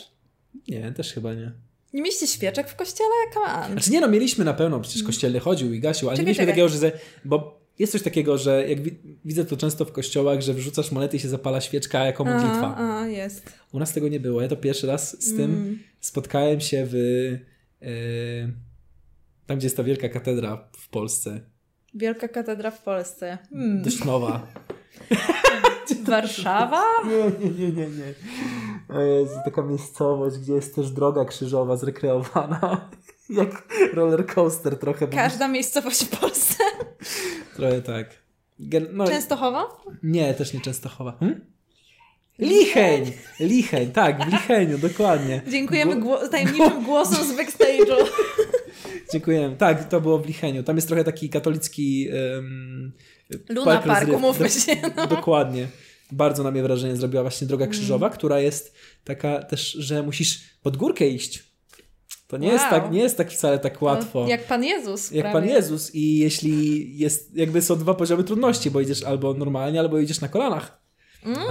Nie, też chyba nie. Nie mieliście świeczek w kościele? Come on. Znaczy nie no, mieliśmy na pewno, przecież kościelny chodził i gasił, ale Czekaj, nie mieliśmy czekaj. takiego, że... ze- Bo jest coś takiego, że jak wi- widzę to często w kościołach, że wrzucasz monety i się zapala świeczka jako modlitwa. A, a, jest. U nas tego nie było. Ja to pierwszy raz z tym Mm. spotkałem się w... e, tam, gdzie jest ta wielka katedra w Polsce. Wielka katedra w Polsce. Hmm. Dość nowa. Warszawa? Nie, nie, nie, nie, nie. O Jezu, taka miejscowość, gdzie jest też droga krzyżowa zrekreowana. Jak roller coaster trochę. bo- Każda miejscowość w Polsce. Trochę tak. Gen- no, Częstochowa? Nie, też nie Częstochowa. Hmm? Licheń! Licheń, tak, w Licheniu, dokładnie. Dziękujemy Gło- gło- tajemniczym głosom z backstage'u. Dziękujemy. Tak, to było w Licheniu. Tam jest trochę taki katolicki um, Luna Park, umówmy się, no. Dokładnie. Bardzo na mnie wrażenie zrobiła właśnie droga Mm. krzyżowa, która jest taka też, że musisz pod górkę iść. To nie, jest, Wow. tak, nie jest tak wcale tak łatwo. Jak Pan Jezus. Jak prawie. Pan Jezus i jeśli jest, jakby są dwa poziomy trudności, bo idziesz albo normalnie, albo idziesz na kolanach,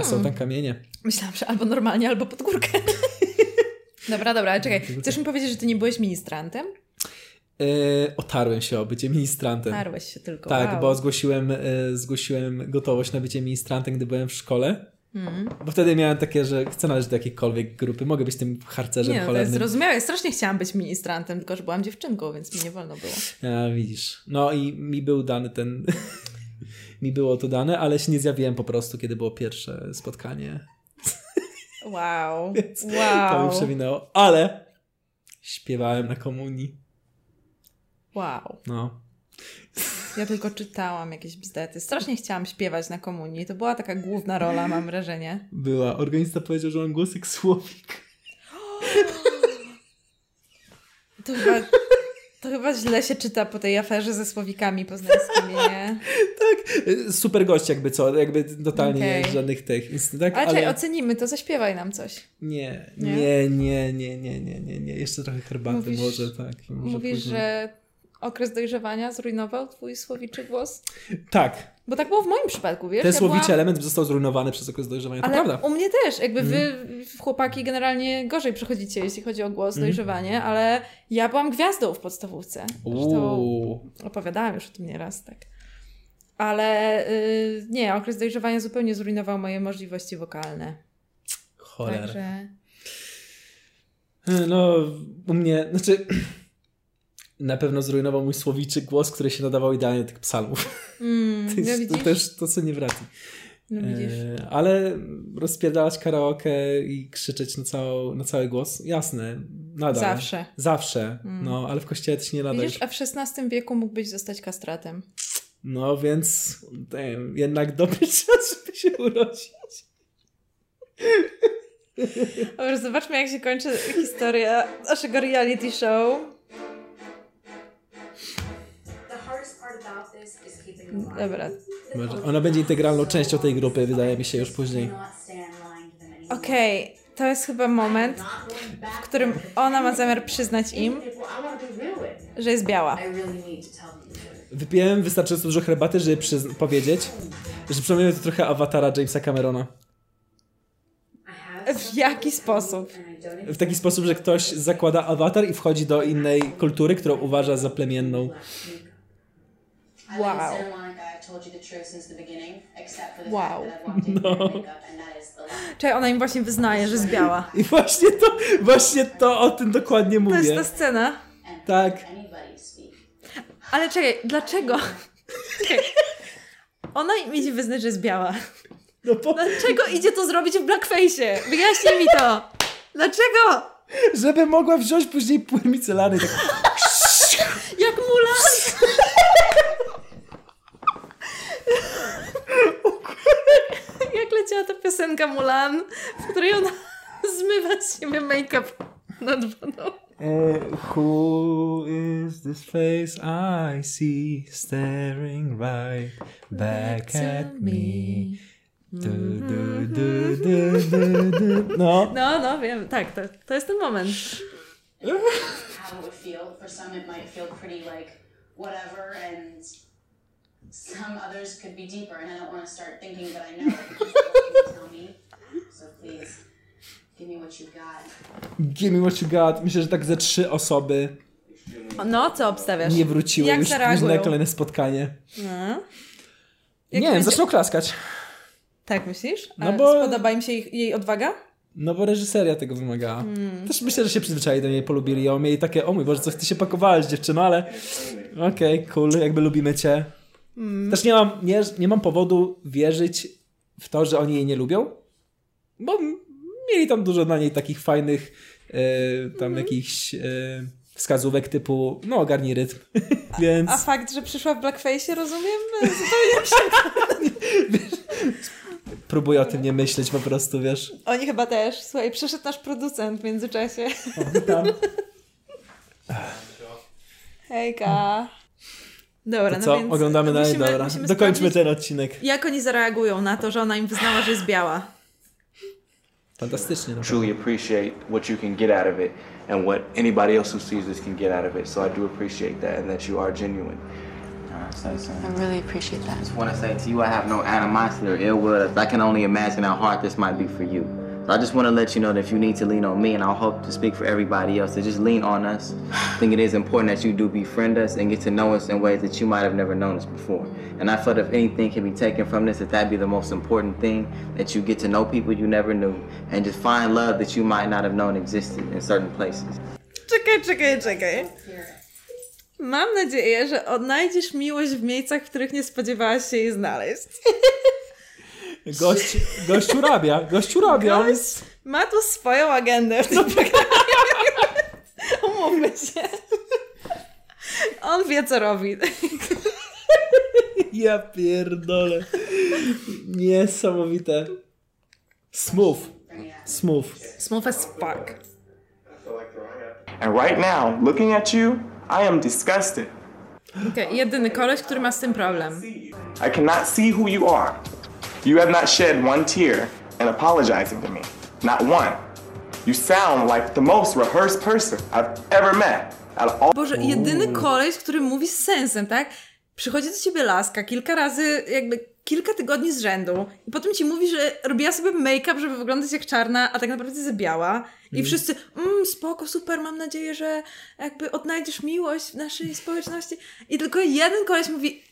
a są Mm. tam kamienie. Myślałam, że albo normalnie, albo pod górkę. dobra, dobra, ale czekaj. Chcesz mi powiedzieć, że ty nie byłeś ministrantem? E, otarłem się o bycie ministrantem. Tarłeś się tylko. Tak, wow. bo zgłosiłem, e, zgłosiłem gotowość na bycie ministrantem, gdy byłem w szkole. Mhm. Bo wtedy miałem takie, że chcę należeć do jakiejkolwiek grupy, mogę być tym harcerzem Nie, no, cholernym. zrozumiałe. Strasznie chciałam być ministrantem, tylko że byłam dziewczynką, więc mi nie wolno było. A, widzisz. No i mi był dany ten... mi było to dane, ale się nie zjawiłem po prostu, kiedy było pierwsze spotkanie. Wow. Więc To mi wow. przewinęło. Ale śpiewałem na komunii. Wow. No. Ja tylko czytałam jakieś bzdety. Strasznie chciałam śpiewać na komunii. To była taka główna rola, mam wrażenie. Była. Organista powiedział, że mam głos jak słowik. To chyba, to chyba źle się czyta po tej aferze ze słowikami poznańskimi, nie? Super gość jakby co, jakby totalnie Okej. żadnych tych. Tak, Ale, ale... ocenimy to, zaśpiewaj nam coś. Nie, Nie? nie, nie, nie, nie, nie, nie, nie. Jeszcze trochę herbaty Mówisz- może, tak. Może Mówisz, później. że okres dojrzewania zrujnował twój słowiczy głos? Tak. Bo tak było w moim przypadku, wiesz? Ten ja słowiczy byłam... element został zrujnowany przez okres dojrzewania, to Ale prawda. u mnie też, jakby wy, Mhm. chłopaki, generalnie gorzej przechodzicie, jeśli chodzi o głos, Mhm. dojrzewanie, ale ja byłam gwiazdą w podstawówce. Zresztą opowiadałam już o tym nieraz, tak. Ale y, nie, okres dojrzewania zupełnie zrujnował moje możliwości wokalne. Cholera. Także No, u mnie, znaczy... Na pewno zrujnował mój słowiczy głos, który się nadawał idealnie do tych psalmów. Mm, to no jest widzisz? to też to, co nie wraca. No. E, ale rozpierdalać karaoke i krzyczeć na, całą, na cały głos, jasne, nadal. Zawsze. Zawsze, Mm. no, ale w kościele się nie nada Widzisz, a w XVI wieku mógłbyś zostać kastratem. No więc damn, jednak dobry czas, żeby się urodzić. Dobra, zobaczmy jak się kończy historia naszego reality show. Dobra. Ona będzie integralną częścią tej grupy, wydaje mi się już później. Okej, to jest chyba moment, w którym ona ma zamiar przyznać im, że jest biała. Wypiłem wystarczająco dużo herbaty, żeby powiedzieć, że przypomina to trochę awatara Jamesa Camerona. W jaki sposób? W taki sposób, że ktoś zakłada awatar i wchodzi do innej kultury, którą uważa za plemienną. Wow. Wow. No. Czekaj, ona im właśnie wyznaje, że jest biała. I właśnie to, właśnie to o tym dokładnie To mówię. jest ta scena. Tak. Ale czekaj, dlaczego? Czekaj. Ona im idzie wyznać, że jest biała. No Dlaczego idzie to zrobić w blackface'ie? Wyjaśnij mi to! Dlaczego? Żeby mogła wziąć później płyn micelarny. Tak. Jak Mulan! leciała ta piosenka Mulan, w której ona zmywa z siebie make-up nad wodą. Who is this face I see staring right back at me? Du, mm-hmm. du, du, du, du, du. No. No, no, wiem, tak, to, to jest ten moment. how it would feel. For some, it might feel pretty like whatever, and some others could be deeper. And I don't want to start thinking, but I know it tell me. So please, give me what you got. Give me what you got. Myślę, że tak ze trzy osoby No, co obstawiasz? nie wróciły Jak już zareagują? na kolejne spotkanie. No. Nie wiem, zaczną klaskać. Tak myślisz? No A bo- Spodoba im się ich, jej odwaga? No bo reżyseria tego wymagała. Hmm. Też myślę, że się przyzwyczaili do niej, polubili ją, mieli takie, o mój Boże, coś ty się pakowałaś dziewczyno, ale okej, cool, jakby lubimy cię. Mm. Też nie mam, nie, nie mam powodu wierzyć w to, że oni jej nie lubią, bo mieli tam dużo na niej takich fajnych e, tam Mhm. jakichś e, wskazówek typu, no ogarnij rytm, więc... A fakt, że przyszła w blackface'ie, rozumiem? Zupełnie się... Próbuję o tym nie myśleć po prostu, wiesz. Oni chyba też. Słuchaj, przyszedł nasz producent w międzyczasie. witam. Hejka. Dobra, To no co, więc oglądamy dalej? musimy, Dobra, musimy dokończmy ten odcinek. Jak oni zareagują na to, że ona im wyznała, że jest biała. Fantastycznie. No. truly appreciate what you can get out of it and what anybody else who sees this can get out of it. So I do appreciate that and that you are genuine. I really appreciate that. just want to say to you, I have no animosity or ill will. I can only imagine how hard this might be for you. I just want to let you know that if you need to lean on me, and I'll hope to speak for everybody else, to just lean on us. I think it is important that you do befriend us and get to know us in ways that you might have never known us before. And I felt if anything can be taken from this, that that be the most important thing, that you get to know people you never knew and just find love that you might not have known existed in certain places. Czekaj, czekaj, czekaj. Mam nadzieję, że odnajdziesz miłość w miejscach, w których nie spodziewałaś się jej znaleźć. Gość, gościu rabia, gościu rabia. On Gość jest... ma tu swoją agendę w tym programie. Umówmy się. On wie, co robi. Ja pierdolę. Niesamowite. Smooth. Smooth. Smooth as fuck. And right now, looking at you, I am disgusted. Okej, jedyny koleś, który ma z tym problem. I cannot see who you are. You have not shed one tear in apologizing to me. Not one. You sound like the most rehearsed person I've ever met. All Boże, jedyny koleś, który mówi z sensem, tak? Przychodzi do ciebie laska kilka razy, jakby kilka tygodni z rzędu i potem ci mówi, że robiła sobie make-up, żeby wyglądać jak czarna, a tak naprawdę jest biała. I Mm. wszyscy, mm, spoko, super, mam nadzieję, że jakby odnajdziesz miłość w naszej społeczności. I tylko jeden koleś mówi,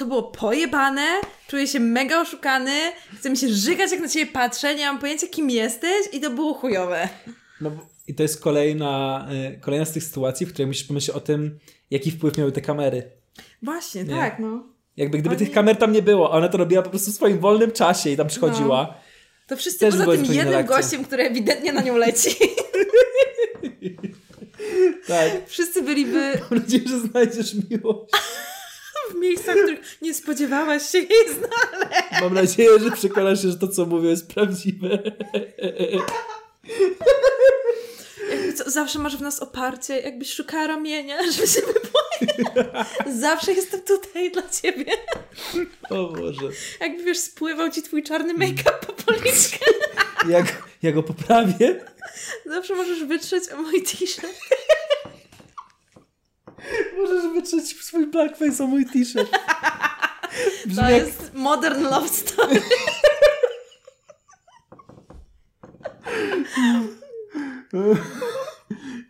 to było pojebane, czuję się mega oszukany, chcę mi się żygać jak na ciebie patrzę, nie mam pojęcia kim jesteś i to było chujowe. No, I to jest kolejna, y, kolejna z tych sytuacji, w której musisz pomyśleć o tym, jaki wpływ miały te kamery. Właśnie, Nie. tak, no. Jakby gdyby Oni- tych kamer tam nie było, a ona to robiła po prostu w swoim wolnym czasie i tam przychodziła. No. To wszyscy Też poza tym jednym gościem, który ewidentnie na nią leci. Tak. Wszyscy byliby Mam nadzieję, że znajdziesz miłość. W miejscach, których nie spodziewałaś się jej znaleźć. Mam nadzieję, że przekonasz się, że to, co mówię, jest prawdziwe. Co, zawsze masz w nas oparcie, jakbyś szukała ramienia, żeby się wypłynąć. Zawsze jestem tutaj dla ciebie. O Boże. Jakby wiesz, spływał ci twój czarny make-up po policzkę. Jak ja go poprawię? Zawsze możesz wytrzeć o mój t-shirt. Możesz wytrzeć swój blackface o mój t-shirt. Brzmi To jak- jest modern love story.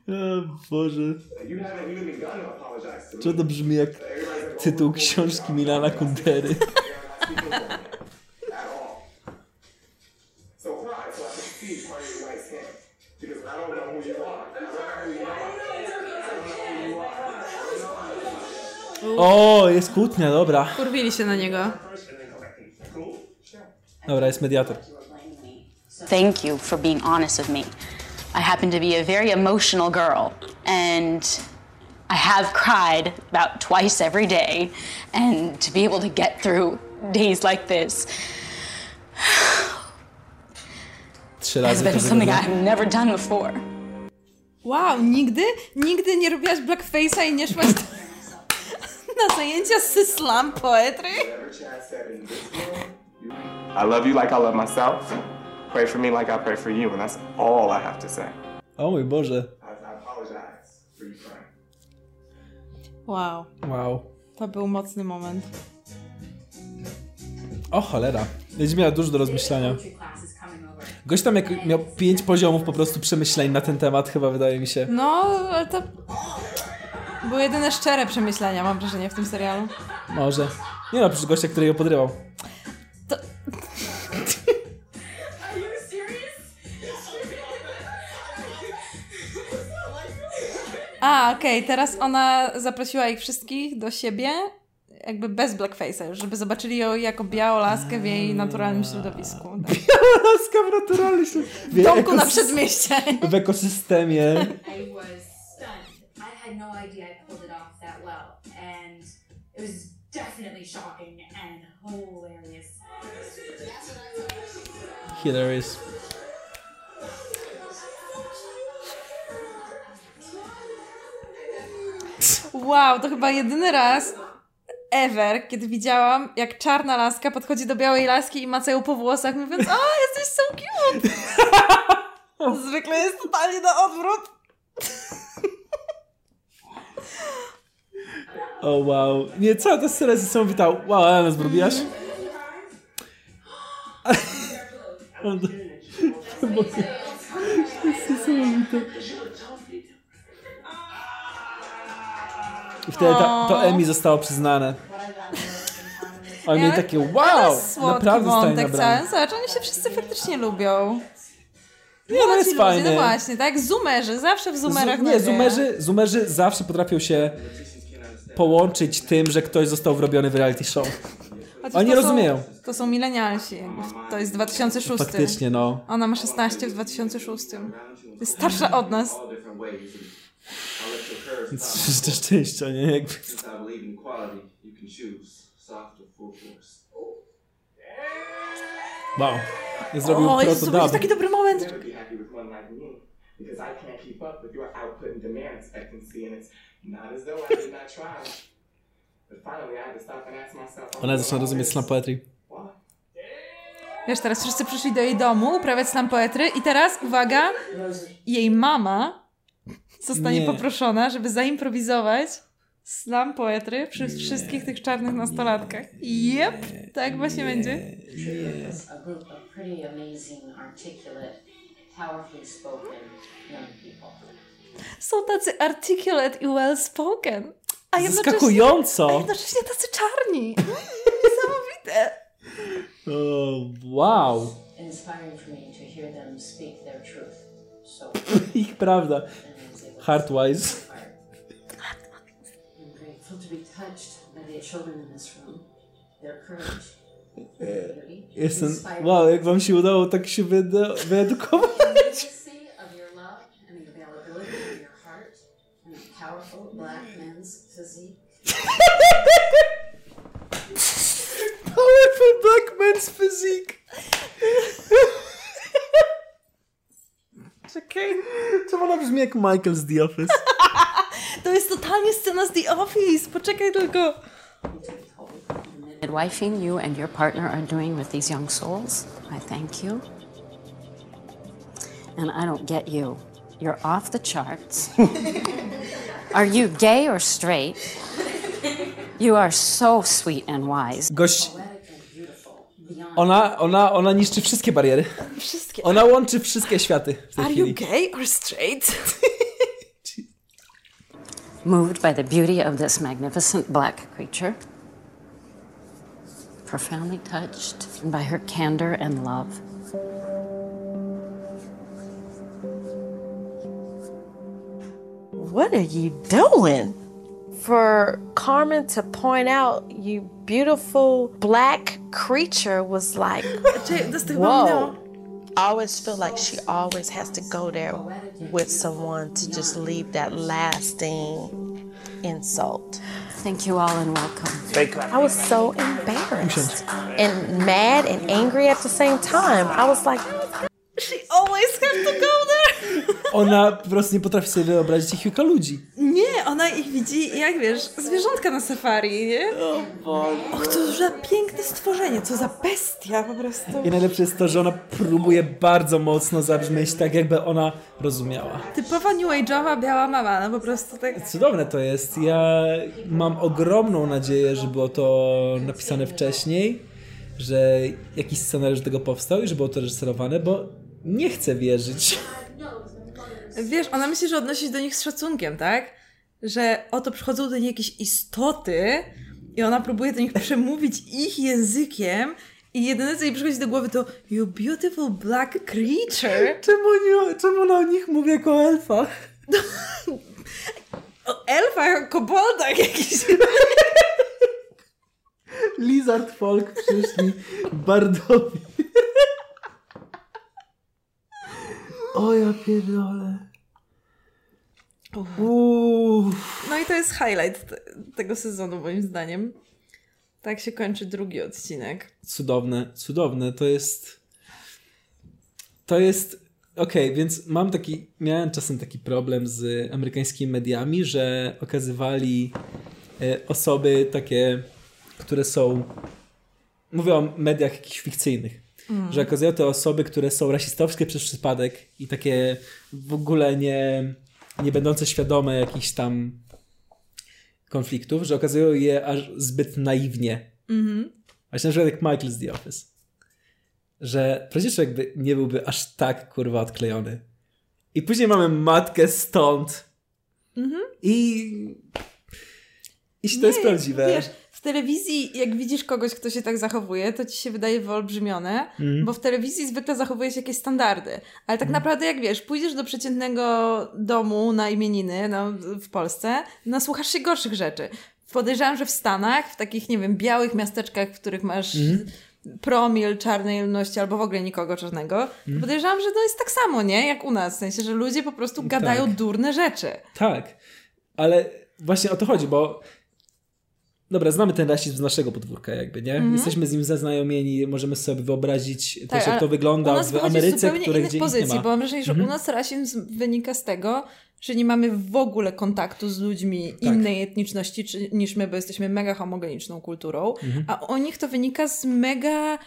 O Boże. Czy to brzmi jak tytuł książki Milana Kundery? O, jest kłótnia, dobra. Kurwili się na niego. Dobra, jest mediator. Thank you for being honest with me. I happen to be a very emotional girl, and I have cried about twice every day. And to be able to get through days like this Trzy has been something. I've never done before. Wow, nigdy, nigdy nie robiłaś blackface'a i nie szłaś do, na zajęcia z slam poetry? I love you like I love myself. Pray for me like I pray for you, and that's all I have to say. O mój Boże. Wow, Wow. to był mocny moment. O cholera. Będzie miała dużo do rozmyślania. Gość tam jak miał pięć poziomów po prostu przemyśleń na ten temat, chyba wydaje mi się. No, ale to były jedyne szczere przemyślenia, mam wrażenie, w tym serialu. Może. Nie no, przecież gościa, który ją podrywał. A, okej, teraz ona zaprosiła ich wszystkich do siebie, jakby bez blackface'a już, żeby zobaczyli ją jako białą laskę w jej naturalnym środowisku. Tak. Laska w naturalnym W domku na przedmieście. W ekosystemie. I was had no idea I pulled it off that well, and it was definitely shocking and hilarious. Hilarious. Wow, to chyba jedyny raz ever, kiedy widziałam, jak czarna laska podchodzi do białej laski i maca ją po włosach, mówiąc, o, jesteś so cute! Zwykle jest totalnie na odwrót. O wow. Nie, cała ta scena jest niesamowita. Wow, ale nas zrobiłaś? jest niesamowite. I wtedy ta, to Emmy zostało przyznane. Oni mieli takie wow, naprawdę wątek cały. Zobacz, oni się wszyscy faktycznie lubią. Nie, no jest ludzie, fajny. No właśnie, tak zoomerzy, zawsze w zoomerach Zu- nie, zoomerzy, zoomerzy zawsze potrafią się połączyć tym, że ktoś został wrobiony w reality show. Chociaż Oni to są- rozumieją. To są milenialsi. To jest 2006. Faktycznie, no. Ona ma 16 w 2006. Jest starsza od nas. Życzę szczęścia, nie? Jakby. Wow. Nie zrobił O, Jezu, proto będzie dub. taki dobry moment. to. Ona zaczyna rozumieć slam poetry. Wiesz, teraz wszyscy przyszli do jej domu uprawiać slam poetry i teraz, uwaga, jej mama zostanie Nie. poproszona, żeby zaimprowizować slam poetry przy wszystkich tych czarnych nastolatkach. Jep, tak właśnie będzie. Young people. Są tacy articulate i well spoken. A jednocześnie, Zaskakująco. a jednocześnie tacy czarni. Niesamowite. Wow. Ich prawda. Heartwise. Touched by the children in this room. Their courage, Jestem. inspired Wow, jak wam się udało tak się wyedu- wyedukować. immediacy of your love and the availability of your heart and a powerful black man's physique. Powerful black man's physique. Czekaj. Czemu ona brzmi jak Michael z The Office? To jest totalnie scena z The Office. Poczekaj tylko. Midwifing you and your partner are doing with these young souls, I thank you. And I don't get you. You're off the charts. are you gay or straight? You are so sweet and wise. Gość... Ona, ona, ona niszczy wszystkie bariery. Wszystkie. Ona łączy wszystkie światy w tej Are chwili. you gay or straight? Moved by the beauty of this magnificent black creature. Profoundly touched by her candor and love. What are you doing? For Carmen to point out you beautiful black creature was like, whoa. I always feel like she always has to go there with someone to just leave that lasting insult. Thank you all and welcome. I was so embarrassed and mad and angry at the same time. I was like, She always has to go there. Ona po prostu nie potrafi sobie wyobrazić ich jako ludzi. Nie, ona ich widzi jak wiesz, zwierzątka na safari, nie? O Boże. Och, to za piękne stworzenie, co za bestia po prostu. I najlepsze jest to, że ona próbuje bardzo mocno zabrzmieć tak, jakby ona rozumiała. Typowa new age'owa biała mama, no po prostu tak. Cudowne to jest. Ja mam ogromną nadzieję, że było to napisane wcześniej, że jakiś scenariusz do tego powstał i że było to reżyserowane, bo nie chcę wierzyć. Wiesz, ona myśli, że odnosi się do nich z szacunkiem, tak? Że oto przychodzą do niej jakieś istoty i ona próbuje do nich przemówić ich językiem i jedyne, co jej przychodzi do głowy to You beautiful black creature. Czemu, czemu ona o nich mówi jako o elfach? O elfach, o koboldach jakiś. Lizard folk przyszli. Bardowi. O ja pierdolę. Uff. No i to jest highlight te, tego sezonu moim zdaniem. Tak się kończy drugi odcinek. Cudowne, cudowne. To jest. To jest. Okej, okay, więc mam taki. Miałem czasem taki problem z amerykańskimi mediami, że okazywali e, osoby takie, które są. Mówię o mediach jakichś fikcyjnych. Mm. Że okazują te osoby, które są rasistowskie przez przypadek i takie w ogóle nie, nie będące świadome jakichś tam konfliktów, że okazują je aż zbyt naiwnie. Mhm. Właśnie na przykład jak Michael z The Office. Że przecież jakby nie byłby aż tak kurwa odklejony. I później mamy matkę stąd. Mhm. I... I to jest prawdziwe. Wiesz, w telewizji, jak widzisz kogoś, kto się tak zachowuje, to ci się wydaje wyolbrzymione, Mhm. bo w telewizji zwykle zachowuje się jakieś standardy. Ale tak naprawdę, jak wiesz, pójdziesz do przeciętnego domu na imieniny no, w Polsce, nasłuchasz się gorszych rzeczy. Podejrzewam, że w Stanach, w takich, nie wiem, białych miasteczkach, w których masz Mhm. promil czarnej ludności albo w ogóle nikogo czarnego, Mhm. podejrzewam, że to jest tak samo, nie? Jak u nas. W sensie, że ludzie po prostu gadają Tak. durne rzeczy. Tak, ale właśnie o to chodzi, bo dobra, znamy ten rasizm z naszego podwórka jakby, nie? Mhm. Jesteśmy z nim zaznajomieni, możemy sobie wyobrazić też jak to wygląda w Ameryce, której gdzie pozycji, nie ma. bo mam wrażenie, że Mhm. u nas rasizm wynika z tego, że nie mamy w ogóle kontaktu z ludźmi Tak. innej etniczności czy, niż my, bo jesteśmy mega homogeniczną kulturą, Mhm. a u nich to wynika z mega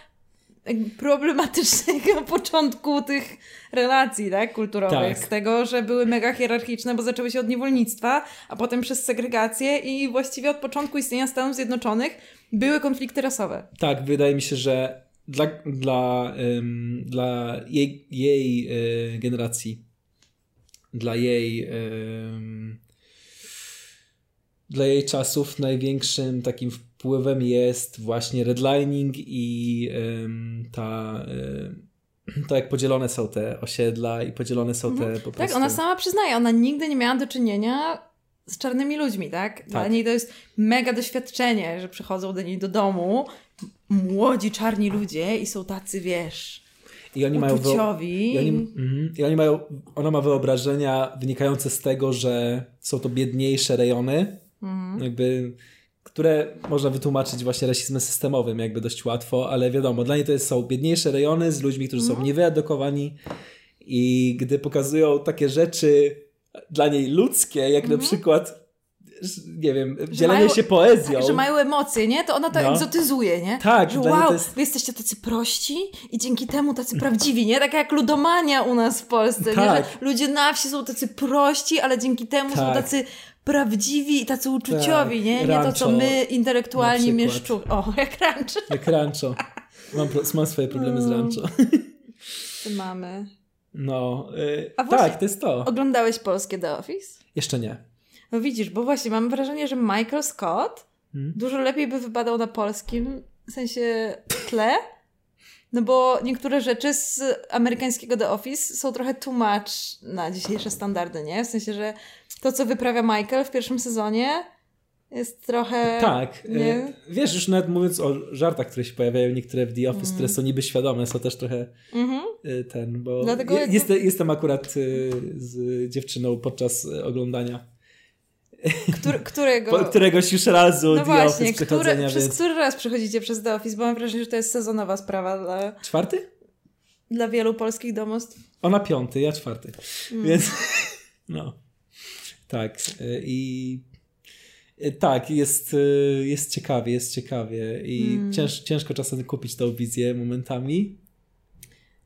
problematycznego początku tych relacji tak, kulturowych. Tak. Z tego, że były mega hierarchiczne, bo zaczęły się od niewolnictwa, a potem przez segregację i właściwie od początku istnienia Stanów Zjednoczonych były konflikty rasowe. Tak, wydaje mi się, że dla, dla, ym, dla jej, jej y, generacji, dla jej ym, dla jej czasów największym takim wpływem jest właśnie redlining i ta, to jak podzielone są te osiedla i podzielone są te po prostu... Tak, ona sama przyznaje, ona nigdy nie miała do czynienia z czarnymi ludźmi, tak? Dla Tak. niej to jest mega doświadczenie, że przychodzą do niej do domu młodzi czarni ludzie i są tacy, wiesz, I oni mają. I oni, mhm. I oni mają. Ona ma wyobrażenia wynikające z tego, że są to biedniejsze rejony, Mhm. jakby, które można wytłumaczyć właśnie rasizmem systemowym, jakby dość łatwo, ale wiadomo, dla niej to jest, są biedniejsze rejony z ludźmi, którzy Mhm. są niewyedukowani i gdy pokazują takie rzeczy dla niej ludzkie, jak Mhm. na przykład nie wiem, dzielenie się poezją. Tak, że mają emocje, nie? To ona to No. egzotyzuje, nie? Tak, że wow, jest- wy jesteście tacy prości i dzięki temu tacy prawdziwi, nie? Tak jak ludomania u nas w Polsce, nie? Tak. Że ludzie na wsi są tacy prości, ale dzięki temu są Tak. tacy prawdziwi i tacy uczuciowi, Tak. nie? Nie to, co Rancho my intelektualni mieszczu... O, jak rancho. Jak rancho. Mam, mam swoje problemy z rancho. Co mamy? No, y, właśnie- tak, to jest to. Oglądałeś polskie The Office? Jeszcze nie. No widzisz, bo właśnie mam wrażenie, że Michael Scott Hmm? dużo lepiej by wypadał na polskim w sensie tle. No bo niektóre rzeczy z amerykańskiego The Office są trochę too much na dzisiejsze standardy, nie? W sensie, że to, co wyprawia Michael w pierwszym sezonie jest trochę... Tak. Nie? y, Wiesz, już nawet mówiąc o żartach, które się pojawiają, niektóre w The Office, Mm. które są niby świadome, są też trochę Mhm. y, ten, bo Dlatego je, jakby- jest, jestem akurat y, z dziewczyną podczas oglądania Który, którego... po, któregoś już razu No The właśnie, Office przechodzenia, przez więc... który raz przechodzicie przez The Office? Bo mam wrażenie, że to jest sezonowa sprawa dla, Czwarty? dla wielu polskich domostw. Ona piąty, ja czwarty. Mm. Więc no. Tak. y, I y, tak, jest, y, jest ciekawie, jest ciekawie. I Mm. cięż, ciężko czasem kupić tą wizję momentami.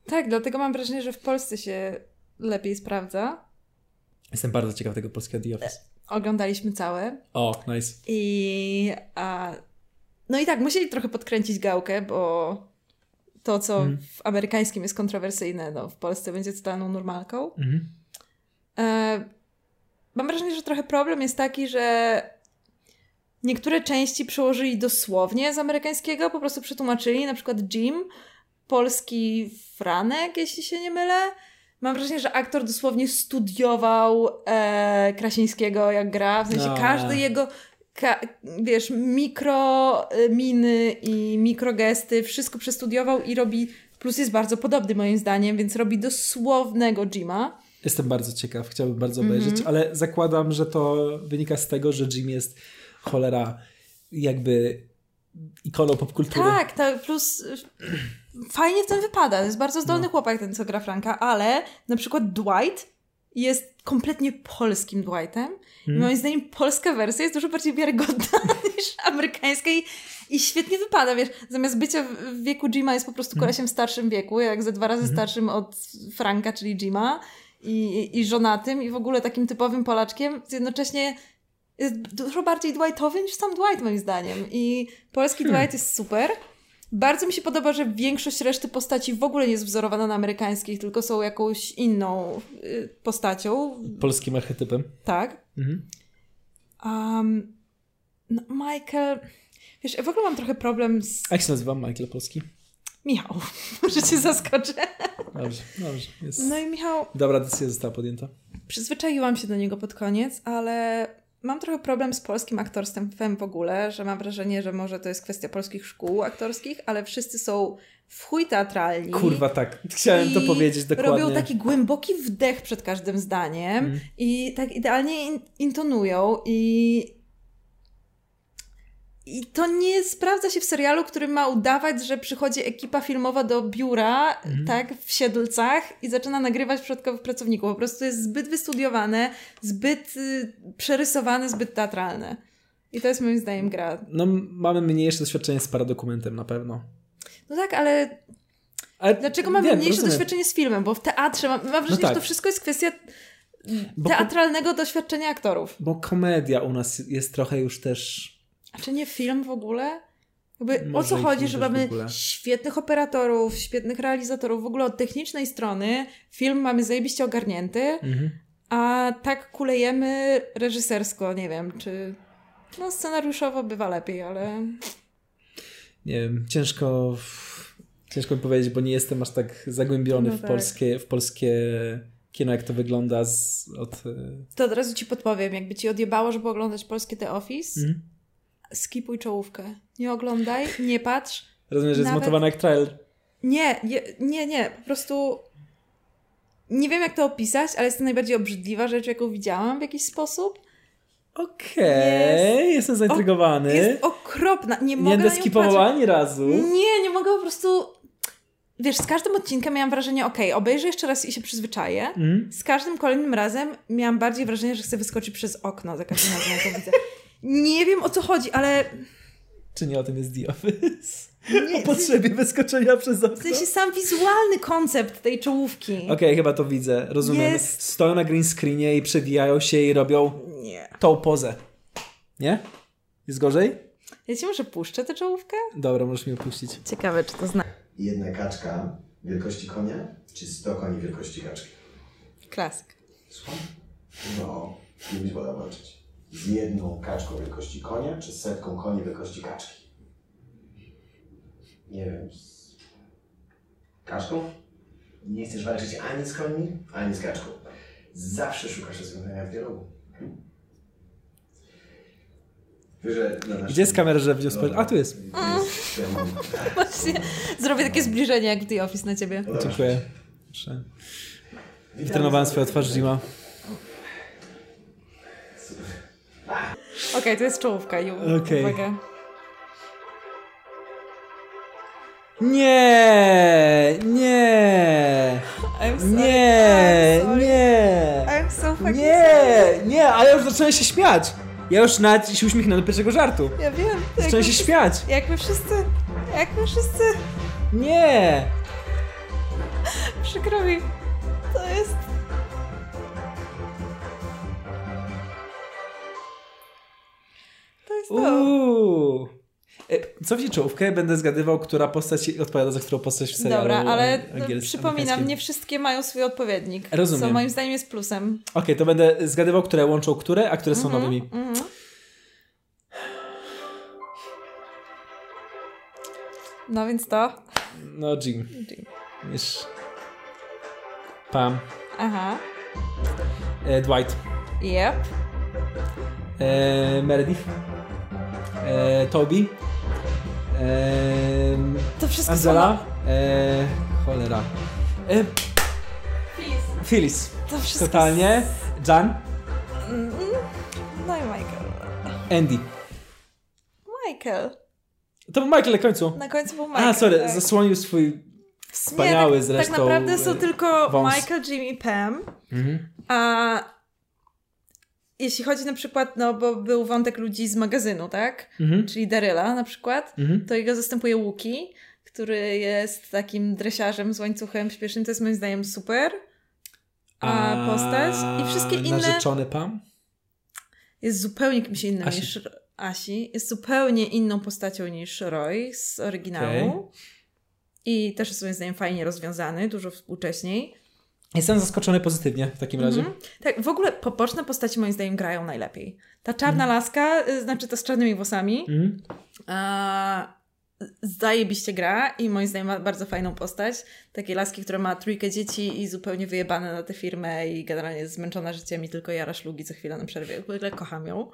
Tak, dlatego mam wrażenie, że w Polsce się lepiej sprawdza. Jestem bardzo ciekaw tego polskiego The Office. Oglądaliśmy całe. O, nice. I. A, no i tak, musieli trochę podkręcić gałkę, bo to, co Mhm. w amerykańskim jest kontrowersyjne, no w Polsce będzie totalną normalką. Mhm. E, mam wrażenie, że trochę problem jest taki, że niektóre części przełożyli dosłownie z amerykańskiego, po prostu przetłumaczyli, na przykład Jim, polski Franek, jeśli się nie mylę. Mam wrażenie, że aktor dosłownie studiował e, Krasińskiego, jak gra, w sensie A. każdy jego ka, wiesz, mikro e, miny i mikrogesty, wszystko przestudiował i robi, plus jest bardzo podobny moim zdaniem, więc robi dosłownego Jima. Jestem bardzo ciekaw, chciałbym bardzo Mhm. obejrzeć, ale zakładam, że to wynika z tego, że Jim jest cholera jakby ikoną popkultury. Tak, tak, plus y, fajnie w tym wypada. jest bardzo zdolny No. chłopak ten, co gra Franka, ale na przykład Dwight jest kompletnie polskim Dwightem. I Mhm. moim zdaniem polska wersja jest dużo bardziej wiarygodna niż amerykańska i, i świetnie wypada, wiesz, zamiast bycia w- wieku Jima jest po prostu Mhm. kolesiem w starszym wieku, jak ze dwa razy Mhm. starszym od Franka, czyli Jima i, i żonatym i w ogóle takim typowym Polaczkiem, jednocześnie jest dużo bardziej Dwightowy niż sam Dwight moim zdaniem i polski Hmm. Dwight jest super. Bardzo mi się podoba, że większość reszty postaci w ogóle nie jest wzorowana na amerykańskich, tylko są jakąś inną y, postacią. Polskim archetypem. Tak. Mhm. Um, no, Michael. Wiesz, ja w ogóle mam trochę problem z. A jak się nazywa Michael Polski? Michał. Może cię zaskoczę. Dobrze, dobrze. Jest... No i Michał. Dobra decyzja została podjęta. Przyzwyczaiłam się do niego pod koniec, ale mam trochę problem z polskim aktorstwem w ogóle, że mam wrażenie, że może to jest kwestia polskich szkół aktorskich, ale wszyscy są w chuj teatralni. Kurwa, tak. Chciałem to powiedzieć dokładnie. Robią taki głęboki wdech przed każdym zdaniem Mm. i tak idealnie in- intonują i i to nie sprawdza się w serialu, który ma udawać, że przychodzi ekipa filmowa do biura, Mhm. tak, w Siedlcach i zaczyna nagrywać przypadkowych pracowników. Po prostu jest zbyt wystudiowane, zbyt y, przerysowane, zbyt teatralne. I to jest moim zdaniem gra. No, mamy mniejsze doświadczenie z paradokumentem na pewno. No tak, ale Ale dlaczego mamy mniejsze rozumiem. doświadczenie z filmem? Bo w teatrze mam, mam wrażenie, tak. że to wszystko jest kwestia Bo- teatralnego doświadczenia aktorów. Bo komedia u nas jest trochę już też... A czy nie film w ogóle? Jakby o co chodzi, że w mamy świetnych operatorów, świetnych realizatorów, w ogóle od technicznej strony film mamy zajebiście ogarnięty, Mhm. a tak kulejemy reżysersko, nie wiem, czy no scenariuszowo bywa lepiej, ale Nie wiem, ciężko... Ciężko mi powiedzieć, bo nie jestem aż tak zagłębiony No w, tak. polskie, w polskie kino, jak to wygląda z, od... e, to od razu ci podpowiem, jakby ci odjebało, żeby oglądać polskie The Office, Mhm. Skipuj czołówkę. Nie oglądaj, nie patrz. Rozumiem, że jest Nawet- zmontowany jak trailer. Nie, nie, nie, nie, po prostu nie wiem jak to opisać, ale jest to najbardziej obrzydliwa rzecz, jaką widziałam w jakiś sposób. Okej, jestem zaintrygowany. Jest okropna, nie nie mogę będę na nią skipował patrzeć. ani razu. Nie, nie mogę po prostu... wiesz, z każdym odcinkiem miałam wrażenie, okej, obejrzę jeszcze raz i się przyzwyczaję. Mhm. Z każdym kolejnym razem miałam bardziej wrażenie, że chcę wyskoczyć przez okno za każdym razem, jak to widzę. Nie wiem o co chodzi, ale Czy nie o tym jest The Office? o potrzebie wyskoczenia przez okno. w sensie sam wizualny koncept tej czołówki. Okej, chyba to widzę, rozumiem. Jest- Stoją na green screenie i przewijają się i robią Nie. tą pozę. Nie? Jest gorzej? Ja ci może puszczę tę czołówkę? Dobra, możesz mi opuścić. Ciekawe, czy to zna. Jedna kaczka wielkości konia, czy 100 koni wielkości kaczki? Klasyk. Słucham? No, nie być woda walczyć. Z jedną kaczką wielkości konia, czy z setką koni wielkości kaczki? Nie wiem. Z kaczką? Nie chcesz walczyć ani z końmi, ani z kaczką. Zawsze szukasz rozwiązania w dialogu. Wiesz, że na naszym- Gdzie jest kamera, że widział Dobra. A, tu jest. Mam- Właśnie zrobię takie zbliżenie jak w The Office na ciebie. Dziękuję. Proszę. Wytrenowałem swoją twarz Jima. Okej, to jest czołówka. Okej. Uwaga. Nie, nie, I'm sorry. nie, I'm sorry. nie, I'm so fucking nie, sorry. nie, ale już zacząłem się śmiać. Ja już nawet się uśmiechnąłem do pierwszego żartu. Ja wiem. Zacząłem się wszyscy- śmiać. Jak my wszyscy. Jak my wszyscy. Nie. Przykro mi. To jest. Jest to. Uuu. E, Co w czołówkę? Będę zgadywał, która postać odpowiada za którą postać w serialu Dobra, ale no, przypominam, nie wszystkie mają swój odpowiednik. Rozumiem. Co moim zdaniem jest plusem. Okej, to będę zgadywał, które łączą które, a które są Mhm, nowymi. mhm. No więc to. No, Jim. Jim. Wiesz. Pam. Aha. E, Dwight. Yep. E, Meredith. E, Toby. E, To wszystko Angela. E, cholera. E. Phyllis. To wszystko Totalnie. Jan. Mm, No i Michael. Andy. Michael. To był Michael na końcu. Na końcu był Michael. A, sorry, tak. zasłonił swój wspaniały nie, tak, zresztą Tak naprawdę są e, tylko wąs. Michael, Jim i Pam. Mhm. A jeśli chodzi na przykład, no bo był wątek ludzi z magazynu, tak? Mhm. Czyli Daryla na przykład, Mhm. to jego zastępuje Łuki, który jest takim dresiarzem z łańcuchem śpiesznym. To jest moim zdaniem super. A, postać. I wszystkie inne Narzeczony Pam? jest zupełnie kimś innym Asi. niż Asi. Jest zupełnie inną postacią niż Roy z oryginału. Okej. I też jest moim zdaniem fajnie rozwiązany, dużo współcześniej. Jestem zaskoczony pozytywnie w takim razie. Mhm. Tak, w ogóle poboczne postaci moim zdaniem grają najlepiej. Ta czarna Mhm. laska, y, znaczy ta z czarnymi włosami, Mhm. a, zajebiście gra i moim zdaniem ma bardzo fajną postać. Takiej laski, która ma trójkę dzieci i zupełnie wyjebane na tę firmę i generalnie jest zmęczona życiem i tylko jara szlugi co chwilę na przerwie. W ogóle kocham ją.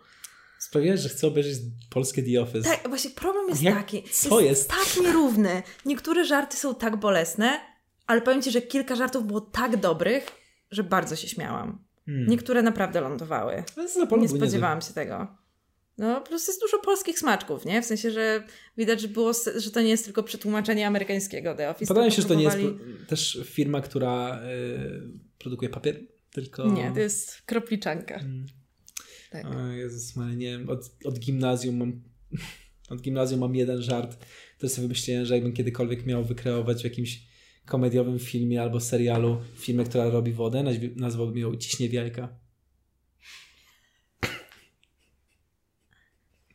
Sprawiłeś, że chcę obejrzeć polskie The Office. Tak, właśnie problem jest Jak- taki. co jest? tak nierówny. Niektóre żarty są tak bolesne, ale powiem Ci, że kilka żartów było tak dobrych, że bardzo się śmiałam. Hmm. Niektóre naprawdę lądowały. Nie spodziewałam się tego. No, prostu jest dużo polskich smaczków, nie? W sensie, że widać, że, było, że to nie jest tylko przetłumaczenie amerykańskiego The Office. Wydaje mi się, że to nie jest też firma, która y, produkuje papier, tylko... Nie, to jest kropliczanka. Tak. O Jezus, Maria, nie wiem, od, od gimnazjum mam... Od gimnazjum mam jeden żart, to sobie wymyśliłem, że jakbym kiedykolwiek miał wykreować w jakimś komediowym filmie albo serialu firmę, która robi wodę, nazwałbym ją Ciśnie Jajka.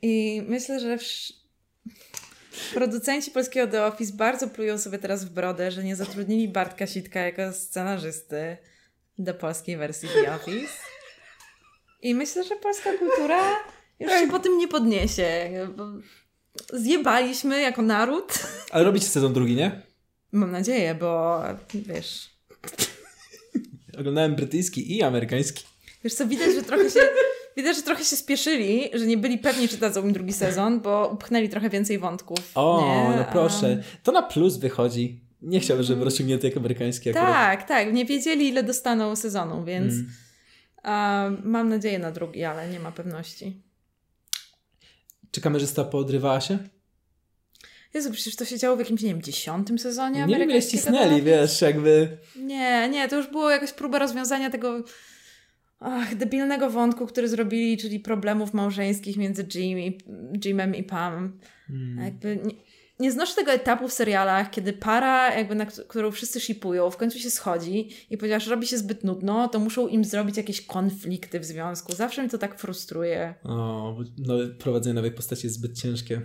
I myślę, że producenci polskiego The Office bardzo plują sobie teraz w brodę, że nie zatrudnili Bartka Sitka jako scenarzysty do polskiej wersji The Office. I myślę, że polska kultura już się po tym nie podniesie. Zjebaliśmy jako naród. Ale robicie sezon drugi, nie? Mam nadzieję, bo wiesz... Oglądałem brytyjski i amerykański. Wiesz co, widać, że trochę się... Widać, że trochę się spieszyli, że nie byli pewni, czy dadzą im drugi sezon, bo upchnęli trochę więcej wątków. O, nie? no proszę. To na plus wychodzi. Nie chciałbym, żeby rozciągnięty jak amerykański akurat. Tak, tak. Nie wiedzieli, ile dostaną sezonu, więc Mm. a, mam nadzieję na drugi, ale nie ma pewności. Czy kamerzysta podrywała się? Jezu, przecież to się działo w jakimś, nie wiem, dziesiątym sezonie Nie wiem, ile ścisnęli, wiesz, jakby... Nie, nie, to już było jakaś próba rozwiązania tego ach, debilnego wątku, który zrobili, czyli problemów małżeńskich między Jim i, Jimem i Pam. Hmm. Jakby nie, nie znoszę tego etapu w serialach, kiedy para, jakby na kt- którą wszyscy shipują, w końcu się schodzi i ponieważ robi się zbyt nudno, to muszą im zrobić jakieś konflikty w związku. Zawsze mnie to tak frustruje. O, nowe, prowadzenie nowej postaci jest zbyt ciężkie.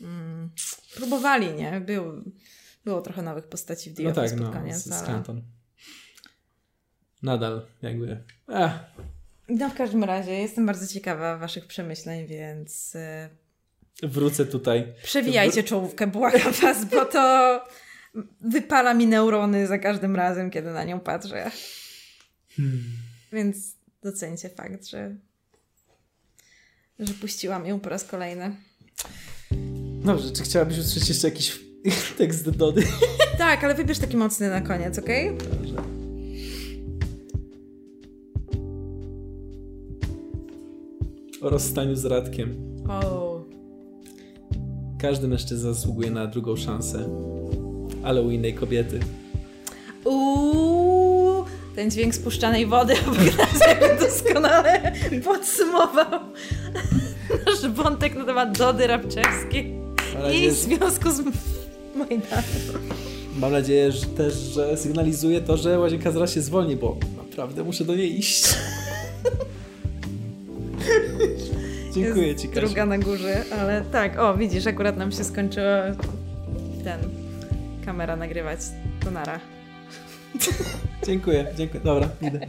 Mm. Próbowali, nie? Było, było trochę nowych postaci w The No Office tak, pod no, koniec, z, ale... Nadal, jakby... Ech, No w każdym razie jestem bardzo ciekawa waszych przemyśleń, więc y, wrócę tutaj. przewijajcie czołówkę, błagam was, bo to wypala mi neurony za każdym razem, kiedy na nią patrzę. Hmm. Więc docencie fakt, że, że puściłam ją po raz kolejny. Dobrze, czy chciałabyś usłyszeć jeszcze jakiś tekst do Dody? Tak, ale wybierz taki mocny na koniec, okej? Dobrze. O rozstaniu z Radkiem. O. Każdy mężczyzna zasługuje na drugą szansę. Ale u innej kobiety. Uuu, ten dźwięk spuszczanej wody obok doskonale podsumował nasz wątek na temat Dody Rabczewskiej Ale i jest- związku z Majdanem. Mam nadzieję że też, że sygnalizuje to, że łazienka zaraz się zwolni, bo naprawdę muszę do niej iść. Dziękuję Jest Ci, Kasiu. Druga na górze, ale tak, o widzisz, akurat nam się skończyła ten, kamera nagrywać. To nara. Dziękuję, dziękuję. Dobra, idę.